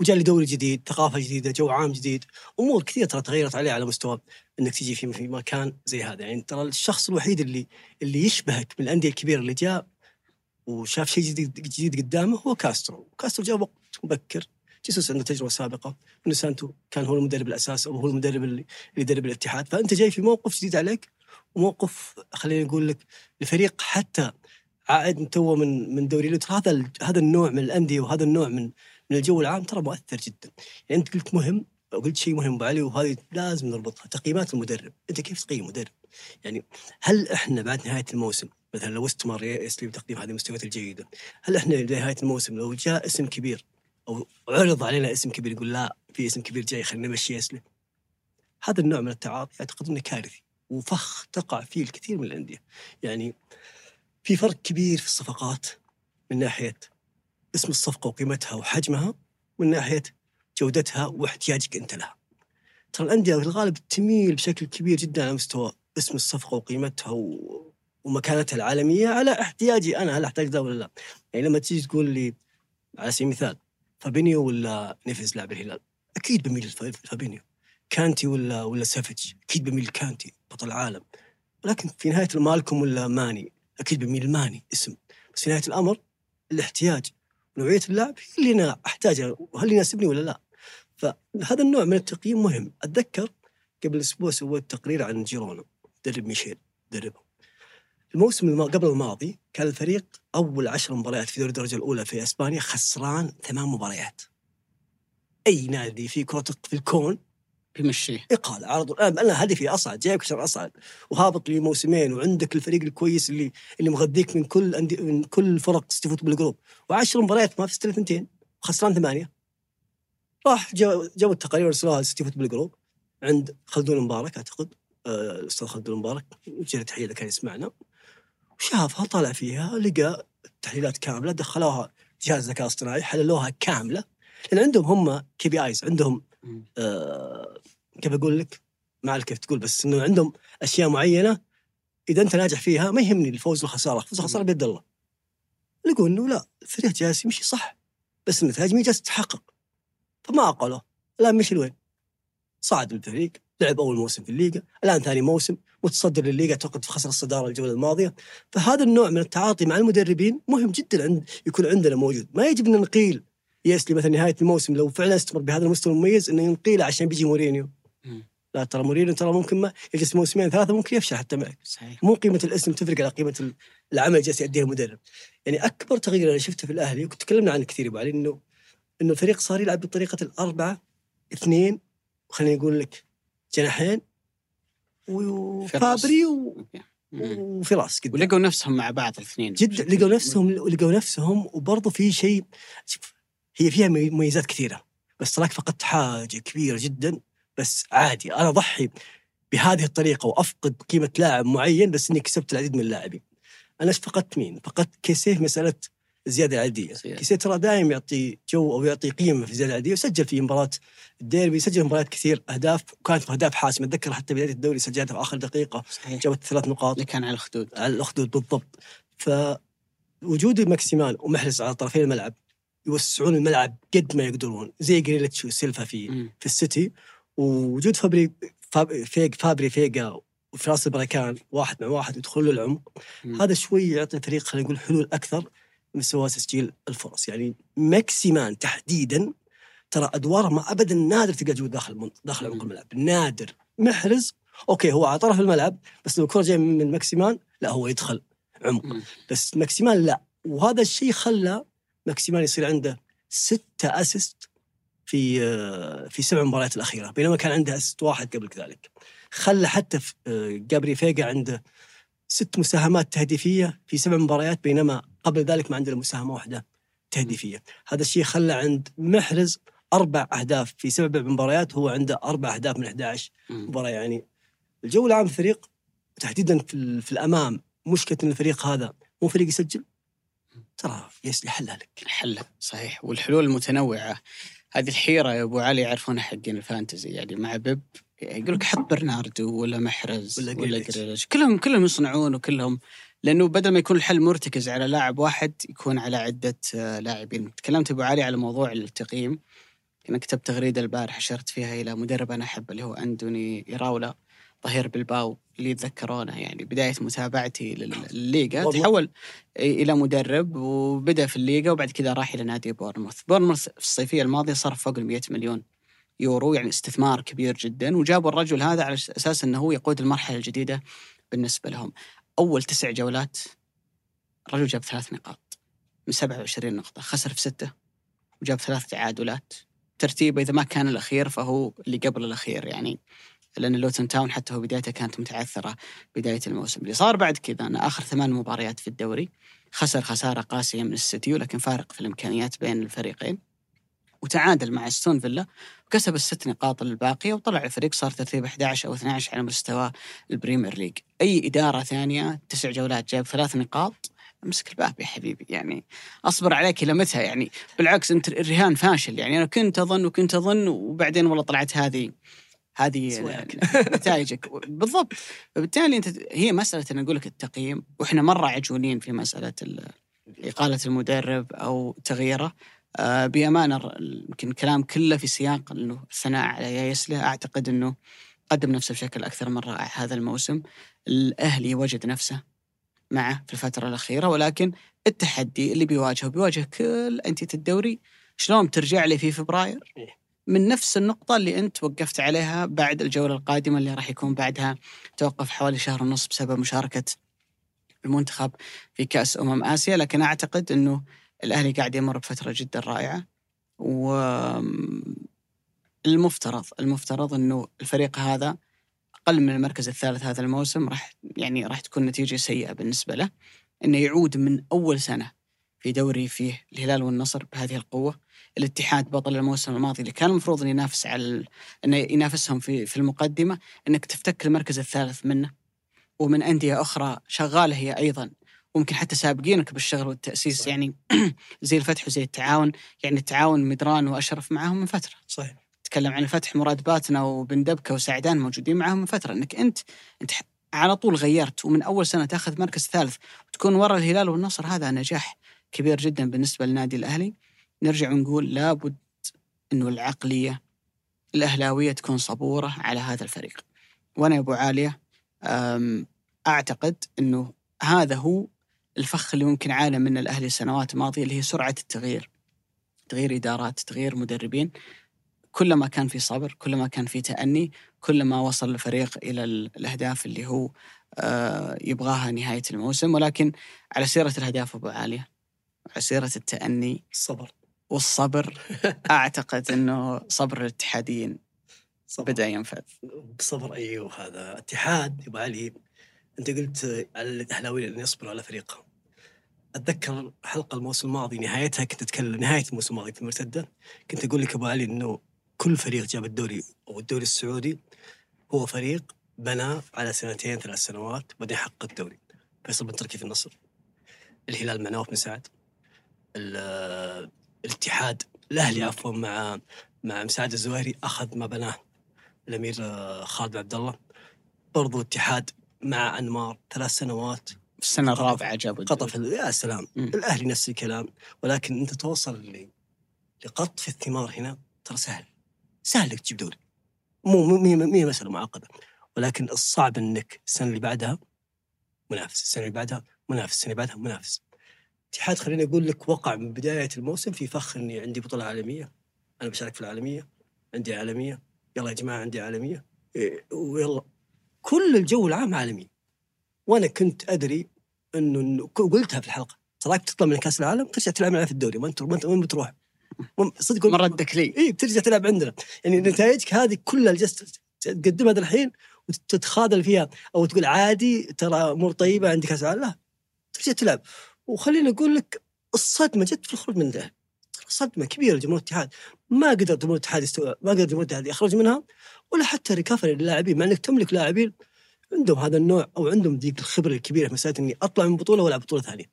وجاء لي دوري جديد ثقافة جديدة جو عام جديد أمور كثيرة ترى تغيرت عليه على مستوى إنك تجي في في مكان زي هذا. يعني ترى الشخص الوحيد اللي اللي يشبهك من الأندية الكبيرة اللي جاء وشاف شيء جديد جديد قدامه هو كاسترو. كاسترو جاء وقت مبكر. جيسوس عنده تجربة سابقة. إنه سانتو كان هو المدرب الاساس أو هو المدرب اللي يدرب الاتحاد. فأنت جاي في موقف جديد عليك وموقف خليني أقول لك الفريق حتى عائد تو من من دوري اليوت هذا هذا النوع من الأندية وهذا النوع من من الجو العام ترى مؤثر جدا. يعني أنت قلت مهم قلت شيء مهم أبو علي وهذه لازم نربطها. تقييمات المدرب. أنت كيف تقيم مدرب؟ يعني هل إحنا بعد نهاية الموسم مثلا لو استمر يسلي بتقديم هذه المستويات الجيدة هل إحنا لنهاية الموسم لو جاء اسم كبير أو عرض علينا اسم كبير يقول لا في اسم كبير جاي خلينا نمشي يسلم. هذا النوع من التعاطي أعتقد إنه كارثي وفخ تقع فيه الكثير من الأندية. يعني في فرق كبير في الصفقات من ناحية اسم الصفقة وقيمتها وحجمها من ناحية جودتها واحتياجك أنت لها. ترى الأندية في الغالب تميل بشكل كبير جدا على مستوى اسم الصفقة وقيمتها و... ومكانتها العالمية على احتياجي أنا هل أحتاج ذا ولا لا؟ يعني لما تيجي تقول لي على سبيل المثال فابينيو ولا نيفز لاعب الهلال؟ أكيد بميل لفابينيو. كانتي ولا ولا سافيتش أكيد بميل كانتي بطل العالم. ولكن في نهاية مالكوم ولا ماني؟ أكيد بميل ماني اسم. بس في نهاية الأمر الاحتياج نوعية اللاعب هي اللي أنا أحتاجها وهل يناسبني ولا لا. فهذا النوع من التقييم مهم. أتذكر قبل أسبوع سويت تقرير عن جيرونا. درب ميشيل دربه الموسم الم... قبل الماضي كان الفريق أول عشر مباريات في دوري الدرجة الأولى في إسبانيا خسران ثمان مباريات. أي نادي في كرة في الكون بيمشيه اقاله على طول أنا أنا هدفي أصعد جايبك عشان أصعد. وهابط لي موسمين وعندك الفريق الكويس اللي اللي مغذيك من كل أندي من كل فرق City Football Group وعشر مباريات ما فزت ثنتين خسران ثمانية. راح جو التقارير ارسلوها City Football Group عند خلدون مبارك أعتقد. آه، الاستاذ خلدون مبارك. وجه تحية إذا كان يسمعنا. وشافها طلع فيها لقى تحليلات كاملة دخلوها جهاز ذكاء اصطناعي حللوها كاملة. لأن عندهم هم كي بي آيز عندهم. آه كيف أقول لك؟ ما أعرف كيف تقول بس إنه عندهم أشياء معينة إذا أنت ناجح فيها ما يهمني الفوز والخسارة، الفوز والخسارة بيد الله. لقوا إنه لا الفريق جالس يمشي صح بس النتائج ما جالسة تتحقق. فما اقلوه، الآن مشي لوين؟ صعد الفريق، لعب أول موسم في الليغا، الآن ثاني موسم متصدر للليغا اعتقد خسر الصدارة الجولة الماضية، فهذا النوع من التعاطي مع المدربين مهم جدا عند يكون عندنا موجود، ما يجب أن نقيل يسلي مثلا نهاية الموسم لو فعلا استمر بهذا المستوى المميز إنه ينقيله عشان بيجي مورينيو. لا ترى مورينيو ترى ممكن ما يجلس موسمين ثلاثة ممكن يفشل حتى معك. صحيح مو قيمة الاسم تفرق على قيمة ال- العمل اللي جالس يأديه المدرب. يعني أكبر تغيير أنا شفته في الأهلي وكنت تكلمنا عنه كثير أبو علي انه إنه الفريق صار يلعب بطريقة الأربعة اثنين وخليني أقول لك جناحين وفابري و-. وفراس قدام ولقوا نفسهم مع بعض الاثنين جدا لقوا نفسهم لقوا نفسهم وبرضه في شيء شوف هي فيها مي- مميزات كثيرة. بس تراك فقدت حاجة كبيرة جدا. بس عادي أنا اضحي بهذه الطريقة وأفقد قيمة لاعب معين بس إني كسبت العديد من اللاعبين. أنا فقدت مين؟ فقدت كيسيه مسألة الزيادة العدديه. زيادة. كيسيه ترى دائما يعطي جو أو يعطي قيمة في الزيادة العدديه وسجل في مباراة الديربي سجل مباريات كثير أهداف وكانت أهداف حاسمة. أتذكر حتى بداية الدوري سجلتها في آخر دقيقة. صحيح. جابت ثلاث نقاط. اللي كان على الخدود. على الأخدود بالضبط. فوجود ماكسيمان ومحرز على طرفي الملعب. يوسعون الملعب قد ما يقدرون زي جريليتش وسيلفا في مم. في السيتي. ووجود فابري فاب فيج فابري فيجا وفراس البريكان واحد مع واحد يدخلون للعمق مم. هذا شوي يعطي الفريق خلينا نقول حلول أكثر مستوى تسجيل الفرص. يعني ماكسيمان تحديدا ترى أدواره ما ابدا نادر تلقى جود داخل داخل عمق الملعب. نادر. محرز okay هو على طرف الملعب بس لو الكره جاية من ماكسيمان لا هو يدخل عمق. بس ماكسيمان لا. وهذا الشيء خلى ماكسيمان يصير عنده ستة assist في آه، في سبع مباريات الأخيرة بينما كان عنده assist واحد قبل ذلك خلى حتى في آه، جابري فيجا عنده ست مساهمات تهديفية في سبع مباريات بينما قبل ذلك ما عنده مساهمة واحدة تهديفية. هذا الشيء خلى عند محرز أربع أهداف في سبع مباريات هو عنده أربع أهداف من 11 مم. مباراة. يعني الجو العام الفريق تحديدا في, في الأمام مشكلة إن الفريق هذا مو فريق يسجل ترى يسلي حلها لك حلها صحيح. والحلول المتنوعة. هذه الحيرة يا أبو علي يعرفونها حقين ال fantasy. يعني مع بيب يقول لك حط برناردو ولا محرز ولا ولا. جريليتش كلهم كلهم يصنعون وكلهم. لأنه بدل ما يكون الحل مرتكز على لاعب واحد يكون على عدة آه، لاعبين. تكلمت أبو علي على موضوع التقييم. أنا كتبت تغريدة البارح أشرت فيها إلى مدرب أنا أحبه اللي هو أندوني إراولا ظهير بالباو اللي يتذكرونه يعني بداية متابعتي لل- للليغا. تحول إلى مدرب وبدأ في الليغا وبعد كذا راح إلى نادي بورنموث، بورنموث في الصيفية الماضية صرف فوق ال 100 مليون يورو يعني استثمار كبير جدا وجابوا الرجل هذا على أساس إنه هو يقود المرحلة الجديدة بالنسبة لهم. أول تسع جولات الرجل جاب ثلاث نقاط من 27 نقطة، خسر في ستة وجاب ثلاث تعادلات. ترتيبه إذا ما كان الأخير فهو اللي قبل الأخير يعني لأن لوتن تاون حتى هو بدايته كانت متعثرة بداية الموسم، اللي صار بعد كذا. انه آخر ثمان مباريات في الدوري خسر خسارة قاسية من السيتي ولكن فارق في الإمكانيات بين الفريقين. وتعادل مع أستون فيلا وكسب الست نقاط الباقية وطلع الفريق صار ترتيب 11 أو 12 على مستوى البريمير ليج. أي إدارة ثانية تسع جولات جايب ثلاث نقاط. امسك الباب يا حبيبي يعني أصبر عليك إلى متى؟ يعني بالعكس أنت الرهان فاشل. يعني أنا كنت أظن وكنت أظن وبعدين والله طلعت هذه هذه. نتائجك. بالضبط. فبالتالي أنت هي مسألة أنا أقول لك التقييم وإحنا مرة عجولين في مسألة ال- إقالة المدرب أو تغييره. آه، بأمانة يمكن الكلام كله في سياق إنه الثناء على يايسله أعتقد إنه قدم نفسه بشكل أكثر من رائع هذا الموسم. الأهلي وجد نفسه معه في الفترة الأخيرة ولكن التحدي اللي بيواجهه بيواجه كل أنتية الدوري. شلون بترجع لي في فبراير؟ إيه. من نفس النقطة اللي أنت وقفت عليها بعد الجولة القادمة اللي راح يكون بعدها توقف حوالي شهر ونص بسبب مشاركة المنتخب في كأس أمم آسيا. لكن أعتقد أنه الأهلي قاعد يمر بفترة جدا رائعة والمفترض المفترض أنه الفريق هذا أقل من المركز الثالث هذا الموسم راح يعني راح تكون نتيجة سيئة بالنسبة له. أنه يعود من أول سنة في دوري فيه الهلال والنصر بهذه القوة. الاتحاد بطل الموسم الماضي اللي كان المفروض أن ينافس على أنه ينافسهم في في المقدمة أنك تفتك المركز الثالث منه. ومن أندية أخرى شغالة هي أيضا. وممكن حتى سابقينك بالشغل والتأسيس يعني زي الفتح وزي التعاون. يعني التعاون مدران وأشرف معهم من فترة. صحيح. تكلم عن الفتح مراد باتنا وبن دبكة وسعدان موجودين معهم من فترة. أنك أنت أنت ح- على طول غيرت ومن أول سنة تأخذ مركز ثالث وتكون ورا الهلال والنصر. هذا نجاح كبير جدا بالنسبة للنادي الأهلي. نرجع ونقول لابد أنه العقلية الأهلاوية تكون صبورة على هذا الفريق. وأنا يا أبو عالية أم، أعتقد أنه هذا هو الفخ اللي ممكن عانى منه الأهلي السنوات الماضية اللي هي سرعة التغيير. تغيير إدارات تغيير مدربين. كلما كان في صبر كلما كان في تأني كلما وصل الفريق إلى ال- الأهداف اللي هو آه، يبغاها نهاية الموسم. ولكن على سيرة الأهداف أبو عالية على سيرة التأني الصبر. والصبر. أعتقد أنه صبر الاتحاديين صبر. بدأ ينفذ. بالصبر أيوه هذا اتحاد يا ابو علي أنت قلت على الاهلاوي إن يصبروا على فريقهم أتذكر حلقة الموسم الماضي نهايتها كنت أتكلم نهاية الموسم الماضي في المرتدة كنت أقول لك ابو علي إنه كل فريق جاب الدوري أو الدوري السعودي هو فريق بنى على سنتين ثلاث سنوات وبعدين حقق الدوري. فيصل بن تركي في النصر. الهلال نواف بن سعد ال- الاتحاد الأهلي عفوا مع مع مساعد الزويري أخذ ما بناه الأمير آه، خالد عبد الله. برضو اتحاد مع أنمار ثلاث سنوات. في السنة الرابعة جابوا قطف يا سلام. مم. الأهلي نفس الكلام. ولكن أنت توصل لقطف الثمار هنا ترى سهل. سهل إنك تجيب دوري. مو مي مسألة معقدة. ولكن الصعب إنك السنة اللي بعدها منافس. السنة اللي بعدها منافس. السنة اللي بعدها منافس. اتحاد خليني أقول لك وقع من بداية الموسم في فخ إني عندي بطولة عالمية. أنا بشارك في العالمية عندي عالمية. يلا يا جماعة عندي عالمية. إيه، ويلا. كل الجو العام عالمي. وأنا كنت أدري إنه قلتها في الحلقة. تراك تطلع من كأس العالم ترجع تلعب معنا في الدوري. ما أنت ما وين بتروح؟ صدق من ردك لي. اي بترجع تلعب عندنا. يعني نتائجك هذه كلها جالس تقدمها الحين وتتخاذل فيها أو تقول عادي ترى امور طيبة عندي كأس العالم. لا ترجع تلعب. وخليني أقول لك الصدمة جت في الخروج من الدوري صدمة كبيرة لجمهور الاتحاد. ما قدر جمهور الاتحاد ما قدر جمهور الاتحاد يخرج منها ولا حتى recovery للاعبين. مع إنك تملك لاعبين عندهم هذا النوع أو عندهم ذيك الخبرة الكبيرة في مساله إني أطلع من بطولة وألعب بطولة ثانية.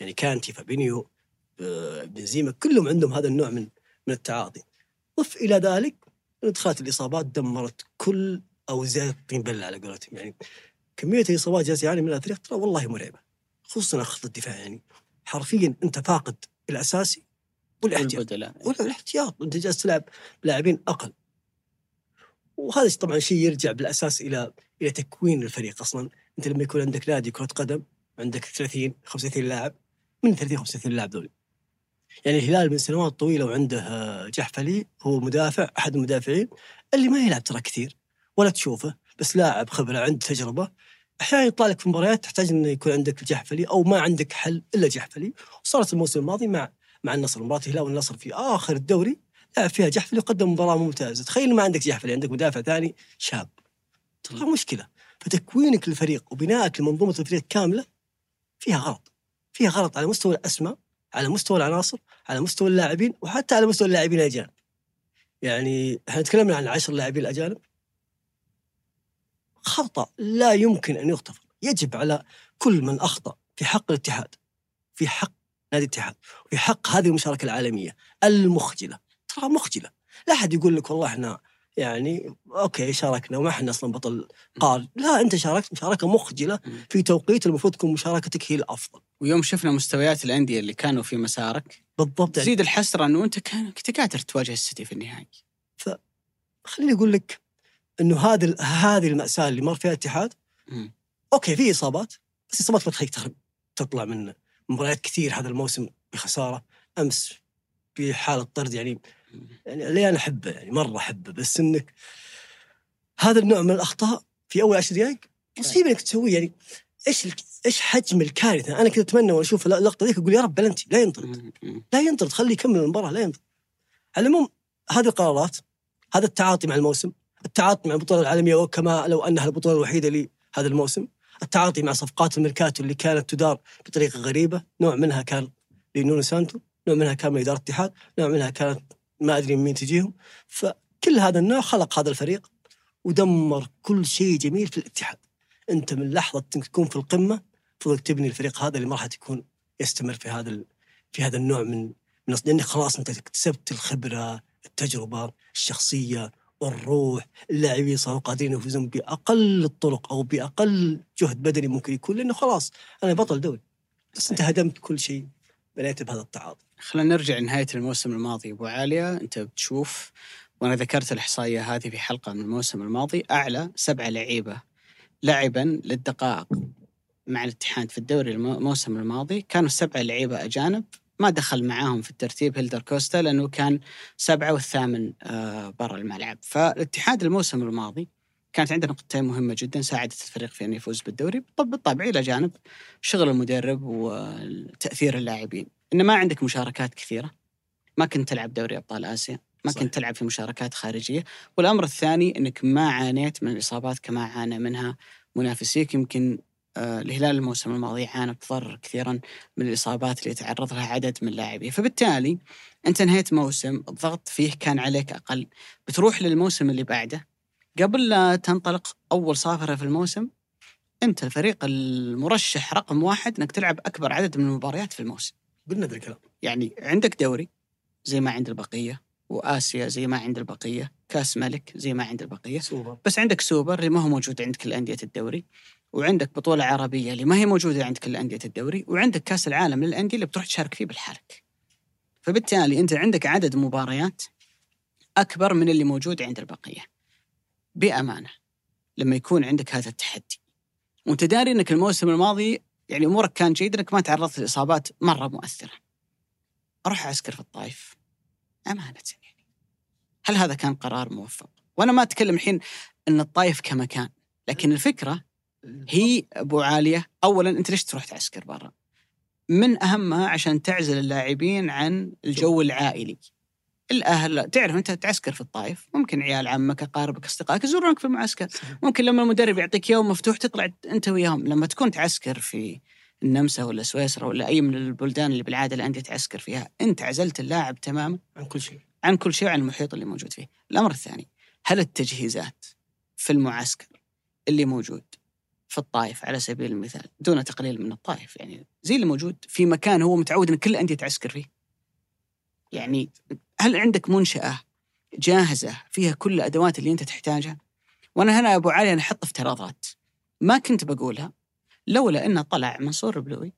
يعني كانتي فابينيو آه، بنزيما كلهم عندهم هذا النوع من من التعاطي. ضف إلى ذلك دخلت الإصابات دمرت كل أو زادت طين بله على قولتهم. يعني كمية الإصابات جالس يعاني منها الفريق ترى والله مرعبة. خصوصا خط الدفاع يعني حرفيا أنت فاقد الأساسي والاحتياط. والبدلاء. ولا الاحتياط أنت جالس تلعب لاعبين أقل. وهذا طبعا شيء يرجع بالأساس إلى إلى تكوين الفريق أصلا. أنت لما يكون عندك نادي كرة قدم عندك 30 35 لاعب من 30 35 لاعب ذولي. يعني الهلال من سنوات طويلة وعنده آه، جحفلي هو مدافع أحد المدافعين اللي ما يلعب ترى كثير ولا تشوفه بس لاعب خبرة عنده تجربة. أحيانا يطلع لك في مباريات تحتاج إنه يكون عندك جحفلي أو ما عندك حل إلا جحفلي. وصارت الموسم الماضي مع مع النصر. مباراة الهلال والنصر في آخر الدوري لعب فيها جحفلي وقدم مباراة ممتازة. تخيل ما عندك جحفلي عندك مدافع ثاني شاب. ترى مشكلة. فتكوينك للفريق وبنائك لمنظومة الفريق كاملة فيها غلط. فيها غلط على مستوى الأسماء على مستوى العناصر على مستوى اللاعبين وحتى على مستوى اللاعبين الأجانب. يعني إحنا تكلمنا عن العشر لاعبين الأجانب. خطأ لا يمكن أن يغتفر. يجب على كل من أخطأ في حق الاتحاد في حق نادي الاتحاد وفي حق هذه المشاركة العالمية المخجلة. ترى مخجلة. لا أحد يقول لك والله إحنا يعني okay شاركنا وما إحنا أصلا بطل قارة لا أنت شاركت مشاركة مخجلة في توقيت المفروض تكون مشاركتك هي الأفضل. ويوم شفنا مستويات الأندية اللي كانوا في مسارك بالضبط. تزيد الحسرة إنه أنت كان كنت قادر تواجه السيتي في النهائي. خليني أقول لك إنه هذه ال- هذه المأساة اللي مر فيها الاتحاد مم. okay في إصابات بس إصابات ما تخليك تطلع من مباريات كثير هذا الموسم بخسارة أمس في حاله طرد يعني يعني اللي أنا أحبه يعني مرة أحبه بس إنك هذا النوع من الأخطاء في أول عشر دقائق مصيبة إنك تسويه يعني إيش إيش حجم الكارثة أنا كنت أتمنى وأنا أشوف اللقطة ذيك أقول يا رب بلنتي لا ينطرد. لا ينطرد خليه يكمل المباراة لا ينطرد على العموم هذه القرارات هذا التعاطي مع الموسم التعاطي مع البطولة العالمية وكما لو أنها البطولة الوحيدة لهذا الموسم. التعاطي مع صفقات الميركاتو اللي كانت تدار بطريقة غريبة. نوع منها كان لنونو سانتو نوع منها كان من إدارة الاتحاد نوع منها كانت ما أدري من مين تجيهم. فكل هذا النوع خلق هذا الفريق ودمر كل شيء جميل في الاتحاد. أنت من لحظة أنك تكون في القمة تفضل تبني الفريق هذا اللي ما راح تكون يستمر في هذا ال... في هذا النوع من من لأنك خلاص أنت اكتسبت الخبرة التجربة الشخصية الروح اللاعبين صاروا قادرين يفوزون بأقل الطرق أو بأقل جهد بدني ممكن يكون لأنه خلاص أنا بطل دوري. بس أنت هدمت كل شيء بنيته بهذا التعاطي. خلينا نرجع لنهاية الموسم الماضي. أبو عالية أنت بتشوف وأنا ذكرت الإحصائية هذه في حلقة من الموسم الماضي أعلى سبعة لعيبة لعبا للدقائق مع الاتحاد في الدوري الم- الموسم الماضي. كانوا السبعة لعيبة أجانب ما دخل معاهم في الترتيب هيلدر كوستا لأنه كان سبعة والثامن آه، برا الملعب. فالاتحاد الموسم الماضي كانت عنده نقطتين مهمة جدا ساعدت الفريق في أن يفوز بالدوري. طب بالطبع إلى جانب شغل المدرب وتأثير اللاعبين. إن ما عندك مشاركات كثيرة. ما كنت تلعب دوري أبطال آسيا. ما صحيح. كنت تلعب في مشاركات خارجية. والأمر الثاني أنك ما عانيت من الإصابات كما عانى منها منافسيك. يمكن الهلال الموسم الماضي عانى بتضرر كثيرا من الإصابات اللي يتعرض لها عدد من اللاعبين. فبالتالي أنت انهيت موسم الضغط فيه كان عليك أقل. بتروح للموسم اللي بعده. قبل لا تنطلق أول صافرة في الموسم أنت الفريق المرشح رقم واحد أنك تلعب أكبر عدد من المباريات في الموسم. قلنا ذا الكلام. يعني عندك دوري زي ما عند البقية وآسيا زي ما عند البقية كأس ملك زي ما عند البقية. سوبر. بس عندك سوبر اللي ما هو موجود عند كل أندية الدوري. وعندك بطولة عربية اللي ما هي موجودة عند كل أندية الدوري وعندك كأس العالم للأندية اللي بتروح تشارك فيه بالحالك فبالتالي أنت عندك عدد مباريات أكبر من اللي موجود عند البقية بأمانة لما يكون عندك هذا التحدي وأنت داري إنك الموسم الماضي يعني أمورك كان جيد إنك ما تعرضت لإصابات مرة مؤثرة. أروح أعسكر في الطائف أمانة يعني. هل هذا كان قرار موفق؟ وأنا ما أتكلم الحين إن الطائف كمكان، لكن الفكرة هي أبو عالية اولا أنت ليش تروح تعسكر برا؟ من أهمها عشان تعزل اللاعبين عن الجو العائلي. الأهل تعرف أنت تعسكر في الطائف ممكن عيال عمك أقاربك أصدقائك يزورونك في المعسكر. ممكن لما المدرب يعطيك يوم مفتوح تطلع أنت وياهم. لما تكون تعسكر في النمسا ولا سويسرا ولا أي من البلدان اللي بالعادة الانديه تعسكر فيها أنت عزلت اللاعب تماما عن كل شيء. عن كل شيء وعن المحيط اللي موجود فيه. الأمر الثاني هل التجهيزات في المعسكر اللي موجود في الطائف على سبيل المثال دون تقليل من الطائف. يعني زي اللي موجود في مكان هو متعود إن كل الانديه تعسكر فيه. يعني هل عندك منشأة جاهزة فيها كل الأدوات اللي أنت تحتاجها؟ وأنا هنا أبو علي أنا أحط افتراضات. ما كنت بقولها لولا أنه طلع منصور بلوي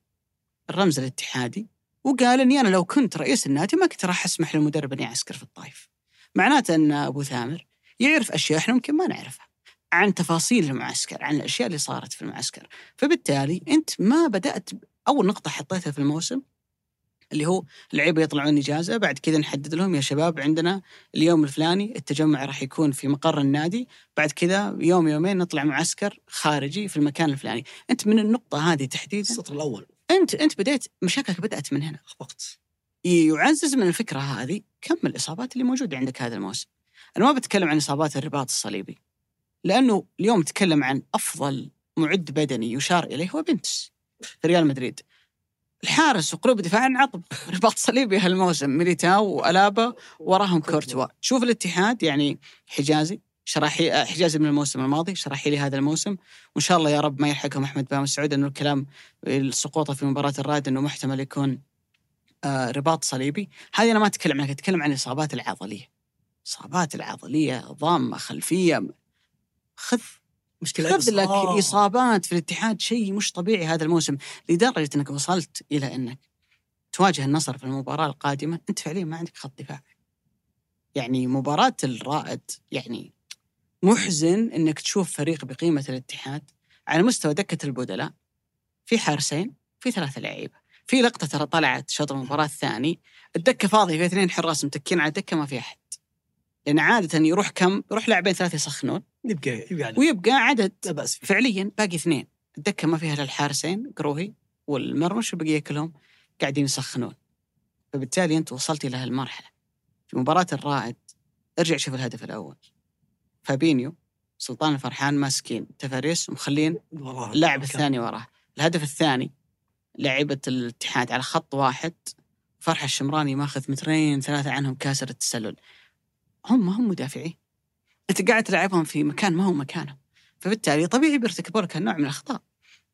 الرمز الاتحادي وقال إني أنا لو كنت رئيس النادي ما كنت راح أسمح للمدرب إني يعسكر في الطائف. معناته أن أبو ثامر يعرف أشياء إحنا ممكن ما نعرفها. عن تفاصيل المعسكر، عن الأشياء اللي صارت في المعسكر، فبالتالي أنت ما بدأت أول نقطة حطيتها في الموسم اللي هو اللعيبه يطلعون إجازة بعد كذا نحدد لهم يا شباب عندنا اليوم الفلاني التجمع راح يكون في مقر النادي بعد كذا يوم يومين نطلع معسكر خارجي في المكان الفلاني. أنت من النقطة هذه تحديدا السطر الأول. أنت أنت بديت مشاكلك بدأت من هنا. اخفقت يعزز من الفكرة هذه كم الإصابات اللي موجودة عندك هذا الموسم. أنا ما بتكلم عن إصابات الرباط الصليبي. لأنه اليوم تكلم عن أفضل معد بدني يشار إليه هو بنتس في ريال مدريد. الحارس وقلوب دفاع عطب. رباط صليبي هالموسم. ميليتاو وألابا وراهم كورتوا. شوف الاتحاد يعني حجازي شراحي حجازي من الموسم الماضي شراحيلي هذا الموسم. وإن شاء الله يا رب ما يلحقهم أحمد بن مسعود انه الكلام سقوطه في مباراة الرائد إنه محتمل يكون آه، رباط صليبي. هذه أنا ما أتكلم عنها أتكلم عن الإصابات العضلية. إصابات العضلية ضامة خلفية خذ مشكلة خذ لك آه. إصابات في الاتحاد شيء مش طبيعي هذا الموسم لدرجة إنك وصلت إلى إنك تواجه النصر في المباراة القادمة أنت فعليا ما عندك خط دفاع. يعني مباراة الرائد يعني محزن إنك تشوف فريق بقيمة الاتحاد على مستوى دكة البدلاء في حارسين في ثلاثة لعيبة. في لقطة ترى طلعت شوط المباراة الثاني الدكة فاضية في اثنين حراس متكين على الدكة ما في أحد. لأن عادة يروح كم؟ يروح لاعبين ثلاثة يسخنون. يبقى يبقى عدد. ويبقى عدد. لا بأس فيه. فعليا باقي اثنين. الدكة ما فيها إلا الحارسين قروهي والمرمش والبقيه كلهم قاعدين يسخنون. فبالتالي أنت وصلت إلى هالمرحلة. في مباراة الرائد ارجع شوف الهدف الأول. فابينيو سلطان الفرحان ماسكين تفاريس ومخلين. اللاعب الثاني وراه. الهدف الثاني لعيبة الاتحاد على خط واحد فرح الشمراني ماخذ مترين ثلاثة عنهم كاسر التسلل. هم ما هم مدافعين. أنت قاعد تلعبهم في مكان ما هو مكانهم فبالتالي طبيعي بيرتكبوا لك هالنوع من الأخطاء.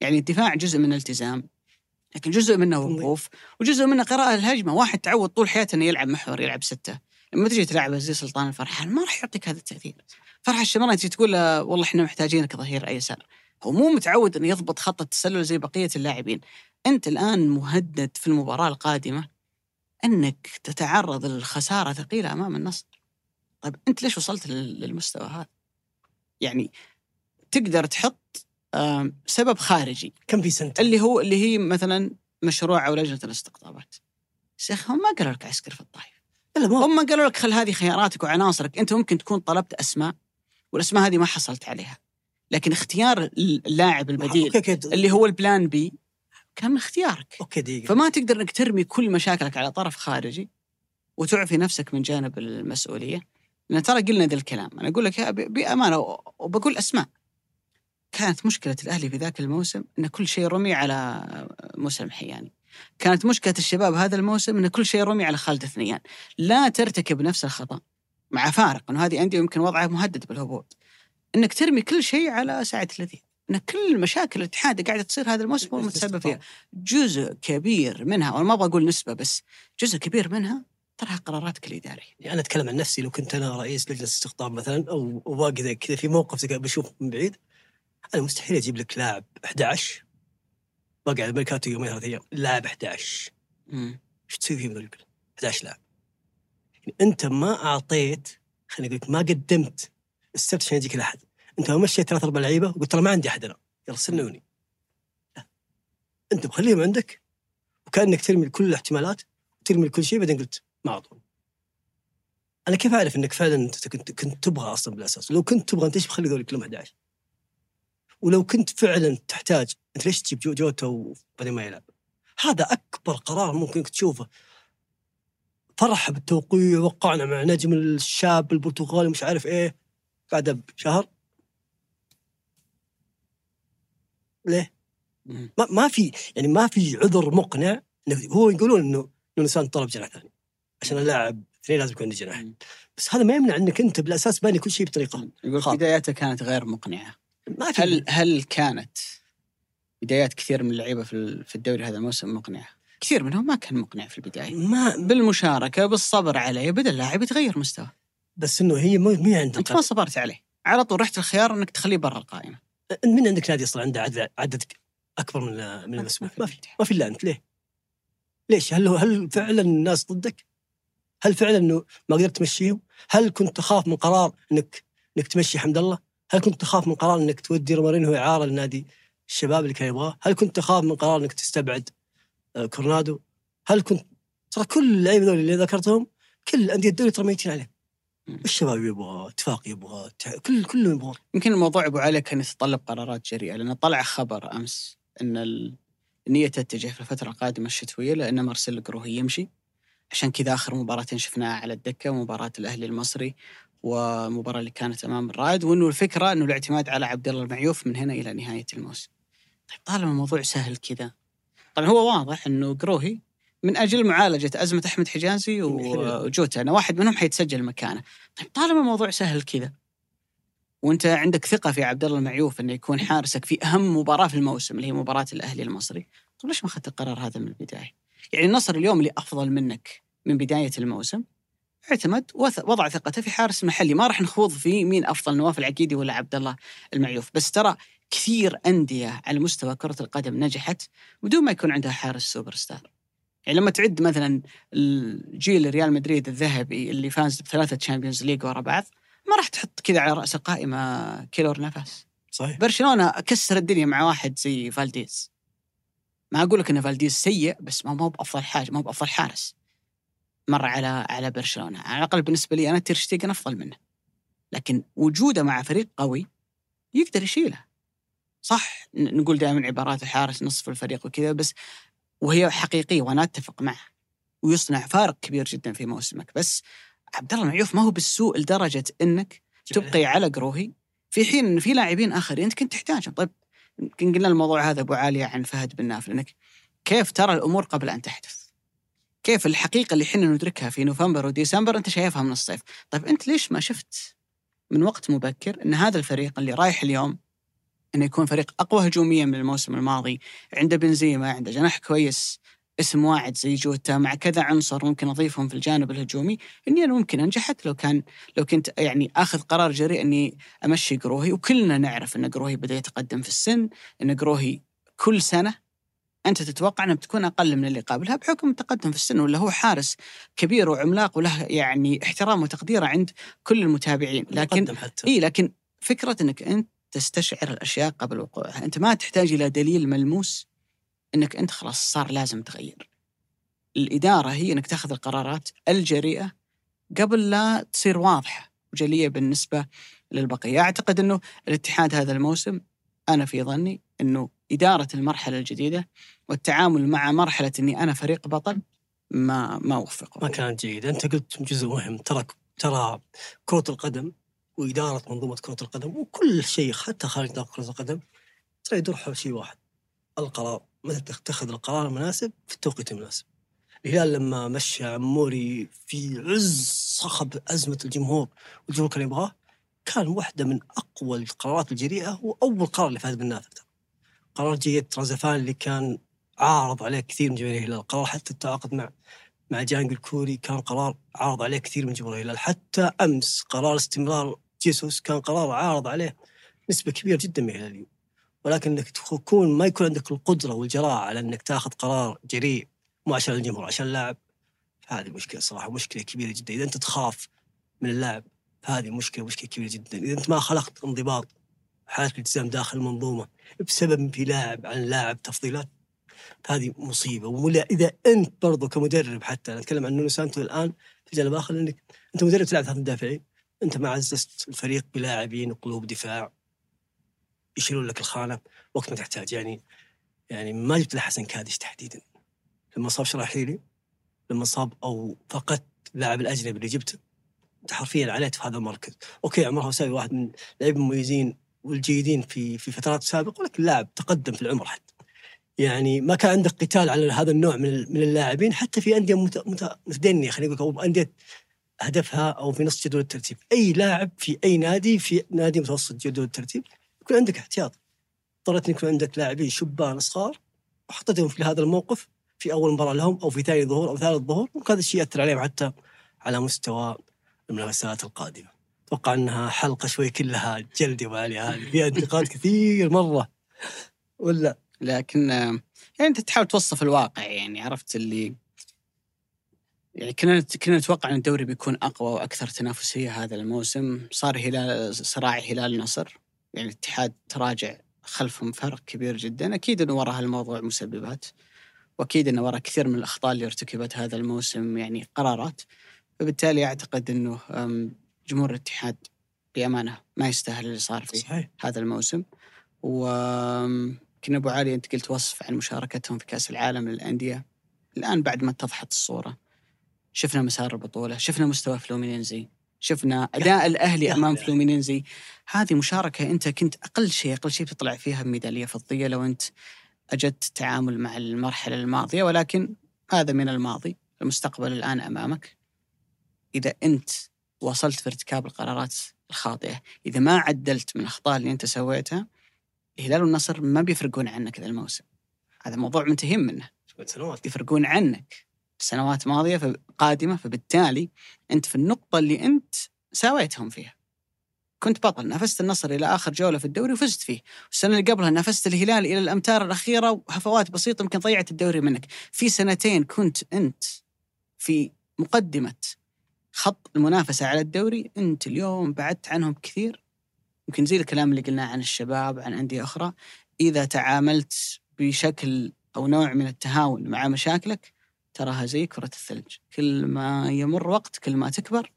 يعني الدفاع جزء من الالتزام لكن جزء منه وقوف وجزء منه قراءة الهجمة. واحد تعود طول حياته إنه يلعب محور يلعب ستة. لما تجي تلعبه زي سلطان الفرحان ما راح يعطيك هذا التأثير. فرح الشمراني تجي تقول له والله إحنا محتاجينك ظهير ايسر هو مو متعود إنه يضبط خط التسلل زي بقية اللاعبين. أنت الآن مهدد في المباراة القادمة إنك تتعرض للخسارة ثقيلة أمام النصر. طيب أنت ليش وصلت لل- للمستوى هذا؟ يعني تقدر تحط سبب خارجي كم في سنتر اللي هو اللي هي مثلا مشروع أو لجنة الاستقطابات. شيخ هم ما قالوا لك عسكر في الطائف، لا ما هم قالوا لك خل هذه خياراتك وعناصرك، أنت ممكن تكون طلبت أسماء والأسماء هذه ما حصلت عليها. لكن اختيار اللاعب البديل اللي هو ال plan B كان من اختيارك. okay دقيقة فما تقدر إنك ترمي كل مشاكلك على طرف خارجي وتعفي نفسك من جانب المسؤولية لأن ترى قلنا ذا الكلام. أنا أقول لك بأمانة وبقول أسماء. كانت مشكلة الأهلي في ذاك الموسم إن كل شيء رمي على موسى المحياني كانت مشكلة الشباب هذا الموسم إن كل شيء رمي على خالد ثنيان لا ترتكب نفس الخطأ مع فارق إنه هذه أندية يمكن وضعها مهدد بالهبوط. إنك ترمي كل شيء على سعد الذي إن كل مشاكل الاتحاد قاعدة تصير هذا الموسم هو المتسبب فيها. جزء كبير منها وأنا ما أبغى أقول نسبة بس جزء كبير منها تراها قراراتك الإدارية. يعني أنا أتكلم عن نفسي لو كنت أنا رئيس لجنه استقطاب مثلا أو زي كذا في موقف بشوف من بعيد أنا مستحيل أجيب لك لاعب 11 باقي على الميركاتو يومين ثلاث أيام لاعب 11 مم. إيش تسوي فيه من ذول 11 لاعب. يعني أنت ما أعطيت خليني أقول لك ما قدمت السبت عشان يجيك الأحد. أنت ما مشيت ثلاث أربع لعيبة وقلت ترى ما عندي أحد أنا يلا لا. أنت مخليهم عندك وكأنك ترمي كل الاحتمالات وترمي كل شيء بعدين قلت ما اعطوني أنا كيف أعرف إنك فعلا أنت كنت كنت تبغى أصلا بالأساس؟ لو كنت تبغى أنت إيش بخلي ذول كلهم 11 ولو كنت فعلا تحتاج أنت ليش تجيب جو- جوتا وبعدين ما يلعب؟ هذا أكبر قرار ممكن تشوفه. فرح بالتوقيع وقعنا مع نجم الشاب البرتغالي مش عارف إيه. بعدها بشهر. ليه؟ ما, ما في يعني ما في عذر مقنع. هو يقولون انه نونو سانتو طلب جناح ثاني. عشان اللاعب اثنين لازم يكون عنده جناح. بس هذا ما يمنع إنك أنت بالأساس باني كل شيء بطريقة يقول. بداياته كانت غير مقنعة ما في هل هل كانت بدايات كثير من اللعيبة في في الدوري هذا الموسم مقنعه؟ كثير منهم ما كان مقنع في البداية ما بالمشاركة بالصبر عليه بدا اللاعب يتغير مستواه بس إنه هي مو مو عندك أنت ما صبرت عليه على طول رحت الخيار إنك تخليه برا القائمة من عندك نادي أصلا عنده عدد عدد أكبر من من المسموح ما في ما في إلا أنت ليه؟ ليش؟ هل هل فعلا الناس ضدك؟ هل فعلا إنه ما قدرت تمشيهم؟ هل كنت تخاف من قرار انك إنك تمشي حمد الله؟ هل كنت تخاف من قرار إنك تودي رومارينو اعاره لنادي الشباب اللي كان يبغاه؟ هل كنت تخاف من قرار إنك تستبعد آه، كورنادو؟ هل كنت ترى كل اللعيبه ذول اللي ذكرتهم كل انديه الدوري ترى ميتين عليه. الشباب يبغى، اتفاق يبغى، كل كلهم يبغون. يمكن الموضوع أبو علي كان يتطلب قرارات جريئة لأن طلع خبر أمس إن ال- النية تتجه في الفترة القادمة الشتوية لأن مارسيل قروهي يمشي عشان كذا آخر مباراتين شفناها على الدكة مباراة الأهلي المصري والمباراة اللي كانت أمام الرائد وأنه الفكرة أنه الاعتماد على عبد الله المعيوف من هنا إلى نهاية الموسم. طيب طالما الموضوع سهل كذا طبعا هو واضح أنه قروهي من أجل معالجة أزمة أحمد حجازي وجوتا أنا واحد منهم حيتسجل مكانه. طيب طالما الموضوع سهل كذا وإنت عندك ثقة في عبد الله المعيوف إنه يكون حارسك في أهم مباراة في الموسم اللي هي مباراة الأهلي المصري، طيب ليش ما أخذت القرار هذا من البداية؟ يعني النصر اليوم اللي أفضل منك من بداية الموسم اعتمد وضع ثقته في حارس محلي، ما راح نخوض في مين أفضل نواف العقيدي ولا عبد الله المعيوف، بس ترى كثير أندية على مستوى كرة القدم نجحت بدون ما يكون عندها حارس سوبر ستار. يعني لما تعد مثلا الجيل ريال مدريد الذهبي اللي فاز بثلاثة تشامبيونز ليج ورا بعض ما راح تحط كذا على راس القائمه كيلور نافاس. صحيح. برشلونة كسر الدنيا مع واحد زي فالديز. ما أقول لك إن فالديز سيء بس ما هو بأفضل حاجة ما هو بأفضل حارس. مر على على برشلونة. على الأقل بالنسبة لي أنا تير شتيجن أفضل منه. لكن وجوده مع فريق قوي يقدر يشيله. صح نقول دائما عبارات الحارس نصف الفريق وكذا بس وهي حقيقية وأنا أتفق معه. ويصنع فارق كبير جدا في موسمك. بس عبد الله المعيوف ما هو بالسوء لدرجة إنك تبقي على قروهي. في حين إن في لاعبين آخرين أنت كنت تحتاجهم. طيب يمكن قلنا الموضوع هذا أبو عالية عن فهد بن ناف لأنك كيف ترى الأمور قبل أن تحدث؟ كيف الحقيقة اللي إحنا ندركها في نوفمبر وديسمبر أنت شايفها من الصيف؟ طيب أنت ليش ما شفت من وقت مبكر إن هذا الفريق اللي رايح اليوم إنه يكون فريق أقوى هجوميا من الموسم الماضي عنده بنزيما عنده جناح كويس اسم واعد زي جوتا مع كذا عنصر ممكن أضيفهم في الجانب الهجومي إني أنا ممكن أنجحت لو كان لو كنت يعني آخذ قرار جريء إني أمشي قروهي وكلنا نعرف إن قروهي بدأ يتقدم في السن إن قروهي كل سنة أنت تتوقع إنها بتكون أقل من اللي قبلها بحكم التقدم في السن ولا هو حارس كبير وعملاق وله يعني احترام وتقدير عند كل المتابعين. لكن حتى. إي لكن فكرة إنك أنت تستشعر الأشياء قبل وقوعها، أنت ما تحتاج إلى دليل ملموس. إنك أنت خلاص صار لازم تغير. الإدارة هي إنك تأخذ القرارات الجريئة قبل لا تصير واضحة وجلية بالنسبة للبقية، أعتقد إنه الاتحاد هذا الموسم أنا في ظني إنه إدارة المرحلة الجديدة والتعامل مع مرحلة إني أنا فريق بطل ما ما وفقوا. ما كانت جيدة أنت قلت جزء مهم ترى ترى كرة القدم وإدارة منظومة كرة القدم وكل شيء حتى خارج كرة القدم ترى يدور حول شيء واحد القرار متى تتخذ القرار المناسب في التوقيت المناسب. الهلال لما مشى عموري في عز صخب أزمة الجمهور والجمهور كان يبغاه كان واحدة من أقوى القرارات الجريئة وأول قرار اللي فاز بالنافذ قرار جيد رزفان اللي كان عارض عليه كثير من جماهير الهلال. قرار حتى التعاقد مع مع جانج الكوري كان قرار عارض عليه كثير من جمهور الهلال. حتى أمس قرار استمرار جيسوس كان قرار عارض عليه نسبة كبيرة جدا من الهلاليين ولكن إنك تكون ما يكون عندك القدرة والجراءة على إنك تاخذ قرار جريء مو عشان الجمهور عشان اللاعب. هذه مشكلة صراحة مشكلة كبيرة جدا. إذا أنت تخاف من اللاعب هذه مشكلة مشكلة كبيرة جدا. إذا أنت ما خلقت انضباط حالة الالتزام داخل المنظومه بسبب في لاعب عن لاعب تفضيلات هذه مصيبة. ولا إذا أنت برضو كمدرب حتى أنا أتكلم عن نونو سانتو الآن في جانب اخر لانك أنت مدرب تلعب ثلاث مدافعين أنت ما عززت الفريق بلاعبين وقلوب دفاع يشيلون لك الخانة وقت ما تحتاج. يعني يعني ما جبت له حسن كادش تحديدا. لما صاب شراحيلي لما صاب أو فقدت لاعب الأجنبي اللي جبته أنت حرفيا عليت في هذا المركز. أوكي عمر هوساوي واحد من اللعيبه المميزين والجيدين في في فترات سابقة ولكن لاعب تقدم في العمر حتى. يعني ما كان عندك قتال على هذا النوع من من اللاعبين حتى في أندية مت- مت- متدنية خلينا نقول أو أندية هدفها أو في نص جدول الترتيب، أي لاعب في أي نادي في نادي متوسط جدول الترتيب يكون عندك احتياط. اضطريت ان يكون عندك لاعبين شبان صغار وحطيتهم في هذا الموقف في أول مباراة لهم أو في ثاني ظهور أو ثالث ظهور ممكن هذا الشيء يأثر عليهم حتى على مستوى المنافسات القادمة. أتوقع إنها حلقة شوي كلها جلد يا علي هذه فيها انتقاد كثير مرة ولا لكن يعني أنت تحاول توصف الواقع يعني عرفت اللي يعني كنا كنا نتوقع إن الدوري بيكون أقوى وأكثر تنافسية هذا الموسم صار هلال صراع هلال النصر يعني الاتحاد تراجع خلفهم فرق كبير جدا. أكيد انه وراء هالموضوع مسببات وأكيد انه وراء كثير من الأخطاء اللي ارتكبت هذا الموسم يعني قرارات. فبالتالي أعتقد إنه أم، جمهور الاتحاد بأمانة ما يستاهل اللي صار فيه صحيح. هذا الموسم. وكنا أبو علي أنت قلت وصف عن مشاركتهم في كأس العالم للأندية. الآن بعد ما اتضحت الصورة شفنا مسار البطولة شفنا مستوى فلومينينزي. شفنا أداء الأهلي أمام. فلومينينزي. هذه مشاركة أنت كنت أقل شيء أقل شيء بتطلع فيها بميدالية فضية لو أنت أجدت التعامل مع المرحلة الماضية ولكن هذا من الماضي. المستقبل الآن أمامك. إذا أنت وصلت في ارتكاب القرارات الخاطئة إذا ما عدلت من الأخطاء اللي أنت سويتها الهلال والنصر ما بيفرقون عنك ذا الموسم. هذا موضوع منتهين منه. سنوات يفرقون عنك. سنوات ماضية ف- قادمه فبالتالي أنت في النقطة اللي أنت ساويتهم فيها. كنت بطل نافست النصر إلى آخر جولة في الدوري وفزت فيه. السنة اللي قبلها نافست الهلال إلى الأمتار الأخيرة وهفوات بسيطة يمكن ضيعت الدوري منك. في سنتين كنت أنت في مقدمة خط المنافسة على الدوري. أنت اليوم بعدت عنهم كثير. يمكن زي الكلام اللي قلناه عن الشباب عن أندية أخرى. إذا تعاملت بشكل أو نوع من التهاون مع مشاكلك تراها زي كرة الثلج. كل ما يمر وقت كل ما تكبر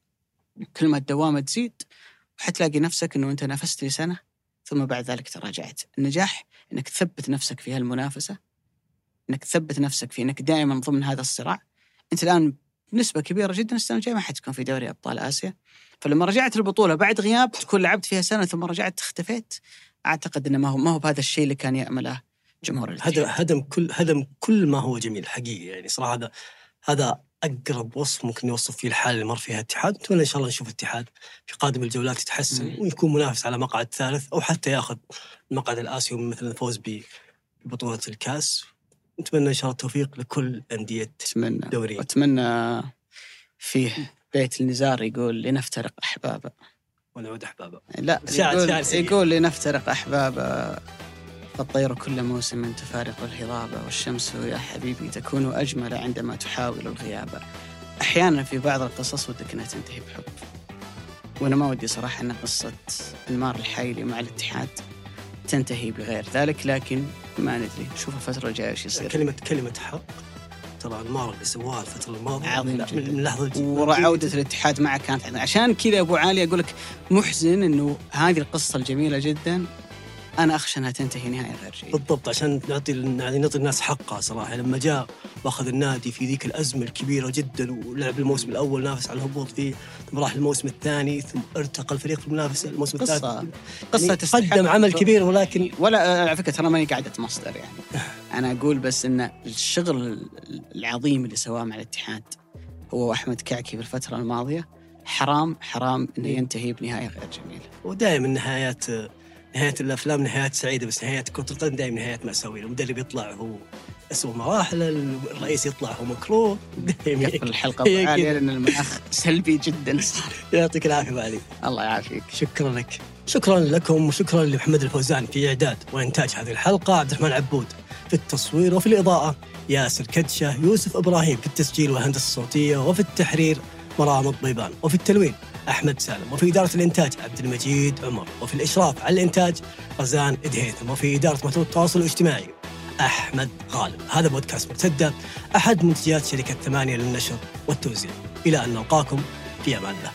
كل ما الدوامة تزيد وحتلاقي نفسك إنه أنت نافست لسنه ثم بعد ذلك تراجعت. النجاح إنك تثبت نفسك في هالمنافسة إنك تثبت نفسك في إنك دائما ضمن هذا الصراع. أنت الآن بنسبة كبيرة جدا السنة الجاية ما حتكون في دوري أبطال آسيا. فلما رجعت البطولة بعد غياب تكون لعبت فيها سنة ثم رجعت اختفيت. أعتقد إنه ما هو ما هو بهذا الشيء اللي كان يأمله جمهور هدم هدم كل هدم كل ما هو جميل حقيقي يعني صراحة هذا هذا أقرب وصف ممكن يوصف فيه الحاله اللي مر فيها الاتحاد. نتمنى إن شاء الله نشوف الاتحاد في قادم الجولات يتحسن. ويكون منافس على مقعد ثالث أو حتى ياخذ المقعد الآسيوي مثل الفوز ب- ببطولة الكأس. نتمنى إن شاء الله التوفيق لكل أندية أتمنى. دوري. واتمنى فيه بيت النزار يقول لنفترق احبابا ونعود احبابا لا يقول. يقول لنفترق احبابا فالطير كل موسم تفارق الهضاب والشمس يا حبيبي تكون أجمل عندما تحاول الغياب. أحيانا في بعض القصص ودك إنها تنتهي بحب. وأنا ما ودي صراحة أن قصة أنمار الحايلي مع الاتحاد تنتهي بغير ذلك لكن ما ندري. نشوف الفترة الجاية إيش يصير. كلمه كلمة حق. ترى المار اللي سواها الفترة الماضية. عظيم من- جداً. من الج- وعودة الاتحاد معه كانت عظيمة. عشان كذا أبو علي أقول لك محزن إنه هذه القصة الجميلة جدا أنا أخشى إنها تنتهي نهايه غير جيده. بالضبط عشان نعطي يعني نعطي الناس حقها صراحة لما جاء وأخذ النادي في ذيك الأزمة الكبيرة جدا ولعب الموسم الأول نافس على الهبوط فيه ثم راح الموسم الثاني ثم ارتقى الفريق في المنافسه الموسم قصة- الثالث قصة يعني قدم عمل كبير ولكن ولا على فكرة ترى ماني قاعدة مصدر يعني. أنا أقول بس إن الشغل العظيم اللي سواه مع الاتحاد هو واحمد كعكي في الفترة الماضية حرام حرام إنه ينتهي بنهايه غير جميله. ودائما نهايات نهايات الأفلام نهايات سعيدة بس نهايات كره القدم دائما نهايات ماساويه المدرب يطلع هو اسوء مراحل الرئيس يطلع هو مكروه دائما علي كذا. لأن المناخ سلبي جدا صار. يعطيك العافية أبو علي الله يعافيك. شكرا لك شكرا لكم وشكرا لمحمد الفوزان في إعداد وإنتاج هذه الحلقة عبد الرحمن عبود في التصوير وفي الإضاءة ياسر كدشة يوسف إبراهيم في التسجيل والهندسة الصوتية وفي التحرير مرام الضيبان وفي التلوين أحمد سالم وفي إدارة الإنتاج عبد المجيد عمر وفي الإشراف على الإنتاج رزان ادهيثم وفي إدارة محتوى التواصل الاجتماعي أحمد غالب. هذا بودكاست مرتدة أحد منتجات شركة ثمانية للنشر والتوزيع. إلى أن نلقاكم في أمان الله.